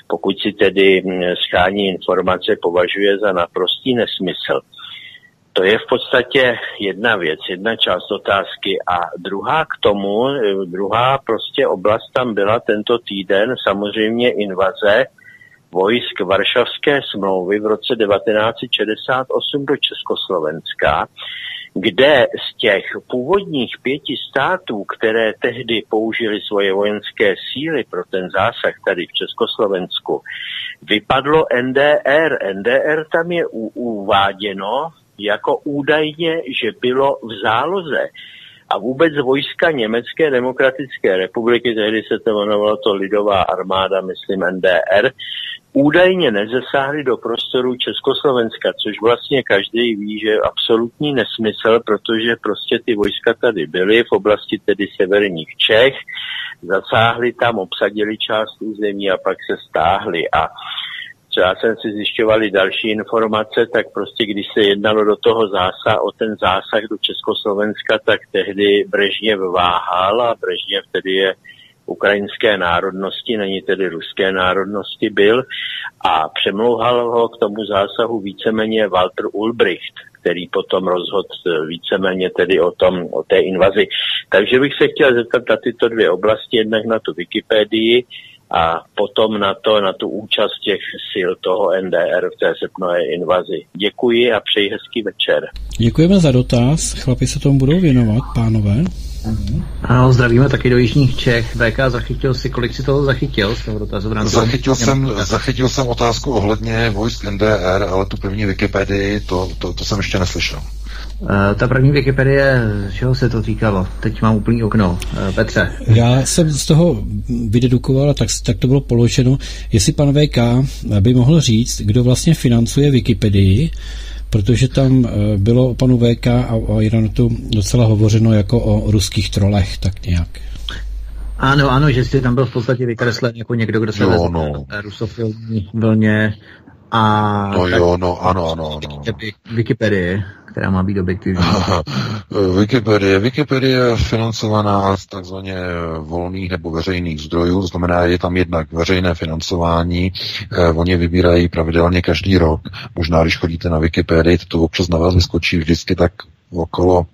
pokud si tedy schání informace, považuje za naprostý nesmysl. To je v podstatě jedna věc, jedna část otázky. A druhá k tomu, druhá prostě oblast tam byla tento týden, samozřejmě invaze vojsk Varšavské smlouvy v roce 1968 do Československa, kde z těch původních pěti států, které tehdy použili svoje vojenské síly pro ten zásah tady v Československu, vypadlo NDR. NDR tam je uváděno jako údajně, že bylo v záloze. A vůbec vojska Německé demokratické republiky, tehdy se to jmenovalo to Lidová armáda, myslím NDR, údajně nezasáhli do prostoru Československa, což vlastně každý ví, že je absolutní nesmysl, protože prostě ty vojska tady byly v oblasti tedy severních Čech, zasáhli tam, obsadili část území a pak se stáhli a já jsem si zjišťovali další informace, tak prostě když se jednalo do toho zásah, o ten zásah do Československa, tak tehdy Brežněv váhal a Brežněv tedy je ukrajinské národnosti, není tedy ruské národnosti byl a přemlouhal ho k tomu zásahu víceméně Walter Ulbricht, který potom rozhodl víceméně tedy o, tom, o té invazi. Takže bych se chtěl zeptat na tyto dvě oblasti, jednak na tu Wikipedii a potom na to, na tu účast těch sil toho NDR v té srpnové invazi. Děkuji a přeji hezký večer. Děkujeme za dotaz. Chlapi se tomu budou věnovat, pánové. Ano, zdravíme taky do Jižních Čech. VK, zachytil si, kolik si toho zachytil z toho dotazu? Zachytil jsem, zachytil jsem otázku ohledně vojsk NDR, ale tu první Wikipedii, to, to, to jsem ještě neslyšel. Uh, ta první Wikipedie, čeho se to týkalo? Teď mám úplný okno. Uh, Petře. Já jsem z toho vydedukoval, tak, tak to bylo položeno, jestli pan VK by mohl říct, kdo vlastně financuje Wikipedii, protože tam eh, bylo o panu VK a o Iranotu docela hovořeno jako o ruských trolech, tak nějak. Ano, ano, že jsi tam byl v podstatě vykreslen jako někdo, kdo se jo, no. rusofilní vlně a... No jo, no, ano, ano, ano. Wikipedie která má být objektivní? Wikipedie. Wikipedie je financovaná z takzvaně volných nebo veřejných zdrojů, to znamená, je tam jednak veřejné financování, eh, oni vybírají pravidelně každý rok. Možná, když chodíte na Wikipedii, to občas na vás vyskočí vždycky tak okolo,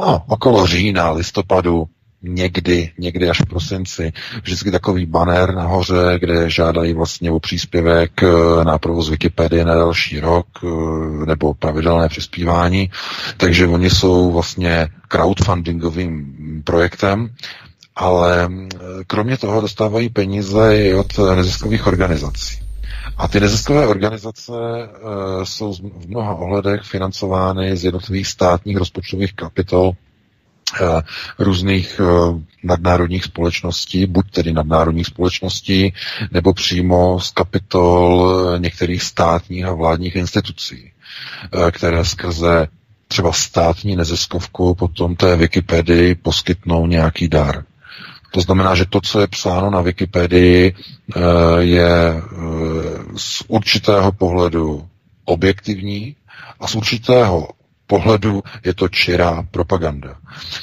no, okolo října, listopadu, někdy, někdy až v prosinci, vždycky takový banner nahoře, kde žádají vlastně o příspěvek eh, na provoz Wikipedie na další rok eh, nebo pravidelné přispívání. Takže oni jsou vlastně crowdfundingovým projektem, ale eh, kromě toho dostávají peníze i od neziskových organizací. A ty neziskové organizace jsou v mnoha ohledech financovány z jednotlivých státních rozpočtových kapitol různých eh, nadnárodních společností, buď tedy nadnárodních společností, nebo přímo z kapitol eh, některých státních a vládních institucí, které skrze třeba státní neziskovku potom té Wikipedii poskytnou nějaký dar. To znamená, že to, co je psáno na Wikipedii, je z určitého pohledu objektivní a z určitého pohledu je to čirá propaganda.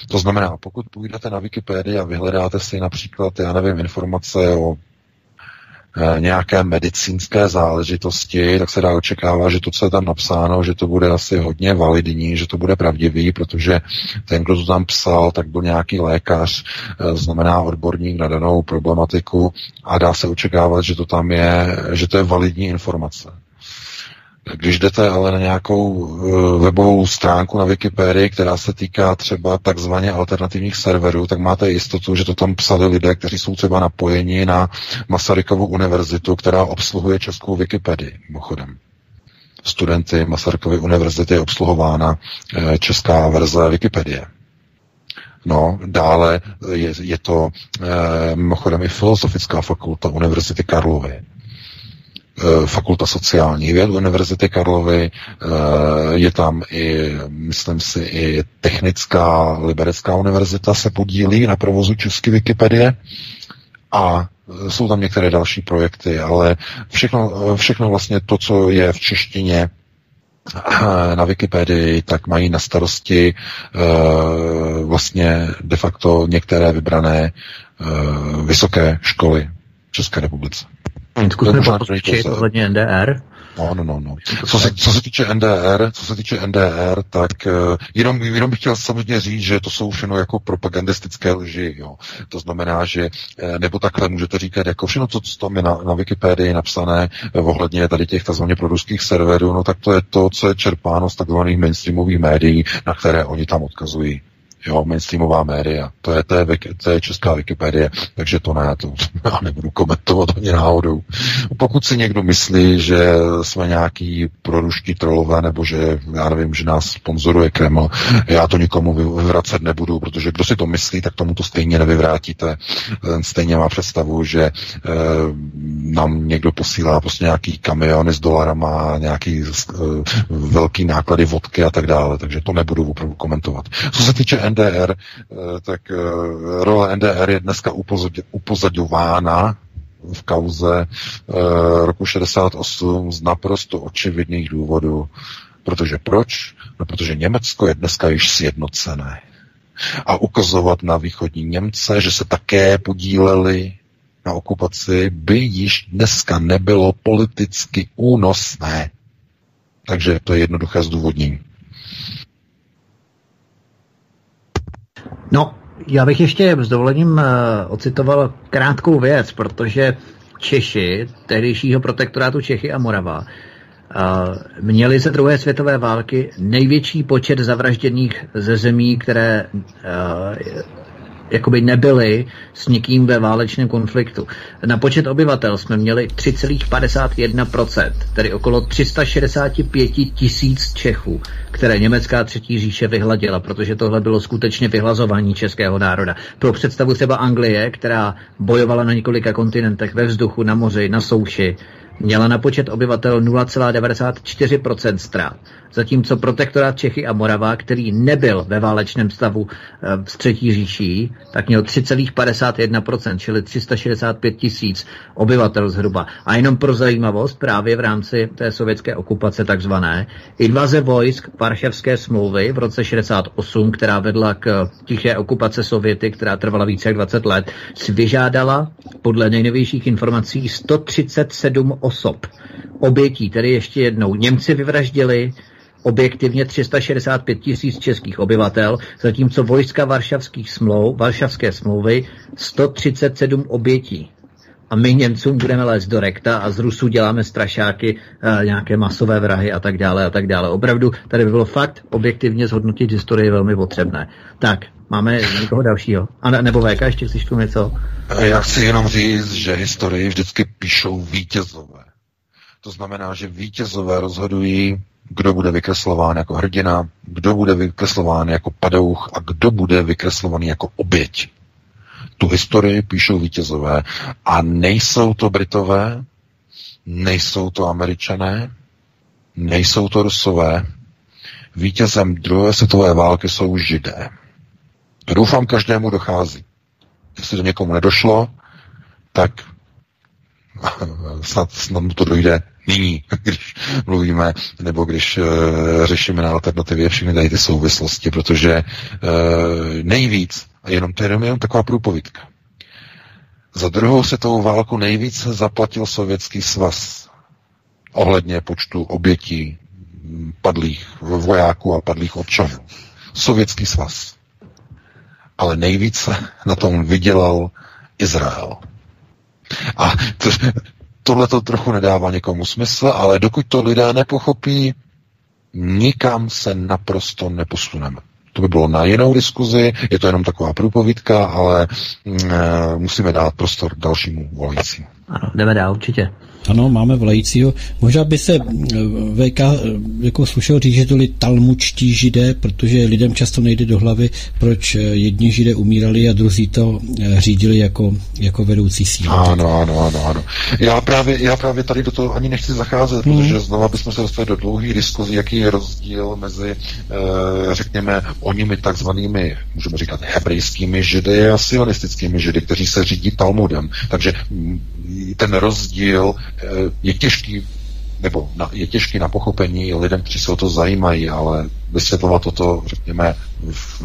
To znamená, pokud půjdete na Wikipedii a vyhledáte si například, já nevím, informace o e, nějaké medicínské záležitosti, tak se dá očekávat, že to, co je tam napsáno, že to bude asi hodně validní, že to bude pravdivý, protože ten, kdo to tam psal, tak byl nějaký lékař, e, znamená odborník na danou problematiku a dá se očekávat, že to tam je, že to je validní informace. Když jdete ale na nějakou eh, webovou stránku na Wikipedii, která se týká třeba takzvaně alternativních serverů, tak máte jistotu, že to tam psali lidé, kteří jsou třeba napojeni na Masarykovu univerzitu, která obsluhuje českou Wikipedii, mimochodem. Studenty Masarykovy univerzity je obsluhována eh, česká verze Wikipedie. No, dále je, je to e, mimochodem i filozofická fakulta Univerzity Karlovy. E, fakulta sociální věd Univerzity Karlovy, e, je tam i, myslím si, i technická liberecká univerzita se podílí na provozu české Wikipedie a jsou tam některé další projekty, ale všechno, všechno vlastně to, co je v češtině, na Wikipedii, tak mají na starosti vlastně de facto některé vybrané vysoké školy v České republice. Zkusme ohledně NDR. No, no, no, no. Co se, co se týče NDR, co se týče NDR, tak uh, jenom, jenom bych chtěl samozřejmě říct, že to jsou všechno jako propagandistické lži, jo. To znamená, že uh, nebo takhle můžete říkat, jako všechno, co, co tam je na, na Wikipedii napsané uh, ohledně tady těch takzvaně proruských serverů, no tak to je to, co je čerpáno z takzvaných mainstreamových médií, na které oni tam odkazují jo, mainstreamová média. To je, to je, to je česká Wikipedie, takže to ne, to já nebudu komentovat ani náhodou. Pokud si někdo myslí, že jsme nějaký proruští trolové, nebo že, já nevím, že nás sponzoruje Kreml, já to nikomu vyvracet nebudu, protože kdo si to myslí, tak tomu to stejně nevyvrátíte. Stejně má představu, že e, nám někdo posílá prostě nějaký kamiony s dolarama, nějaký e, velký náklady vodky a tak dále, takže to nebudu opravdu komentovat. Co se týče NDR, eh, tak eh, role NDR je dneska upozadována v kauze eh, roku 68 z naprosto očividných důvodů. Protože proč? No, protože Německo je dneska již sjednocené. A ukazovat na východní Němce, že se také podíleli na okupaci, by již dneska nebylo politicky únosné. Takže to je jednoduché zdůvodnění. No, já bych ještě s dovolením uh, ocitoval krátkou věc, protože Češi, tehdejšího protektorátu Čechy a Morava, uh, měli ze druhé světové války největší počet zavražděných ze zemí, které uh, jakoby nebyli s někým ve válečném konfliktu. Na počet obyvatel jsme měli 3,51%, tedy okolo 365 tisíc Čechů, které německá třetí říše vyhladila, protože tohle bylo skutečně vyhlazování českého národa. Pro představu třeba Anglie, která bojovala na několika kontinentech ve vzduchu, na moři, na souši, měla na počet obyvatel 0,94% ztrát zatímco protektorát Čechy a Morava, který nebyl ve válečném stavu v eh, třetí říší, tak měl 3,51%, čili 365 tisíc obyvatel zhruba. A jenom pro zajímavost, právě v rámci té sovětské okupace takzvané, invaze vojsk Varšavské smlouvy v roce 68, která vedla k tiché okupace Sověty, která trvala více jak 20 let, si vyžádala podle nejnovějších informací 137 osob obětí, tedy ještě jednou Němci vyvraždili, objektivně 365 tisíc českých obyvatel, zatímco vojska varšavských smlou, varšavské smlouvy 137 obětí. A my Němcům budeme lézt do rekta a z Rusů děláme strašáky, e, nějaké masové vrahy a tak dále a tak dále. Opravdu tady by bylo fakt objektivně zhodnotit historii velmi potřebné. Tak, máme někoho dalšího. A ne, nebo VK, ještě chceš tu něco? Já chci jenom říct, že historii vždycky píšou vítězové. To znamená, že vítězové rozhodují kdo bude vykreslován jako hrdina, kdo bude vykreslován jako padouch a kdo bude vykreslovaný jako oběť. Tu historii píšou vítězové. A nejsou to Britové, nejsou to Američané, nejsou to Rusové. Vítězem druhé světové války jsou Židé. Doufám, každému dochází. Jestli to někomu nedošlo, tak snad, snad mu to dojde nyní, když mluvíme, nebo když uh, řešíme na alternativě všechny tady ty souvislosti, protože uh, nejvíc, a jenom to je jenom taková průpovídka, za druhou světovou válku nejvíc zaplatil Sovětský svaz ohledně počtu obětí padlých vojáků a padlých občanů. Sovětský svaz. Ale nejvíce na tom vydělal Izrael. A to, tohle to trochu nedává někomu smysl, ale dokud to lidé nepochopí, nikam se naprosto neposuneme. To by bylo na jinou diskuzi, je to jenom taková průpovídka, ale e, musíme dát prostor dalšímu volajícímu. Ano, jdeme dál, určitě. Ano, máme volajícího. Možná by se eh, VK eh, jako slušel říct, že to byli talmučtí židé, protože lidem často nejde do hlavy, proč eh, jedni židé umírali a druzí to řídili jako, jako vedoucí síly. Ano, ano, ano, ano. Já právě, já právě tady do toho ani nechci zacházet, hmm. protože znova bychom se dostali do dlouhých diskuzí, jaký je rozdíl mezi, řekněme, onimi takzvanými, můžeme říkat, hebrejskými židy a sionistickými židy, kteří se řídí Talmudem. Takže mm, ten rozdíl Eh, je těžký nebo na, je těžký na pochopení lidem, kteří se o to zajímají, ale vysvětlovat toto, řekněme, v,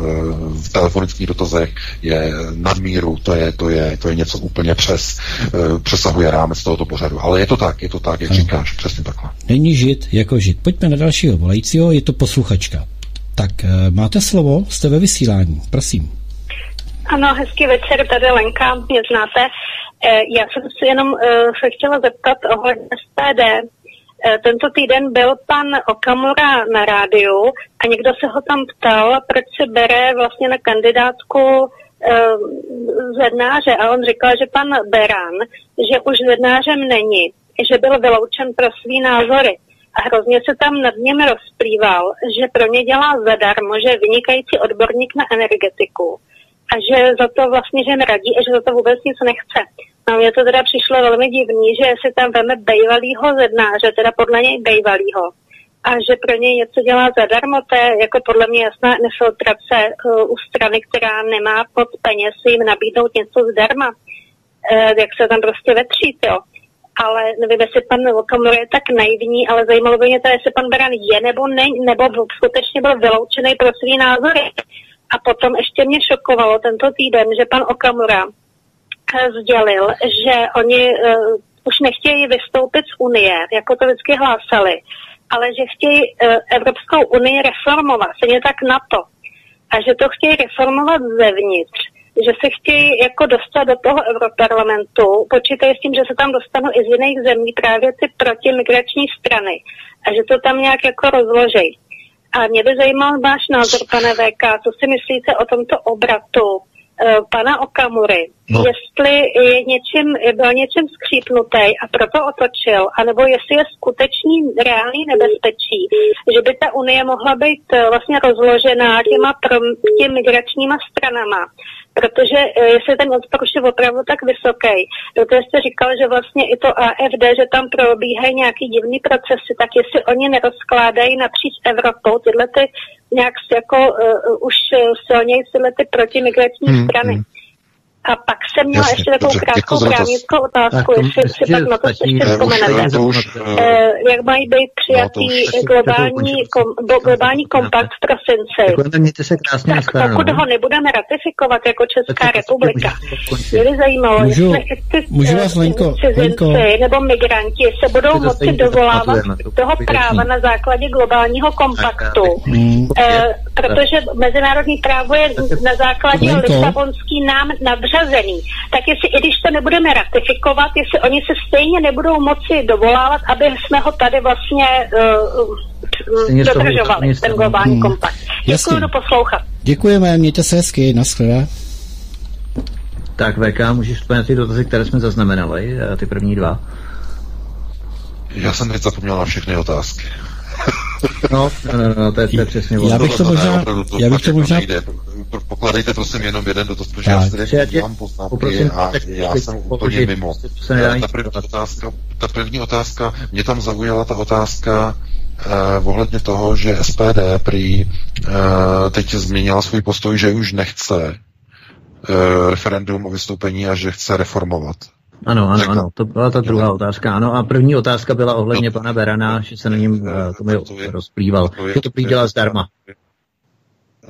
v telefonických dotazech je nadmíru, to je, to je, to je něco úplně přes, eh, přesahuje rámec tohoto pořadu. Ale je to tak, je to tak, jak říkáš, přesně takhle. Není žid jako žid. Pojďme na dalšího volajícího, je to posluchačka. Tak eh, máte slovo, jste ve vysílání, prosím. Ano, hezký večer, tady Lenka, mě znáte. Eh, já jsem si jenom eh, se chtěla zeptat ohledně SPD. Eh, tento týden byl pan Okamura na rádiu a někdo se ho tam ptal, proč se bere vlastně na kandidátku zednáře a on říkal, že pan Beran, že už zednářem není, že byl vyloučen pro svý názory a hrozně se tam nad ním rozplýval, že pro ně dělá zadarmo, že je vynikající odborník na energetiku a že za to vlastně, že radí a že za to vůbec nic nechce. A mně to teda přišlo velmi divný, že si tam veme bejvalýho zednáře, teda podle něj bejvalýho, a že pro něj něco dělá zadarmo, to je jako podle mě jasná nefiltrace uh, u strany, která nemá pod peněz jim nabídnout něco zdarma, uh, jak se tam prostě vetřít, jo. Ale nevím, jestli pan Okamura je tak naivní, ale zajímalo by mě to, jestli pan Beran je nebo ne, nebo skutečně byl vyloučený pro svý názory. A potom ještě mě šokovalo tento týden, že pan Okamura sdělil, že oni uh, už nechtějí vystoupit z Unie, jako to vždycky hlásali, ale že chtějí uh, Evropskou unii reformovat, stejně tak NATO. A že to chtějí reformovat zevnitř, že se chtějí jako dostat do toho Europarlamentu, počítají s tím, že se tam dostanou i z jiných zemí právě ty protimigrační strany a že to tam nějak jako rozložej. A mě by zajímal váš názor, pane VK, co si myslíte o tomto obratu pana Okamury, no. jestli je něčím, byl něčím skřípnutý a proto otočil, anebo jestli je skutečný reálný nebezpečí, že by ta unie mohla být eh, vlastně rozložená těma pro, těmi migračníma stranama. Protože eh, jestli ten odpor už je opravdu tak vysoký, protože jste říkal, že vlastně i to AFD, že tam probíhají nějaký divný procesy, tak jestli oni nerozkládají napříč Evropou tyhle ty nějak jako uh, už silněji tyhle ty protimigrační hmm, strany. Hmm. A pak jsem měla Jasně, ještě takovou dobře, krátkou právnickou otázku, tak jestli si pak na to ještě vzpomenete. Uh, jak mají být přijatý no, globální, kom, globální kompakt v prosinci? Tak pokud ho nebudeme ratifikovat jako Česká republika, mě by zajímalo, můžu, jestli můžu vás, Lenko, cizinci nebo migranti se budou moci dovolávat toho práva na základě globálního kompaktu, uh, protože mezinárodní právo je na základě Lisabonský nám navřel nadřazený, tak jestli, i když to nebudeme ratifikovat, jestli oni se stejně nebudou moci dovolávat, aby jsme ho tady vlastně uh, dodržovali, ten globální hmm. kompakt. Děkuji, do poslouchat. Děkujeme, mějte se hezky, naschle. Tak VK, můžeš splnit ty dotazy, které jsme zaznamenali, eh, ty první dva. Já jsem teď zapomněl na všechny otázky. No, no, no, no to, je, to je přesně Já bych to možná, já bych to možná, pokladejte prosím jenom jeden dotaz, protože já tady dělám poznámky a já jsem úplně mimo. Ta první otázka, ta první otázka, mě tam zaujala ta otázka uh, ohledně toho, že SPD prý uh, teď změnila svůj postoj, že už nechce uh, referendum o vystoupení a že chce reformovat. Ano, ano, ano, to byla ta druhá otázka. Ano, a první otázka byla ohledně pana Berana, že se na něm uh, to mi rozplýval. To, to prý dělá zdarma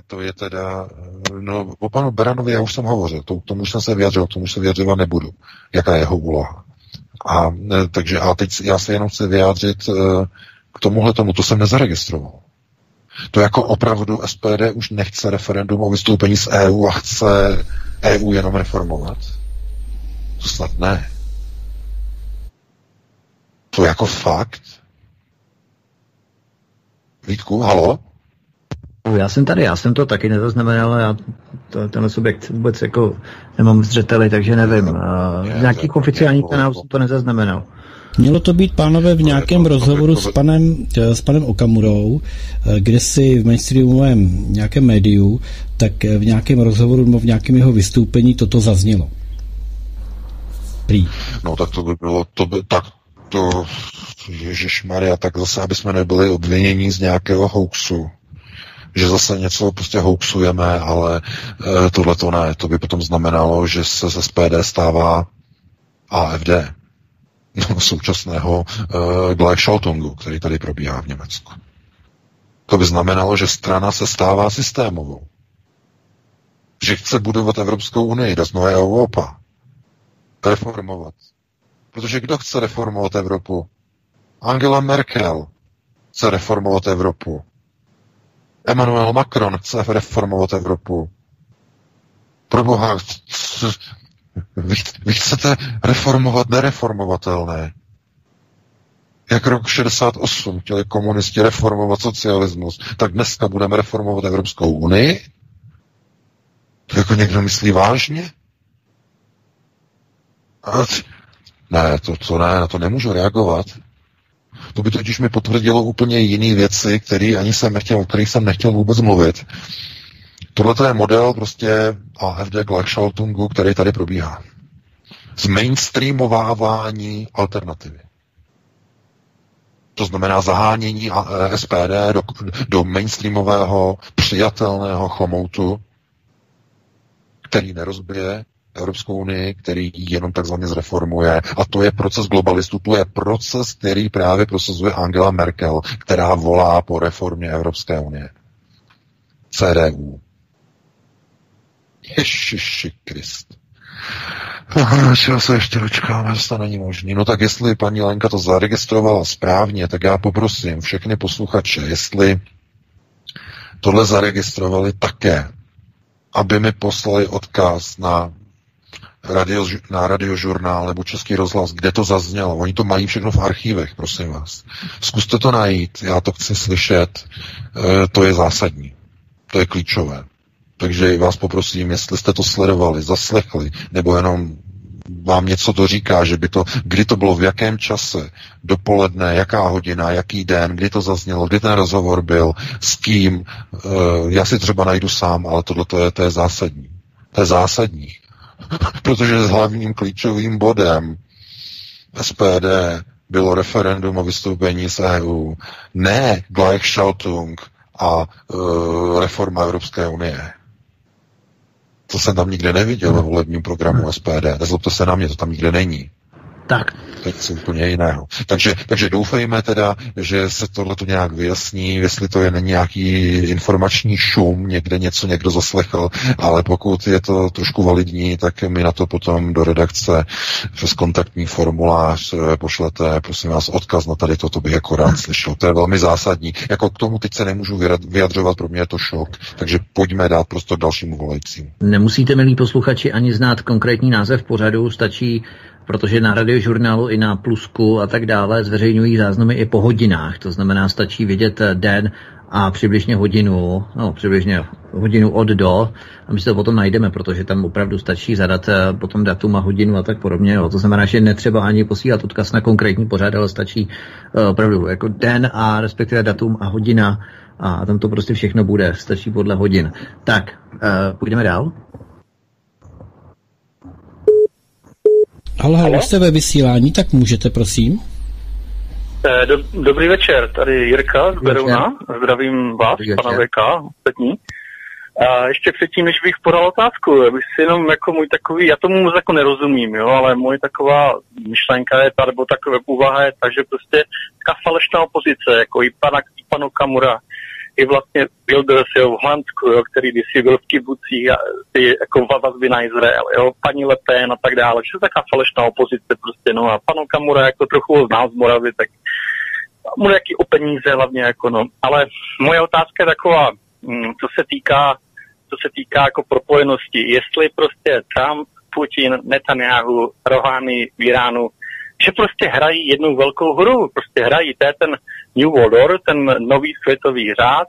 to je teda, no o panu Beranovi já už jsem hovořil, to, tomu jsem se vyjadřil, tomu se vyjadřovat nebudu, jaká je jeho úloha. A, takže, a teď já se jenom chci vyjádřit k tomuhle tomu, to jsem nezaregistroval. To jako opravdu SPD už nechce referendum o vystoupení z EU a chce EU jenom reformovat? To snad ne. To jako fakt? Vítku, halo? Já jsem tady, já jsem to taky nezaznamenal, já to, tenhle subjekt vůbec jako nemám zřeteli, takže nevím. Uh, nějaký oficiální kanál jsem to nezaznamenal. Mělo to být, pánové, v nějakém rozhovoru s panem, s panem Okamurou, kde si v mainstreamovém nějakém médiu, tak v nějakém rozhovoru nebo v nějakém jeho vystoupení toto zaznělo. Prý. No tak to by bylo, to by, tak to, Ježíš Maria, tak zase, aby jsme nebyli obvinění z nějakého hoaxu, že zase něco prostě hoaxujeme, ale e, tohle to ne. To by potom znamenalo, že se z SPD stává AFD, no, současného e, Gleichschaltungu, který tady probíhá v Německu. To by znamenalo, že strana se stává systémovou. Že chce budovat Evropskou unii, das neue Europa. Reformovat. Protože kdo chce reformovat Evropu? Angela Merkel chce reformovat Evropu. Emmanuel Macron chce reformovat Evropu. Proboha, vy, vy chcete reformovat nereformovatelné. Jak rok 68 chtěli komunisti reformovat socialismus, tak dneska budeme reformovat Evropskou unii? To jako někdo myslí vážně? Ne, to, to ne, na to nemůžu reagovat. To by totiž mi potvrdilo úplně jiné věci, který ani jsem nechtěl, o kterých jsem nechtěl vůbec mluvit. Tohle je model prostě AFD Gleichschaltungu, který tady probíhá. Zmainstreamovávání alternativy. To znamená zahánění SPD do, do mainstreamového přijatelného chomoutu, který nerozbije Evropskou unii, který jenom takzvaně zreformuje. A to je proces globalistů, to je proces, který právě prosazuje Angela Merkel, která volá po reformě Evropské unie. CDU. Ježiši Krist. Čeho se ještě dočkáme, to není možný. No tak jestli paní Lenka to zaregistrovala správně, tak já poprosím všechny posluchače, jestli tohle zaregistrovali také, aby mi poslali odkaz na radio, na radiožurnál nebo Český rozhlas, kde to zaznělo. Oni to mají všechno v archívech, prosím vás. Zkuste to najít, já to chci slyšet, e, to je zásadní, to je klíčové. Takže vás poprosím, jestli jste to sledovali, zaslechli, nebo jenom vám něco to říká, že by to, kdy to bylo, v jakém čase, dopoledne, jaká hodina, jaký den, kdy to zaznělo, kdy ten rozhovor byl, s kým, e, já si třeba najdu sám, ale tohle to je, to je zásadní. To je zásadní. Protože s hlavním klíčovým bodem SPD bylo referendum o vystoupení z EU, ne Gleichschaltung a uh, reforma Evropské unie. To jsem tam nikde neviděl ve volebním programu SPD. Nezlobte se na mě, to tam nikde není. Tak. To je úplně jiného. Takže, takže doufejme teda, že se tohle to nějak vyjasní, jestli to je nějaký informační šum, někde něco někdo zaslechl, ale pokud je to trošku validní, tak mi na to potom do redakce přes kontaktní formulář eh, pošlete, prosím vás, odkaz na tady toto bych jako rád slyšel. To je velmi zásadní. Jako k tomu teď se nemůžu vyjadřovat, pro mě je to šok, takže pojďme dát prostor dalšímu volajícímu. Nemusíte, milí posluchači, ani znát konkrétní název pořadu, stačí protože na radiožurnálu i na Plusku a tak dále zveřejňují záznamy i po hodinách. To znamená, stačí vidět den a přibližně hodinu, no přibližně hodinu od do a my si to potom najdeme, protože tam opravdu stačí zadat eh, potom datum a hodinu a tak podobně. Jo. To znamená, že netřeba ani posílat odkaz na konkrétní pořad, ale stačí uh, opravdu jako den a respektive datum a hodina a tam to prostě všechno bude, stačí podle hodin. Tak, uh, půjdeme dál. Ale halo, jste ve vysílání, tak můžete, prosím. Eh, dobrý večer, tady Jirka z Berouna. Zdravím vás, pana VK, ostatní. A ještě předtím, než bych podal otázku, bych si jenom jako můj takový, já tomu moc jako nerozumím, jo, ale moje taková myšlenka je ta, nebo taková úvaha je ta, že prostě taková falešná opozice, jako i pana, i panu Kamura, i vlastně Wilders jo, v Holandsku, jo, který kdysi byl v kibucích, ty jako vazby na Izrael, jo, paní Le Pen a tak dále, že je taková falešná opozice prostě, no. A panu Kamura jako trochu ho znám z Moravy, tak mu nějaký o peníze hlavně jako no, ale moje otázka je taková, mm, co se týká, co se týká jako propojenosti, jestli prostě Trump, Putin, Netanyahu, Rohany v Iránu, že prostě hrají jednu velkou hru, prostě hrají, to je ten New World Order, ten nový světový řád.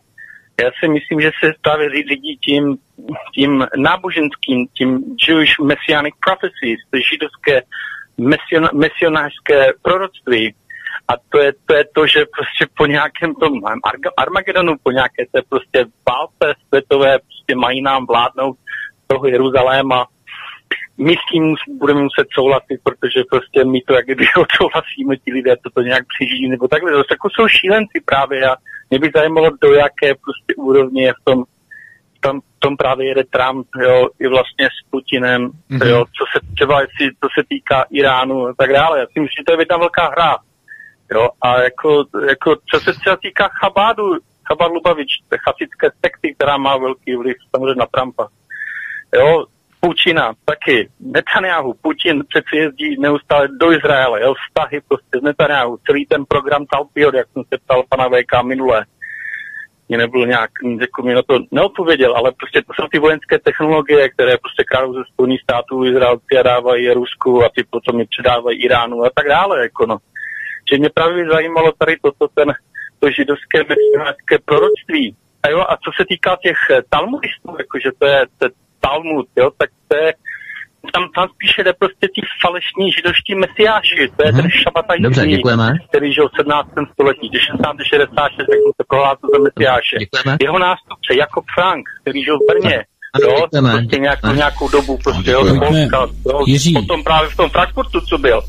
Já si myslím, že se právě řídí tím, tím náboženským, tím Jewish Messianic Prophecies, ty židovské mesion, mesionářské proroctví. A to je, to je to, že prostě po nějakém tom Armagedonu, po nějaké té prostě válce světové prostě mají nám vládnout toho Jeruzaléma. My s tím budeme muset souhlasit, protože prostě my to jak kdyby odsouhlasíme, ti lidé to, to nějak přežijí, nebo takhle. To jako jsou šílenci právě a mě by zajímalo, do jaké prostě úrovně je v tom tam, tom právě jede Trump, jo, i vlastně s Putinem, mm-hmm. jo, co se třeba, jestli, co se týká Iránu a tak dále. Já si myslím, že to je jedna velká hra. Jo, a jako, jako co se třeba týká Chabádu, Chabad Lubavič, to chasické sekty, která má velký vliv samozřejmě na Trumpa. Jo, Putina taky, Netanyahu, Putin přeci jezdí neustále do Izraele, jo, vztahy prostě z Netanyahu, celý ten program Talpiot, jak jsem se ptal pana VK minule, mě nebyl nějak, jako mě na to neodpověděl, ale prostě to jsou ty vojenské technologie, které prostě kradou ze Spojených států, Izraelci a dávají Rusku a ty potom je předávají Iránu a tak dále, jako no. Že mě právě zajímalo tady toto, ten, to židovské mesionářské proroctví. A jo, a co se týká těch talmudistů, jakože to je, to Talmud, jo, tak to je, tam, tam spíše jde prostě ti falešní židovští mesiáši, to je hmm. ten šabataj, Dobře, děkujeme. který žil v 17. století, 1666, jak se prohlásil za mesiáše. Děkujeme. Jeho nástupce Jakob Frank, který žil v Brně, jo, děkujeme. prostě nějakou, nějakou dobu, prostě, jo, Polska, jo, potom právě v tom Frankfurtu, co byl.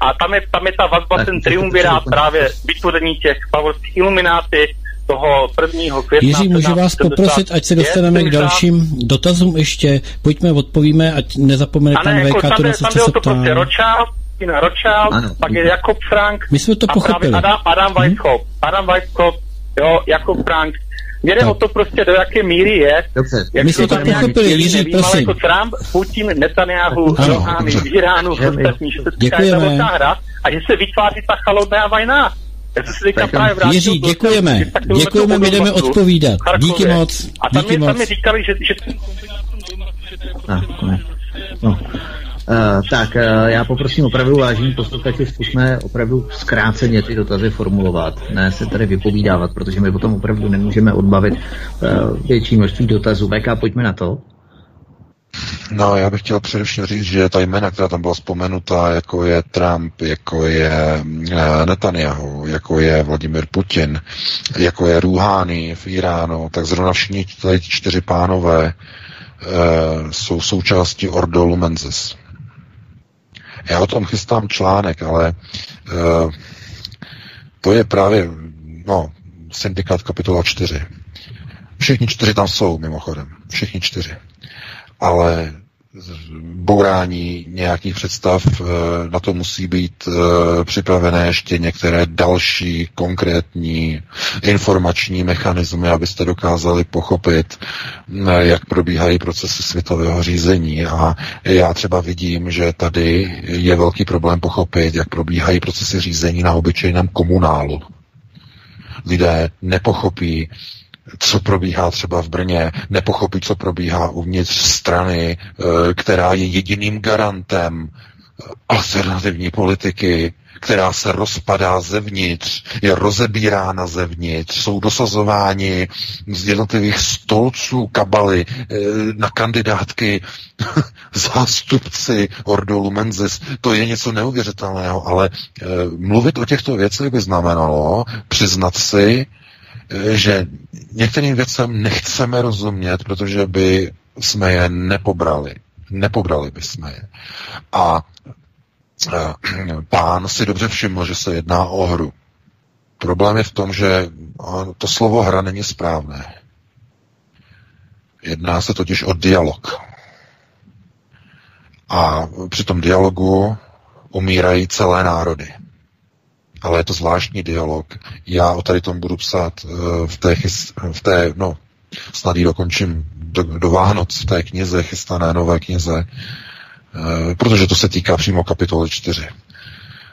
A tam je, tam je ta vazba, tak, ten triumvirát právě vytvoření těch favorských ilumináty, toho prvního května. Jiří, můžu vás poprosit, ať se dostaneme k dalším dotazům ještě. Pojďme, odpovíme, ať nezapomene pan jako VK, to tam, tam to prostě Ročál, Tina Ročál, pak je Jakob Frank. My jsme to pochopili. Adam, Adam Weishaupt. Hmm? Adam Weishaupt, jo, Jakob Frank. Mě jde o to prostě, do jaké míry je. Dobře. Jak My jsme to pochopili, Jiří, nevím, prosím. Ale jako Trump, Putin, Netanyahu, Rouhani, v Iránu, ostatní, že se ta hra a že se vytváří ta chalodná vajna. Jiří, děkujeme. Děkujeme, my jdeme odpovídat. Díky moc. A tam, Díky je, tam je říkali, že... že... No. Uh, tak uh, já poprosím opravdu vážení posluchači, zkusme opravdu zkráceně ty dotazy formulovat, ne se tady vypovídávat, protože my potom opravdu nemůžeme odbavit uh, větší množství dotazů. VK, pojďme na to. No, já bych chtěl především říct, že ta jména, která tam byla vzpomenuta, jako je Trump, jako je eh, Netanyahu, jako je Vladimir Putin, jako je Rouhani v Iránu, tak zrovna všichni tady čtyři pánové e, jsou součástí Ordo Lumenzis. Já o tom chystám článek, ale e, to je právě, no, syndikát kapitola 4. Všichni čtyři tam jsou, mimochodem. Všichni čtyři ale bourání nějakých představ, eh, na to musí být eh, připravené ještě některé další konkrétní informační mechanismy, abyste dokázali pochopit, eh, jak probíhají procesy světového řízení. A já třeba vidím, že tady je velký problém pochopit, jak probíhají procesy řízení na obyčejném komunálu. Lidé nepochopí, co probíhá třeba v Brně, nepochopí, co probíhá uvnitř strany, eh, která je jediným garantem eh, alternativní politiky, která se rozpadá zevnitř, je rozebírána zevnitř, jsou dosazováni z jednotlivých stolců kabaly eh, na kandidátky zástupci Ordo Menzis. To je něco neuvěřitelného, ale mluvit o těchto věcech by znamenalo přiznat si, že některým věcem nechceme rozumět, protože by jsme je nepobrali. Nepobrali by jsme je. A pán si dobře všiml, že se jedná o hru. Problém je v tom, že to slovo hra není správné. Jedná se totiž o dialog. A při tom dialogu umírají celé národy ale je to zvláštní dialog. Já o tady tom budu psát uh, v té, v té no, snad ji dokončím do, do Vánoc v té knize, chystané nové knize, uh, protože to se týká přímo kapitoly 4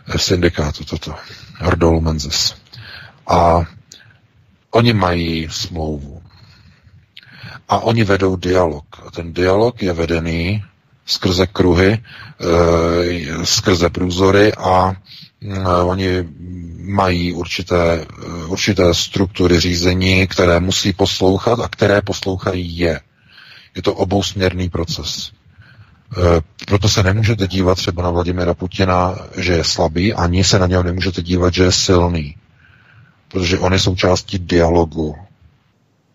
v eh, syndikátu toto, Hordol Menzes. A oni mají smlouvu. A oni vedou dialog. A ten dialog je vedený skrze kruhy, skrze průzory a Eh, oni mají určité, eh, určité struktury řízení, které musí poslouchat a které poslouchají je. Je to obousměrný proces. proto se nemůžete dívat třeba na Vladimira Putina, že je slabý, ani se na něho nemůžete dívat, že je silný. Protože on je součástí dialogu.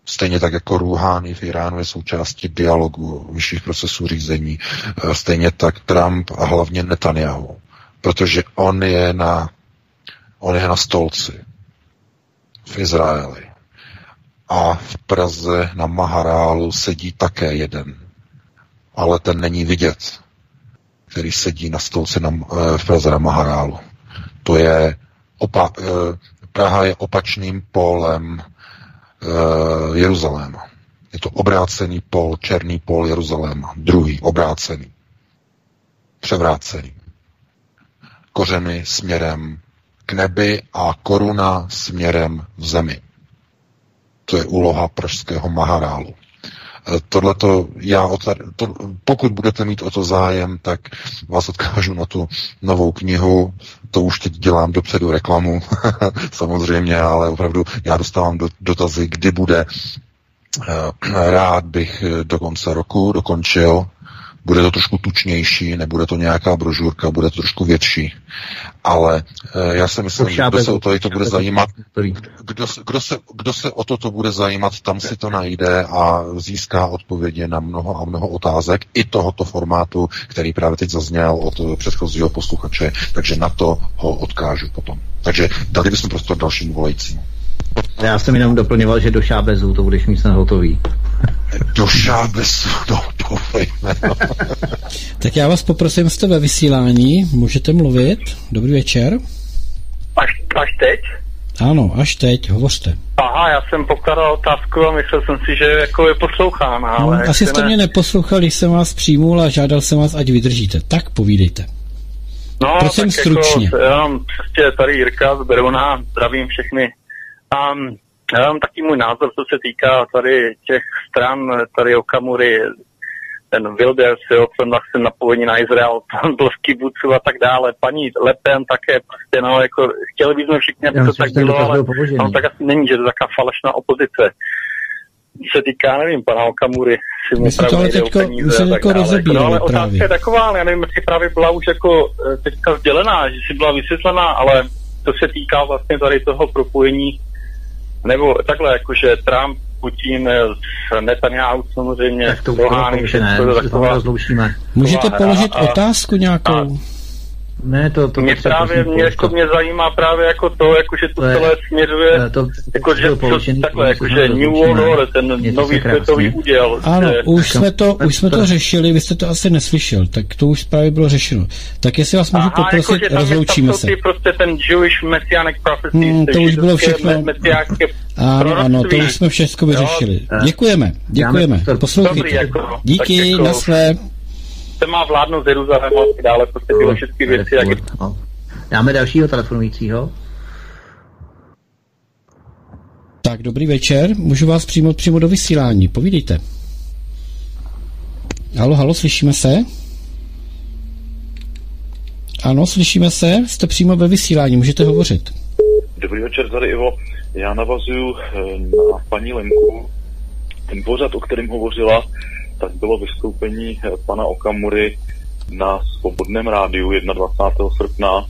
Stejně tak jako Rouhani v Iránu je součástí dialogu vyšších procesů řízení. Eh, stejně tak Trump a hlavně Netanyahu. Protože on je na, on je na stolci v Izraeli. A v Praze na Maharálu sedí také jeden. Ale ten není vidět, který sedí na stolci na, eh, v Praze na Maharálu. To je opa, eh, Praha je opačným pólem uh, Jeruzaléma. Je to obrácený pol, černý pol Jeruzaléma. Druhý, obrácený. Převrácený. Kořeny směrem k nebi a koruna směrem v zemi. To je úloha pražského Maharálu. Tohleto já, to, pokud budete mít o to zájem, tak vás odkážu na tu novou knihu, to už teď dělám dopředu reklamu, samozřejmě, ale opravdu já dostávám do, dotazy, kdy bude. Eh, rád bych do konce roku dokončil bude to trošku tučnější, nebude to nějaká brožurka, bude to trošku větší. Ale e, já si myslím, že kdo se o to, to bude zajímat, kdo, kdo, se, kdo se o to, to bude zajímat, tam si to najde a získá odpovědi na mnoho a mnoho otázek i tohoto formátu, který právě teď zazněl od předchozího posluchače, takže na to ho odkážu potom. Takže dali bychom prostor dalšímu volajícímu. Já jsem jenom doplňoval, že do šábezu to budeš mít snad hotový. Do šábezu, no, doufejme. No. tak já vás poprosím, jste ve vysílání, můžete mluvit. Dobrý večer. Až, až teď? Ano, až teď, hovořte. Aha, já jsem pokládal otázku a myslel jsem si, že jako je poslouchám. No, ale no, asi jste ne... mě neposlouchal, když jsem vás přijmul a žádal jsem vás, ať vydržíte. Tak povídejte. No, Prosím tak stručně. Jako, já mám prostě tady Jirka z Berona, zdravím všechny Um, já mám taky můj názor, co se týká tady těch stran, tady Okamury, ten Wilders, jo, jsem vlastně napojení na Izrael, tam byl v kibucu a tak dále. Paní Lepen také prostě, no, jako chtěli bychom všichni, aby to tak bylo, ale tam tak asi není, že to je taková falešná opozice. Se týká, nevím, pana Okamury, si mu právě teďko, peníze a tak dále. No, ale otázka je taková, ale já nevím, jestli právě byla už jako eh, teďka sdělená, že si byla vysvětlená, ale to se týká vlastně tady toho propojení nebo takhle, jakože Trump, Putin, Netanyahu samozřejmě, tak to Rohány, všechno to taková, rozloučíme. Můžete položit a, otázku nějakou? A, ne, to, to mě právě, mě, jako mě zajímá právě jako to, jako že to, to celé směřuje, to, jako, že to, takhle, jako, že New World Order, ten nový světový úděl. Ano, že, už jsme to, už jsme to řešili, vy jste to asi neslyšel, tak to už právě bylo řešeno. Tak jestli vás můžu poprosit, jako, rozloučíme se. prostě ten Jewish Messianic Prophecy. Hmm, to už bylo všechno. Ano, ano, to už jsme všechno vyřešili. Děkujeme, děkujeme. Poslouchejte. Jako, Díky, na své se má vládnout z Jeruzalému a dále, prostě tyhle všechny věci. Jak... No. Dáme dalšího telefonujícího. Tak, dobrý večer. Můžu vás přijmout přímo do vysílání. Povídejte. Halo, halo, slyšíme se? Ano, slyšíme se. Jste přímo ve vysílání, můžete hovořit. Dobrý večer, tady Ivo. Já navazuju eh, na paní Lenku. Ten pořad, o kterém hovořila, tak bylo vystoupení eh, pana Okamury na Svobodném rádiu 21. srpna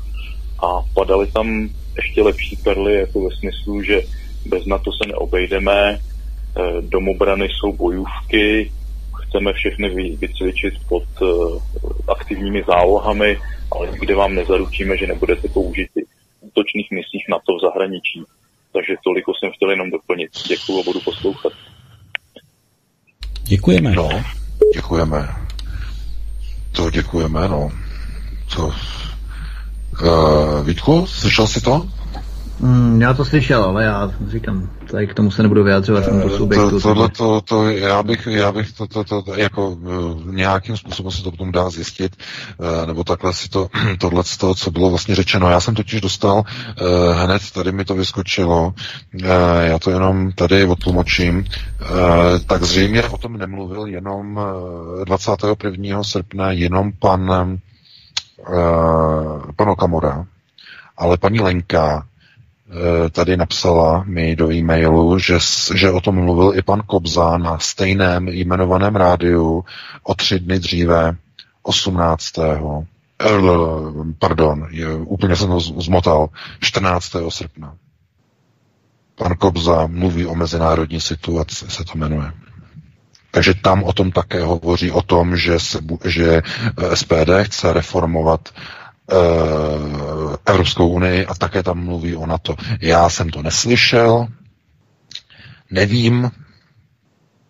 a padaly tam ještě lepší perly, jako ve smyslu, že bez NATO se neobejdeme, eh, domobrany jsou bojůvky, chceme všechny vycvičit pod eh, aktivními zálohami, ale nikde vám nezaručíme, že nebudete použiti v útočných misích NATO v zahraničí. Takže toliko jsem chtěl jenom doplnit. Děkuji a budu poslouchat. Děkujeme. No, děkujeme. To děkujeme, no. To... Uh, Vítku, slyšel jsi to? Mm, já to slyšel, ale já říkám, tady k tomu se nebudu vyjadřovat tomu eh, subjektu. To, tohle, to, to, já bych, já bych to, to, to, to jako uh, nějakým způsobem se to potom dá zjistit, uh, nebo takhle si to, tohle z toho, co bylo vlastně řečeno. Já jsem totiž dostal hned, tady mi to vyskočilo, já to jenom tady odtlumočím, tak zřejmě o tom nemluvil jenom uh, 21. srpna jenom pan, pan Okamura, ale paní Lenka Eh, tady napsala mi do e-mailu, že, že o tom mluvil i pan Kobza na stejném jmenovaném rádiu o tři dny dříve 18. Eh, pardon, úplně jsem to zmotal, 14. srpna. Pan Kobza mluví o mezinárodní situaci, se to jmenuje. Takže tam o tom také hovoří, o tom, že, se, že eh, SPD chce reformovat Evropskou unii a také tam mluví o NATO. Já jsem to neslyšel, nevím,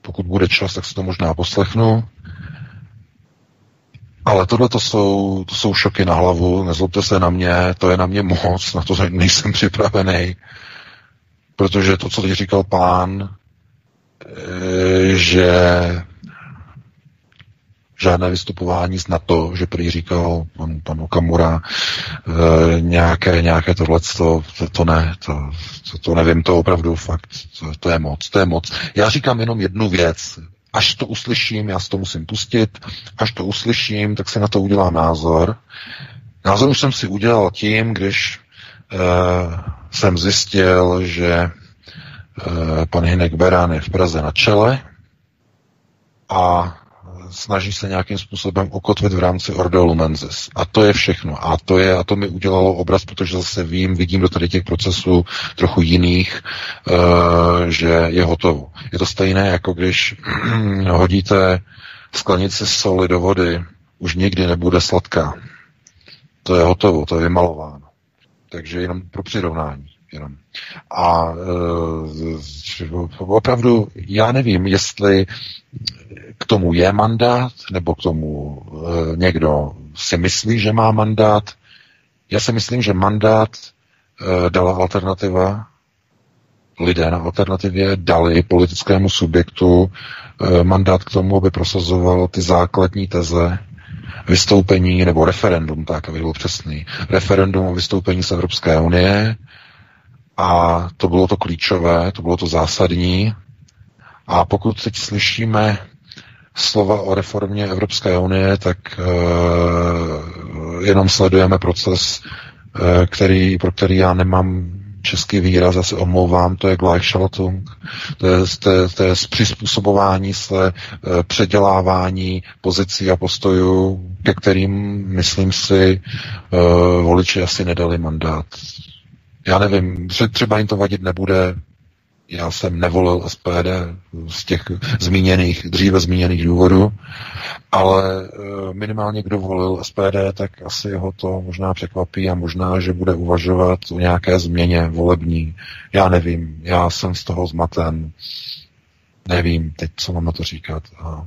pokud bude čas, tak se to možná poslechnu. Ale tohle to jsou, to jsou šoky na hlavu, nezlobte se na mě, to je na mě moc, na to nejsem připravený. Protože to, co teď říkal pán, eh, že žádné vystupování z NATO, že prý říkal pan, pan Okamura, e, nějaké, nějaké tohle, to, to, to ne, to, to, to nevím, to opravdu fakt, to, to je moc, to je moc. Já říkám jenom jednu věc, až to uslyším, já si to musím pustit, až to uslyším, tak si na to udělám názor. Názor už jsem si udělal tím, když e, jsem zjistil, že e, pan Hinek Berán je v Praze na čele a snaží se nějakým způsobem ukotvit v rámci Ordo Lumensis. A to je všechno. A to je, a to mi udělalo obraz, protože zase vím, vidím do tady těch procesů trochu jiných, uh, že je hotovo. Je to stejné, jako když hodíte sklenici soli do vody, už nikdy nebude sladká. To je hotovo, to je vymalováno. Takže jenom pro přirovnání. Jenom. A e, opravdu já nevím, jestli k tomu je mandát, nebo k tomu e, někdo si myslí, že má mandát. Já si myslím, že mandát e, dala alternativa, lidé na alternativě dali politickému subjektu mandát k tomu, aby prosazoval ty základní teze vystoupení, nebo referendum, tak, aby byl přesný, referendum o vystoupení z Evropské unie, a to bylo to klíčové, to bylo to zásadní. A pokud teď slyšíme slova o reformě Evropské unie, tak uh, jenom sledujeme proces, uh, který, pro který já nemám český výraz, se omlouvám, to je Gleichschaltung, to je, to je, to je přizpůsobování se, uh, předělávání pozicí a postojů, ke kterým, myslím si, voliči asi nedali mandát. Já nevím, třeba jim to vadit nebude, já jsem nevolil SPD z těch zmíněných, dříve zmíněných důvodů, ale eh, minimálně kdo volil SPD, tak asi ho to možná překvapí a možná, že bude uvažovat o nějaké změně volební. Já nevím, já jsem z toho zmaten. Nevím teď, co mám na to říkat. A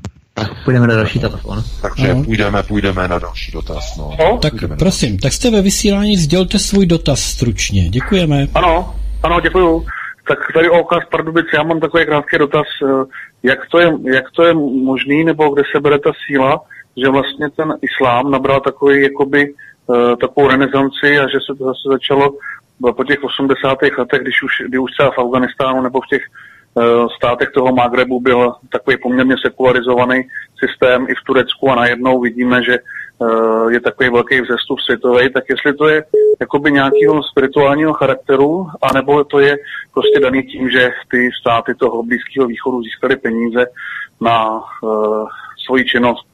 Půjdeme na další telefon. Takže no. půjdeme, půjdeme na další dotaz. No. no. Tak půjdeme. prosím, tak jste ve vysílání, sdělte svůj dotaz stručně. Děkujeme. Ano, ano, děkuju. Tak tady o okaz Pardubic, já mám takový krátký dotaz, eh, jak to, je, jak to je možný, nebo kde se bere ta síla, že vlastně ten islám nabral takový, jakoby, uh, takovou renesanci a že se to zase začalo po těch 80. letech, když už, kdy už třeba v Afganistánu nebo v těch Eh, státech toho Magrebu byl takový poměrně sekularizovaný systém i v Turecku a najednou vidíme, že eh, je takový velký vzestup světový, tak jestli to je jakoby nějakého spirituálního charakteru, anebo to je prostě daný tím, že ty státy toho Blízkého východu získaly peníze na uh, svoji činnost.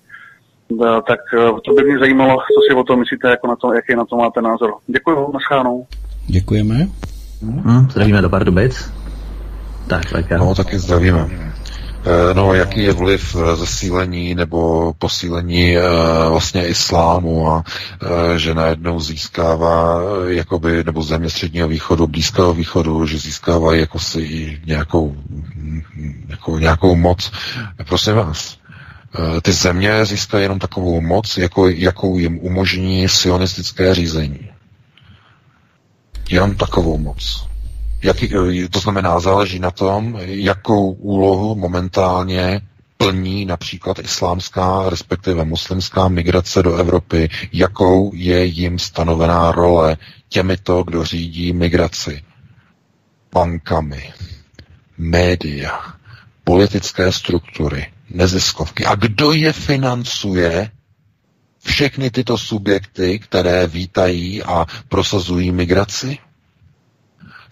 Uh, tak uh, to by mě zajímalo, co si o tom myslíte, jako na to, jaký na to máte názor. Děkuji, naschánou. Děkujeme. Hmm, zdravíme do Pardubic. Tak, tak já. No, taky zdravíme. Eh, no, jaký je vliv eh, zesílení nebo posílení eh, vlastně islámu a že najednou získává jakoby, nebo země středního východu, blízkého východu, že získávají jako si nějakou, jako nějakou moc. Prosím vás, ty země získají jenom takovou moc, jako, jakou jim umožní sionistické řízení. Jenom takovou moc. Jaký, to znamená, záleží na tom, jakou úlohu momentálně plní například islámská, respektive muslimská migrace do Evropy, jakou je jim stanovená role těmito, kdo řídí migraci. Bankami, média, politické struktury, neziskovky. A kdo je financuje? Všechny tyto subjekty, které vítají a prosazují migraci?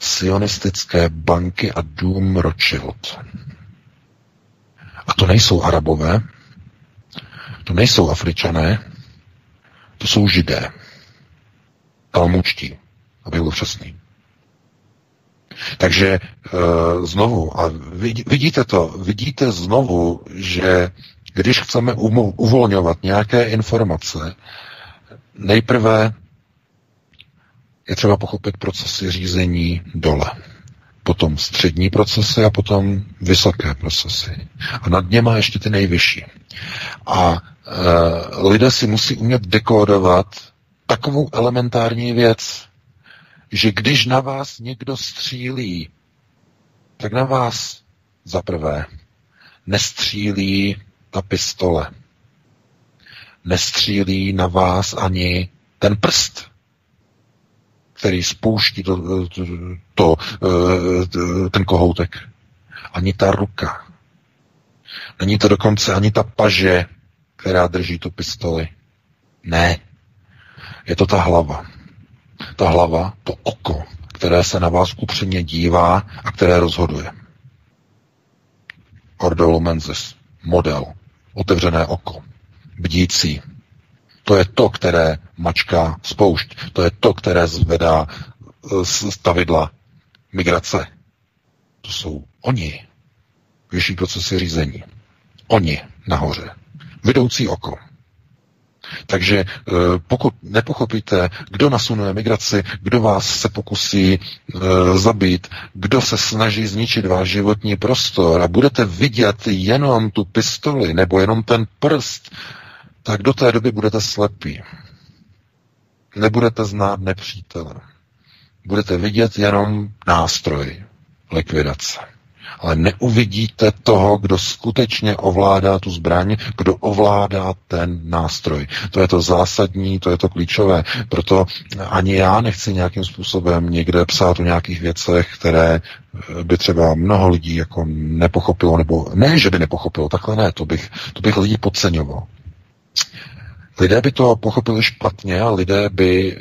Sionistické banky a dům Rothschild. A to nejsou arabové, to nejsou afričané, To jsou židé. Talmučtí, aby byl přesný. Takže e, znovu, a vidíte to, vidíte znovu, že když chceme uvolňovat nějaké informace, nejprve je třeba pochopit procesy řízení dole. Potom střední procesy a potom vysoké procesy. A nad něma ještě ty nejvyšší. A e, lidé si musí umět dekódovat takovou elementární věc, že když na vás někdo střílí, tak na vás za prvé nestřílí ta pistole. Nestřílí na vás ani ten prst, který spouští to, to, to, ten kohoutek. Ani ta ruka. Není to dokonce ani ta paže, která drží tu pistoli. Ne. Je to ta hlava. Ta hlava, to oko, které se na vás upřímně dívá a které rozhoduje. Ordo Lumensis, model, otevřené oko, bdící. To je to, které mačká spoušť. To je to, které zvedá stavidla migrace. To jsou oni. Vyšší procesy řízení. Oni nahoře. Vedoucí oko. Takže e, pokud nepochopíte, kdo nasunuje migraci, kdo vás se pokusí e, zabít, kdo se snaží zničit váš životní prostor a budete vidět jenom tu pistoli nebo jenom ten prst, tak do té doby budete slepí. Nebudete znát nepřítele. Budete vidět jenom nástroj likvidace ale neuvidíte toho, kdo skutečně ovládá tu zbraň, kdo ovládá ten nástroj. To je to zásadní, to je to klíčové. Proto ani já nechci nějakým způsobem někde psát o nějakých věcech, které by třeba mnoho lidí jako nepochopilo, nebo ne, že by nepochopilo, takhle ne, to bych, to bych lidi podceňoval. Lidé by to pochopili špatně a lidé by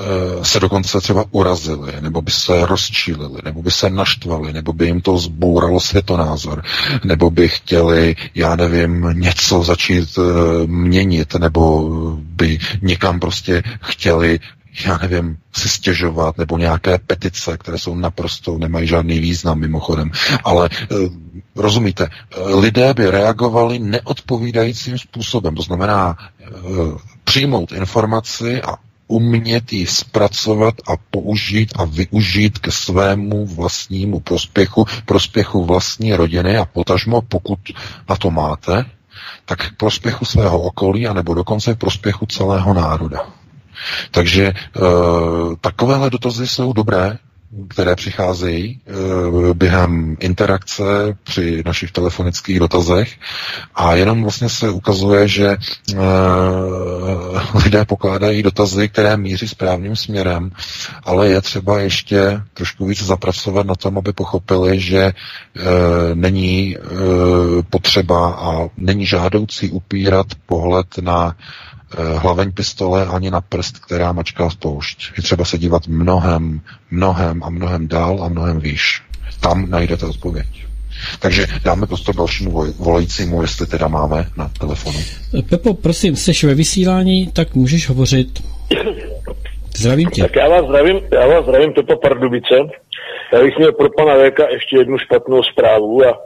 Eh, se dokonce třeba urazili, nebo by se rozčílili, nebo by se naštvali, nebo by jim to zbouralo světonázor, nebo by chtěli, já nevím, něco začít uh, měnit, nebo by někam prostě chtěli já nevím, si stěžovat, nebo nějaké petice, které jsou naprosto, nemají žádný význam mimochodem. Ale e, rozumíte, lidé by reagovali neodpovídajícím způsobem. To znamená e, přijmout informaci a umět ji zpracovat a použít a využít ke svému vlastnímu prospěchu, prospěchu vlastní rodiny a potažmo, pokud na to máte, tak k prospěchu svého okolí, anebo dokonce k prospěchu celého národa. Takže e, takovéhle dotazy jsou dobré, které přicházejí e, během interakce při našich telefonických dotazech. A jenom vlastně se ukazuje, že e, lidé pokládají dotazy, které míří správným směrem, ale je třeba ještě trošku víc zapracovat na tom, aby pochopili, že e, není potřeba a není žádoucí upírat pohled na hlaveň pistole ani na prst, která mačká spoušť. Je třeba se dívat mnohem, mnohem a mnohem dál a mnohem výš. Tam najdete odpověď. Takže dáme prostor dalšímu volajícímu, jestli teda máme na telefonu. Pepo, prosím, jsi ve vysílání, tak můžeš hovořit. Zdravím tě. Tak já vás zdravím, já vás zdravím, Pepo Pardubice. Já bych měl pro pana Véka ještě jednu špatnou zprávu a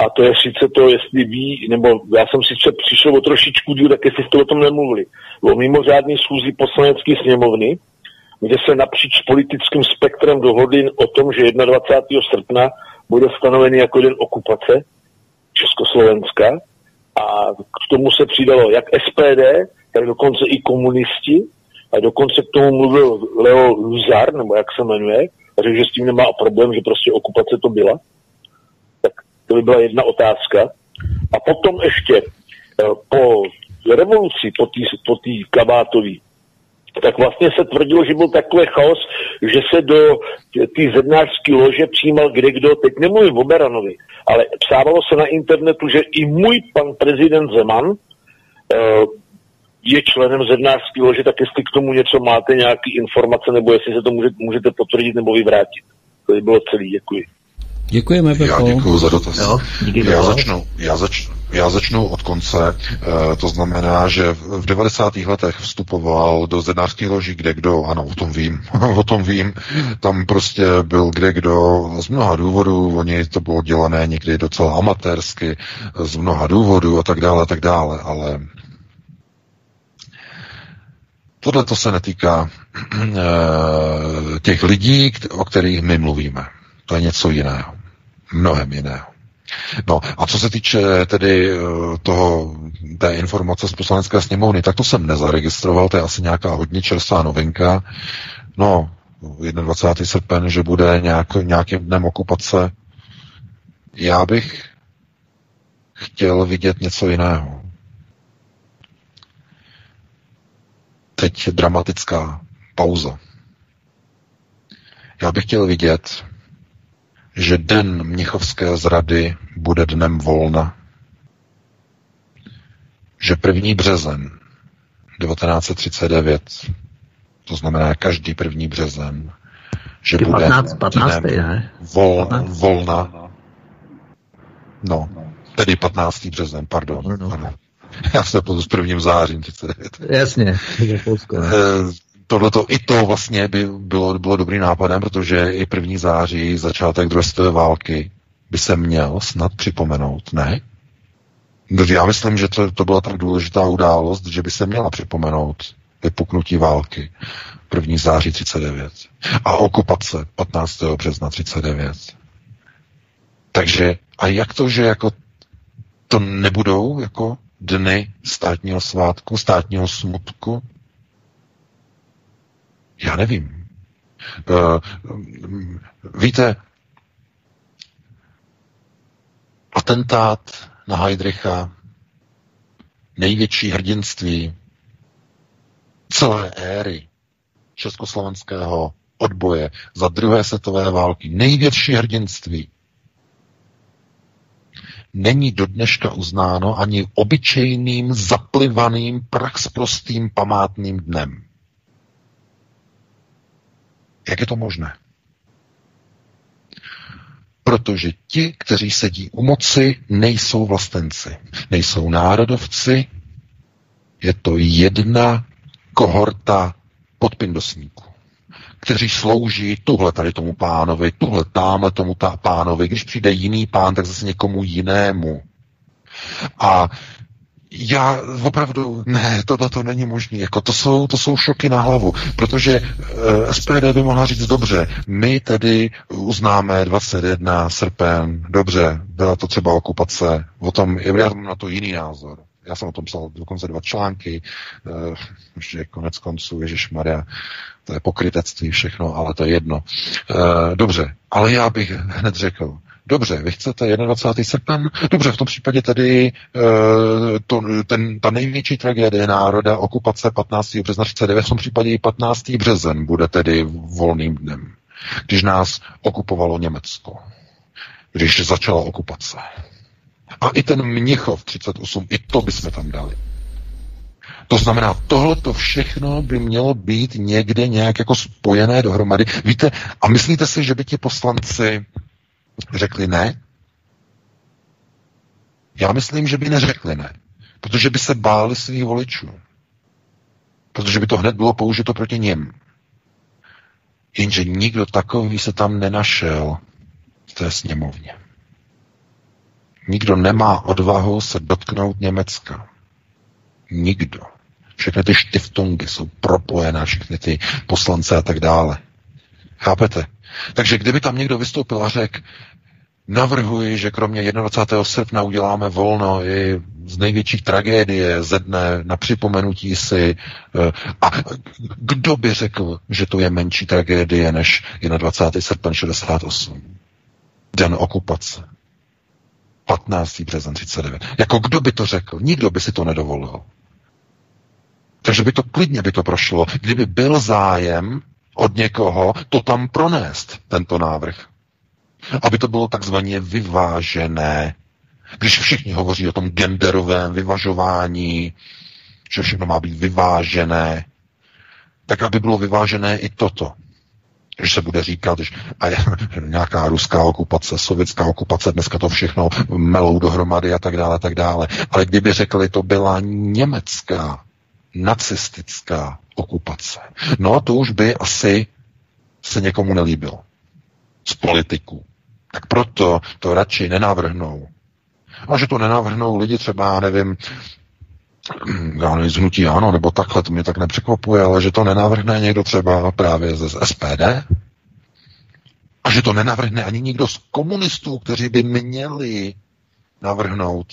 a to je sice to, jestli ví, nebo já jsem sice přišel o trošičku díl, tak jestli jste o tom nemluvili. O mimořádný schůzi poslanecké sněmovny, kde se napříč politickým spektrem dohodli o tom, že 21. srpna bude stanovený jako den okupace Československa a k tomu se přidalo jak SPD, tak dokonce i komunisti a dokonce k tomu mluvil Leo Luzar, nebo jak se jmenuje, a řekl, že s tím nemá problém, že prostě okupace to byla. To by byla jedna otázka. A potom ještě eh, po revoluci, po té po tý kabátový, tak vlastně se tvrdilo, že byl takový chaos, že se do té zednářské lože přijímal kde kdo, teď nemluvím o Beranovi, ale psávalo se na internetu, že i můj pan prezident Zeman eh, je členem zednářské lože, tak jestli k tomu něco máte, nějaké informace, nebo jestli se to můžete, můžete potvrdit nebo vyvrátit. To by bylo celé, děkuji. Děkujeme, Pepo. Já děkuji za dotaz. Jo, díky já, začnu, já, začnu, Já začnu od konce. E, to znamená, že v 90. letech vstupoval do zednářských loží kde kdo, ano, o tom vím, o tom vím. Tam prostě byl kde kdo z mnoha důvodů, oni to bylo dělané někdy docela amatérsky, z mnoha důvodů a tak dále, a tak dále, ale tohle to se netýká e, těch lidí, o kterých my mluvíme. To je něco jiného. Mnohem jiného. No a co se týče tedy eh, toho, té informace z poslanecké sněmovny, tak to jsem nezaregistroval, to je asi nějaká hodně čerstvá novinka. No, 21. srpen, že bude nějak, nějakým dnem okupace. Já bych chtěl vidět něco jiného. Teď dramatická pauza. Já bych chtěl vidět, že den Mnichovské zrady bude dnem volna, že 1. březen 1939, to znamená každý první březen, že bude 15, 15, dnem ne? Vol, 15. volna, no, tedy 15. březen, pardon, no, no. Ano. Já se to s prvním zářím 39. Jasně, Polsko, ne? tohle i to vlastně by bylo, bylo dobrý nápadem, protože i první září, začátek druhé světové války by se měl snad připomenout, ne? Já myslím, že to, to byla tak důležitá událost, že by se měla připomenout vypuknutí války 1. září 39 a okupace 15. března 39. Takže a jak to, že jako to nebudou jako dny státního svátku, státního smutku, já nevím. Uh, víte, atentát na Heidricha, největší hrdinství celé éry československého odboje za druhé světové války, největší hrdinství, není do dneška uznáno ani obyčejným, zaplivaným, praxprostým památným dnem. Jak je to možné? Protože ti, kteří sedí u moci, nejsou vlastenci, nejsou národovci, je to jedna kohorta podpindosníků, kteří slouží tuhle tady tomu pánovi, tuhle tamhle tomu tá pánovi. Když přijde jiný pán, tak zase někomu jinému. A já opravdu, ne, tohle to není možné. Jako to, jsou, to jsou šoky na hlavu, protože uh, eh, SPD by mohla říct dobře, my tedy uznáme 21 srpen, dobře, byla to třeba okupace, o tom, já mám na to jiný názor. Já jsem o tom psal dokonce dva články, uh, že konec konců, Ježíš Maria, to je pokrytectví všechno, ale to je jedno. Uh, dobře, ale já bych hned řekl, Dobře, vy chcete 21. srpen? Dobře, v tom případě tedy e, to, ten, ta největší tragédie národa, okupace 15. března 39, v tom případě i 15. březen bude tedy volným dnem, když nás okupovalo Německo, když začala okupace. A i ten Mnichov 38, i to bychom tam dali. To znamená, tohle to všechno by mělo být někde nějak jako spojené dohromady. Víte, a myslíte si, že by ti poslanci řekli ne? Já myslím, že by neřekli ne, protože by se báli svých voličů. Protože by to hned bylo použito proti nim. Jenže nikdo takový se tam nenašel v té sněmovně. Nikdo nemá odvahu se dotknout Německa. Nikdo. Všechny ty štiftungy jsou propojené, všechny ty poslance a tak dále. Chápete? Takže kdyby tam někdo vystoupil a řekl, navrhuji, že kromě 21. srpna uděláme volno i z největší tragédie ze dne na připomenutí si. Eh, a kdo by řekl, že to je menší tragédie než 21. srpen 68? Den okupace. 15. březen 39. Jako kdo by to řekl? Nikdo by si to nedovolil. Takže by to klidně by to prošlo, kdyby byl zájem od někoho to tam pronést, tento návrh. Aby to bylo takzvaně vyvážené. Když všichni hovoří o tom genderovém vyvažování, že všechno má být vyvážené, tak aby bylo vyvážené i toto. Když se bude říkat, že a je, nějaká ruská okupace, sovětská okupace, dneska to všechno melou dohromady a tak dále, tak dále. Ale kdyby řekli, to byla německá, nacistická okupace, no to už by asi se někomu nelíbilo z politiků. Tak proto to radši nenavrhnou. A že to nenavrhnou lidi třeba, já nevím, já nevím, zhnutí ano, nebo takhle, to mě tak nepřekvapuje, ale že to nenavrhne někdo třeba právě ze SPD, a že to nenavrhne ani nikdo z komunistů, kteří by měli navrhnout,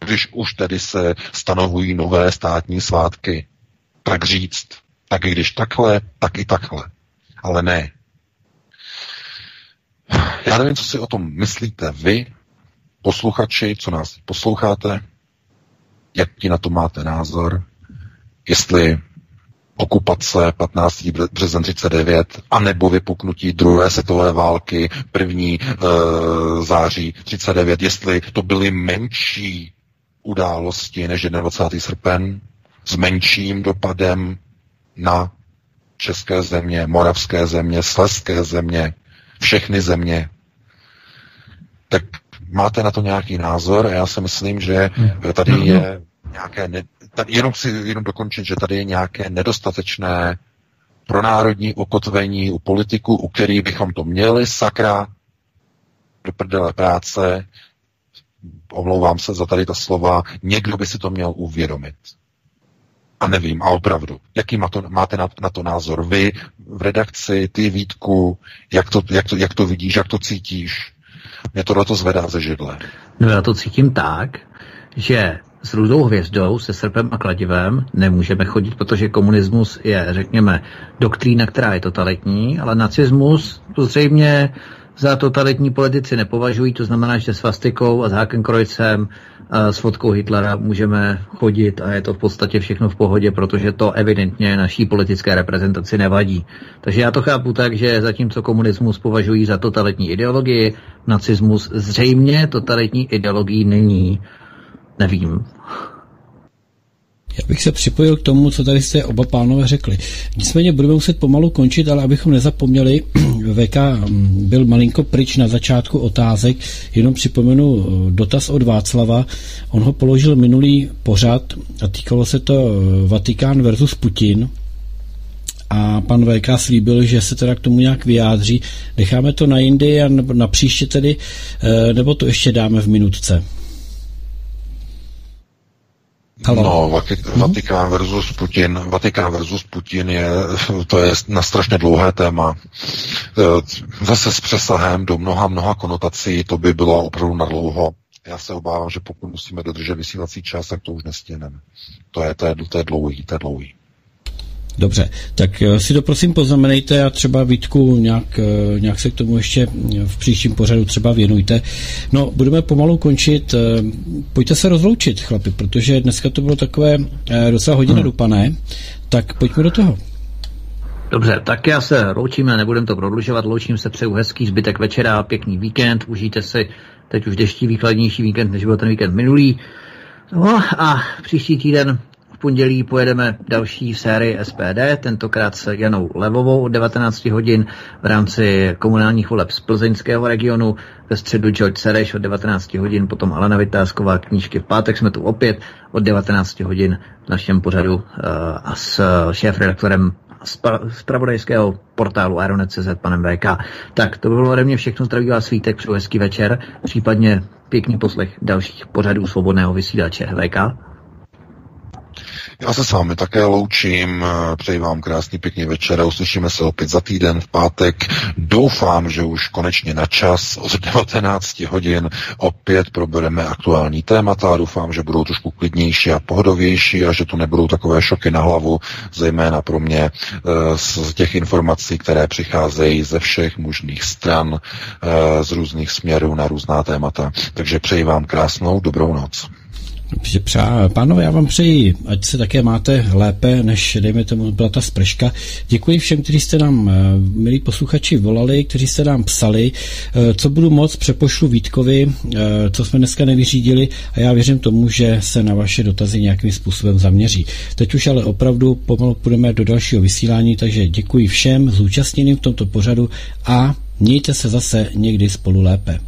když už tedy se stanovují nové státní svátky, tak říct, tak i když takhle, tak i takhle. Ale ne. Já nevím, co si o tom myslíte vy, posluchači, co nás posloucháte, jaký na to máte názor, jestli okupace 15. březen 39, anebo vypuknutí druhé světové války 1. E, září 39, jestli to byly menší události než 21. srpen s menším dopadem na české země, moravské země, sleské země, všechny země. Tak máte na to nějaký názor? Já si myslím, že tady je nějaké, ne, tady jenom si jenom dokončit, že tady je nějaké nedostatečné pro národní ukotvení u politiků, u kterých bychom to měli, sakra, do prdele práce, omlouvám se za tady ta slova, někdo by si to měl uvědomit. A nevím, a opravdu, jaký má to, máte na, na to názor vy v redakci, ty Vítku, jak to, jak, to, jak to vidíš, jak to cítíš? Mě tohle to zvedá ze židle. No já to cítím tak, že s rudou hvězdou, se srpem a kladivem nemůžeme chodit, protože komunismus je, řekněme, doktrína, která je totalitní, ale nacismus to zřejmě za totalitní politici nepovažují, to znamená, že s Vastikou a s Hakenkrojcem a s fotkou Hitlera můžeme chodit a je to v podstatě všechno v pohodě, protože to evidentně naší politické reprezentaci nevadí. Takže já to chápu tak, že zatímco komunismus považují za totalitní ideologii, nacismus zřejmě totalitní ideologií není. Nevím. Já bych se připojil k tomu, co tady jste oba pánové řekli. Nicméně budeme muset pomalu končit, ale abychom nezapomněli, VK byl malinko pryč na začátku otázek, jenom připomenu eh, dotaz od Václava. On ho položil minulý pořad a týkalo se to eh, Vatikán versus Putin a pan VK slíbil, že se teda k tomu nějak vyjádří. Necháme to na jindy a na příště tedy, eh, nebo to ještě dáme v minutce? Halo. No, Vatikán versus Putin. Vatikán versus Putin je, to je na strašně dlouhé téma. E, zase s přesahem do mnoha, mnoha konotací, to by bylo opravdu na dlouho. Já se obávám, že pokud musíme dodržet vysílací čas, tak to už nestihneme. To je, to je, to je dlouhý, to je dlouhý. Dobře, tak eh, si to prosím poznamenejte a třeba Vítku nějak, eh, nějak se k tomu ještě v příštím pořadu třeba věnujte. No, budeme pomalu končit. Eh, pojďte se rozloučit, chlapi, protože dneska to bylo takové docela hodně hmm. nadupané. Tak pojďme do toho. Dobře, tak já se loučím a nebudem to prodlužovat. Loučím se, přeju hezký zbytek večera, pěkný víkend, užijte si teď už deští výkladnější víkend, než byl ten víkend minulý. No a příští týden pondělí pojedeme další sérii SPD, tentokrát s Janou Levovou od 19 hodin v rámci komunálních voleb z plzeňského regionu, ve středu George Sereš od 19 hodin, potom Alena Vytázková knížky v pátek jsme tu opět od 19 hodin v našem pořadu uh, a s šéf-redaktorem z pravodajského portálu Aeronet.cz panem VK. Tak, to by bylo ode mě všechno. Zdraví vás svítek, přeju hezký večer, případně pěkný poslech dalších pořadů svobodného vysílače VK. Já se s vámi také loučím, přeji vám krásný pěkný večer a uslyšíme se opět za týden v pátek. Doufám, že už konečně na čas od 19 hodin opět probereme aktuální témata. Doufám, že budou trošku klidnější a pohodovější a že to nebudou takové šoky na hlavu, zejména pro mě eh, z těch informací, které přicházejí ze všech možných stran, eh, z různých směrů na různá témata. Takže přeji vám krásnou dobrou noc. Přá, pánové, já vám přeji, ať se také máte lépe, než dejme tomu byla ta sprška. Děkuji všem, kteří jste nám, eh, milí posluchači, volali, kteří jste nám psali. Eh, co budu moc, přepošlu Vítkovi, eh, co jsme dneska nevyřídili a já věřím tomu, že se na vaše dotazy nějakým způsobem zaměří. Teď už ale opravdu pomalu půjdeme do dalšího vysílání, takže děkuji všem zúčastněným v tomto pořadu a mějte se zase někdy spolu lépe.